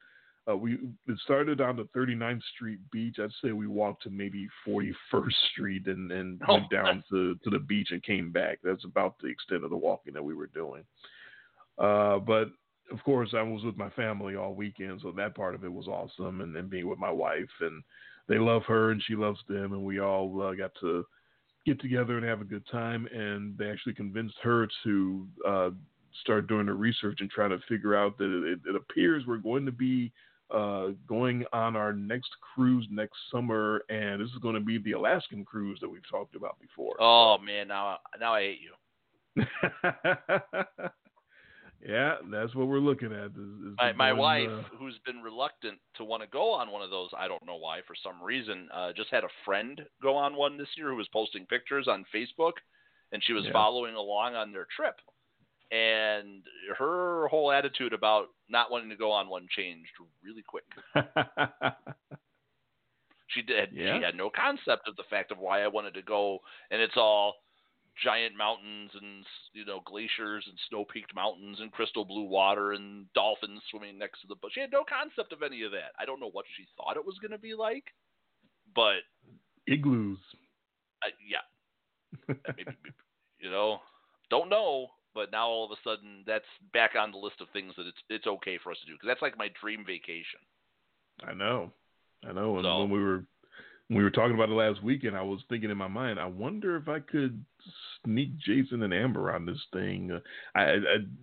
uh, we it started on the 39th Street beach. I'd say we walked to maybe 41st [laughs] Street and and Oh, went down to to the beach and came back. That's about the extent of the walking that we were doing. Uh, but of course, I was with my family all weekend, so that part of it was awesome, and then being with my wife, and they love her and she loves them, and we all uh, got to get together and have a good time. And they actually convinced her to uh, start doing the research and trying to figure out that it, it appears we're going to be uh, going on our next cruise next summer, and this is going to be the Alaskan cruise that we've talked about before. Oh man, now now I hate you. [laughs] yeah, that's what we're looking at. Is, is My my going, wife, uh, who's been reluctant to want to go on one of those, I don't know why, for some reason, uh, just had a friend go on one this year who was posting pictures on Facebook, and she was Yeah. following along on their trip. And her whole attitude about not wanting to go on one changed really quick. [laughs] She did. Yeah? She had no concept of the fact of why I wanted to go, and it's all giant mountains and you know glaciers and snow-peaked mountains and crystal blue water and dolphins swimming next to the. But she had no concept of any of that. I don't know what she thought it was going to be like, but igloos. I, yeah, [laughs] maybe you know, don't know. But now all of a sudden, that's back on the list of things that it's it's okay for us to do because that's like my dream vacation. I know, I know. And So- when we were when we were talking about it last weekend, I was thinking in my mind, I wonder if I could sneak Jason and Amber on this thing. Uh, I, I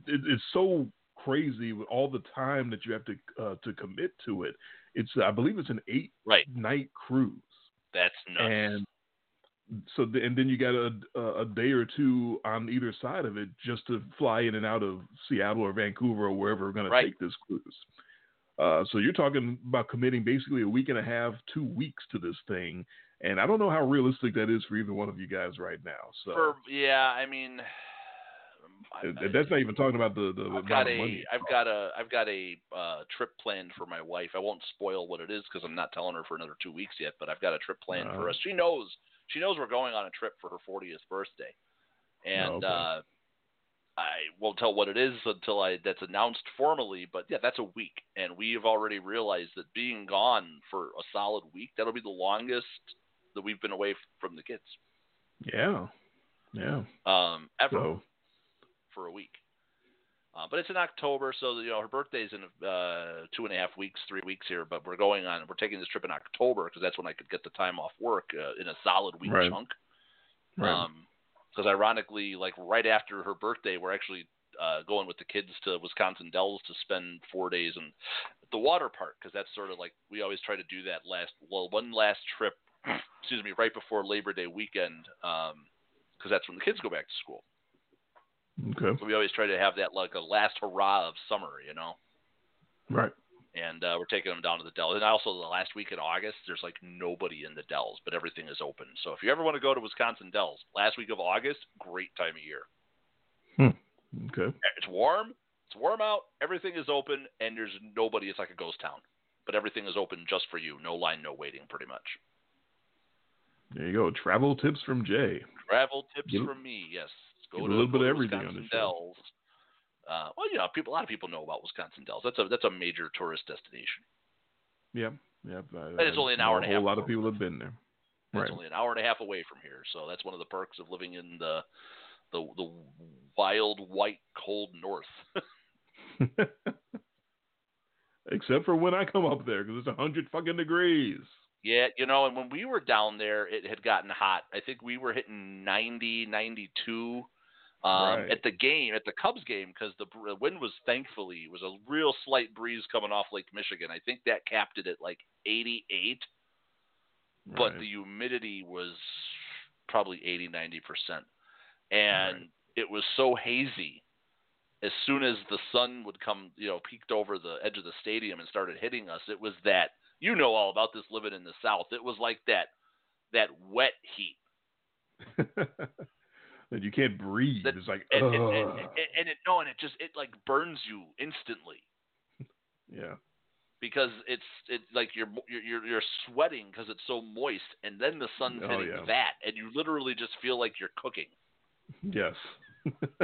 it, it's so crazy with all the time that you have to uh, to commit to it. It's I believe it's an eight Right. night cruise. That's nuts. and so th- and then you got a, a day or two on either side of it just to fly in and out of Seattle or Vancouver or wherever we're going Right. to take this cruise. Uh, so you're talking about committing basically a week and a half, two weeks to this thing, and I don't know how realistic that is for either one of you guys right now. So For yeah, I mean, and that's not even talking about the the I've got a money. I've got a I've got a uh, trip planned for my wife. I won't spoil what it is because I'm not telling her for another two weeks yet. But I've got a trip planned for Uh. us. She knows she knows we're going on a trip for her 40th birthday, and Oh, okay. uh, I won't tell what it is until I that's announced formally. But yeah, that's a week, and we have already realized that being gone for a solid week that'll be the longest that we've been away f- from the kids Yeah, yeah. um, ever for a week. Uh, but it's in October, so you know her birthday's in uh, two and a half weeks, three weeks here. But we're going on, we're taking this trip in October because that's when I could get the time off work uh, in a solid week Right. chunk. right. Because ironically, like right after her birthday, we're actually uh, going with the kids to Wisconsin Dells to spend four days in the water park because that's sort of like we always try to do that last well one last trip, [clears throat] excuse me, right before Labor Day weekend because that's when the kids go back to school. Okay, So we always try to have that like a last hurrah of summer, you know. right. And uh, we're taking them down to the Dells. And also the last week in August, there's like nobody in the Dells, but everything is open. So if you ever want to go to Wisconsin Dells, last week of August, great time of year. Okay. It's warm. It's warm out. Everything is open, and there's nobody. It's like a ghost town, but everything is open just for you. No line, no waiting, pretty much. There you go. Travel tips from Jay. Travel tips a- from me. Yes, go get a to little bit of to everything on Wisconsin the. Dells. Uh, well, you know, people. A lot of people know about Wisconsin Dells. That's a that's a major tourist destination. Yeah, Yep. I, And it's only an hour and a half. A lot of people have been there. It's Right. only an hour and a half away from here, so that's one of the perks of living in the the the wild, white, cold north. [laughs] Except for when I come up there, because it's a hundred fucking degrees. yeah, you know, and when we were down there, it had gotten hot. I think we were hitting 90, 92 um, Right. at the game, at the Cubs game, because the br- wind was thankfully was a real slight breeze coming off Lake Michigan. I think that capped it at like 88, but Right. the humidity was probably 80, 90 percent, and it was so hazy. As soon as the sun would come, you know, peeked over the edge of the stadium and started hitting us, it was that you know all about this living in the South. It was like that that wet heat. [laughs] that you can't breathe. it's like, and, and, and, and, and it no, and it just it like burns you instantly [laughs] yeah. because it's it like you're you're you're, you're sweating because it's so moist, and then the sun's Oh, hitting yeah. the vat, and you literally just feel like you're cooking. Yes. [laughs]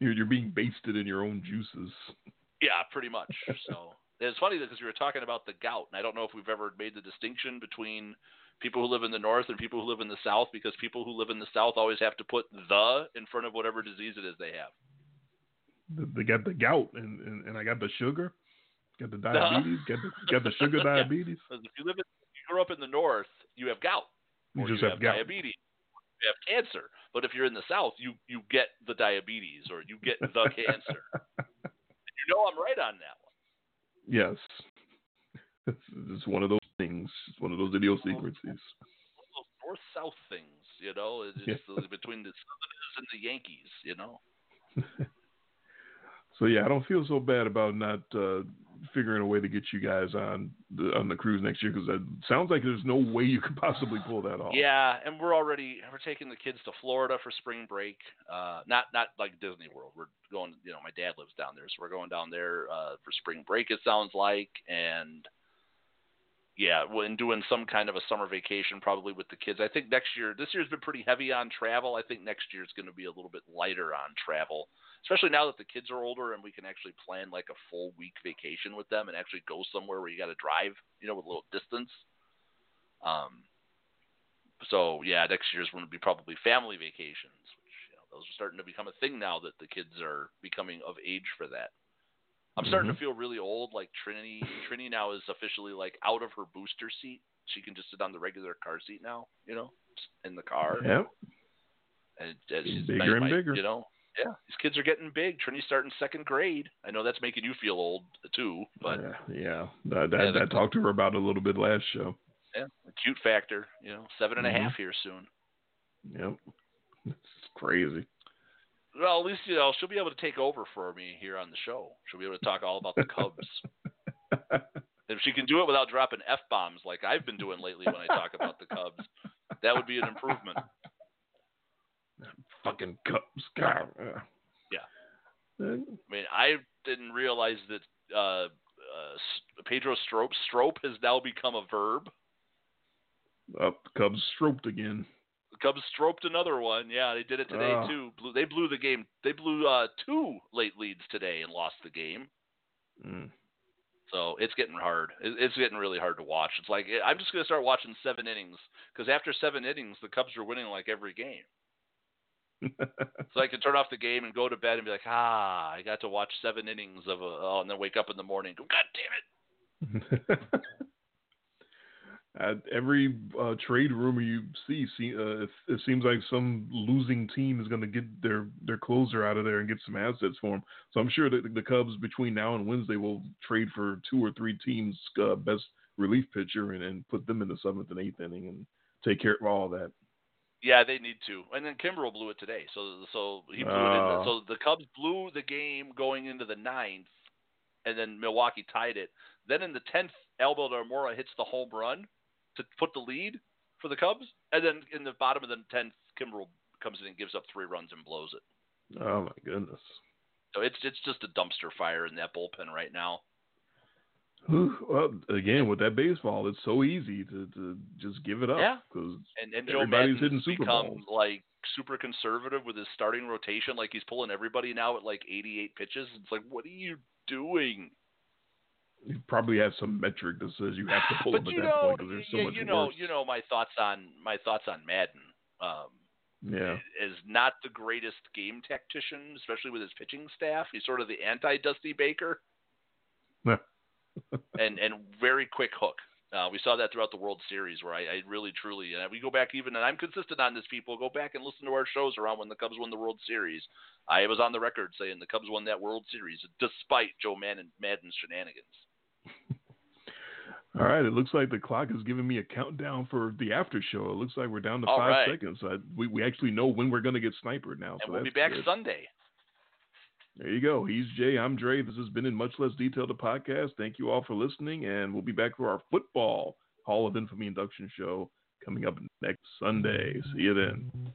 you're you're being basted in your own juices. Yeah, pretty much. [laughs] So it's funny because we were talking about the gout, and I don't know if we've ever made the distinction between people who live in the north and people who live in the south, because people who live in the south always have to put the in front of whatever disease it is they have. They got the gout, and, and, and I got the sugar, got the [laughs] diabetes, got the got the sugar [laughs] Yeah. diabetes. 'Cause if you live in, if you grow up in the north, you have gout. You or just you have gout. diabetes. You have cancer. But if you're in the south, you you get the diabetes or you get the cancer. [laughs] You know I'm right on that one. Yes. It's one of those things. It's one of those idiosyncrasies. Those north south things, you know, it's Yeah. just between the Southerners and the Yankees, you know. [laughs] So yeah, I don't feel so bad about not uh, figuring a way to get you guys on the on the cruise next year because it sounds like there's no way you could possibly pull that off. Yeah, and we're already we're taking the kids to Florida for spring break. Uh, not not like Disney World. We're going. You know, my dad lives down there, so we're going down there uh, for spring break. It sounds like, and yeah, and doing some kind of a summer vacation probably with the kids. I think next year. This year's been pretty heavy on travel. I think next year's going to be a little bit lighter on travel, especially now that the kids are older and we can actually plan like a full week vacation with them and actually go somewhere where you got to drive, you know, with a little distance. Um, so yeah, next year's going to be probably family vacations, which you know, those are starting to become a thing now that the kids are becoming of age for that. I'm starting Mhm. to feel really old. Like Trinity, Trinity now is officially like out of her booster seat. She can just sit on the regular car seat now, you know, in the car. Yeah. And as she's Bigger my- and bigger. You know, yeah, these kids are getting big. Trinity's starting second grade. I know that's making you feel old too, but yeah, yeah. I, Yeah, I, the- I talked to her about it a little bit last show. yeah, the cute factor. You know, seven and a half here soon. Yep. It's crazy. Well, at least you know she'll be able to take over for me here on the show. She'll be able to talk all about the Cubs. [laughs] if she can do it without dropping f bombs like I've been doing lately when I talk about the Cubs, that would be an improvement. Fucking Cubs. God. uh, Yeah. uh, I mean, I didn't realize that uh, uh, Pedro Strop Strop has now become a verb. Up, Cubs stroked again. The Cubs stroped another one. Yeah, they did it today Oh. too. Blew, they blew the game. They blew uh, two late leads today and lost the game. Mm. So it's getting hard. It's getting really hard to watch. It's like I'm just gonna start watching seven innings because after seven innings, the Cubs are winning like every game. [laughs] So I can turn off the game and go to bed and be like, ah, I got to watch seven innings of a, oh, and then wake up in the morning and go, God damn it. [laughs] At every uh, trade rumor you see, see uh, it, it seems like some losing team is going to get their, their closer out of there and get some assets for him. So I'm sure that the Cubs between now and Wednesday will trade for two or three teams' uh, best relief pitcher and, and put them in the seventh and eighth inning and take care of all that. Yeah, they need to. And then Kimbrel blew it today. So so he blew it in Oh. the, so the Cubs blew the game going into the ninth, and then Milwaukee tied it. Then in the tenth, Albert Almora hits the home run to put the lead for the Cubs, and then in the bottom of the tenth, Kimbrel comes in and gives up three runs and blows it. Oh my goodness. So it's it's just a dumpster fire in that bullpen right now. Well, again, with that baseball, it's so easy to, to just give it up. Yeah. 'cause And and Joe Maddon's hitting Super become Bowls. like super conservative with his starting rotation. Like he's pulling everybody now at like 88 pitches. It's like, what are you doing? You probably have some metric that says you have to pull them at that know, point because there's so you, much you know, worse. you know my thoughts on my thoughts on Maddon. Um, yeah. is not the greatest game tactician, especially with his pitching staff. He's sort of the anti Dusty Baker, [laughs] and and very quick hook. Uh, we saw that throughout the World Series, where I, I really, truly, and we go back even, and I'm consistent on this. People go back and listen to our shows around when the Cubs won the World Series. I was on the record saying the Cubs won that World Series despite Joe Maddon, Maddon's shenanigans. [laughs] All right, it looks like the clock is giving me a countdown for the after show. It looks like we're down to All five right. seconds. I, we we actually know when we're going to get snipered now. And so we'll be back good. Sunday. There you go. He's Jay. I'm Dre. This has been in much less detail the podcast. Thank you all for listening, and we'll be back for our football Hall of Infamy induction show coming up next Sunday. See you then.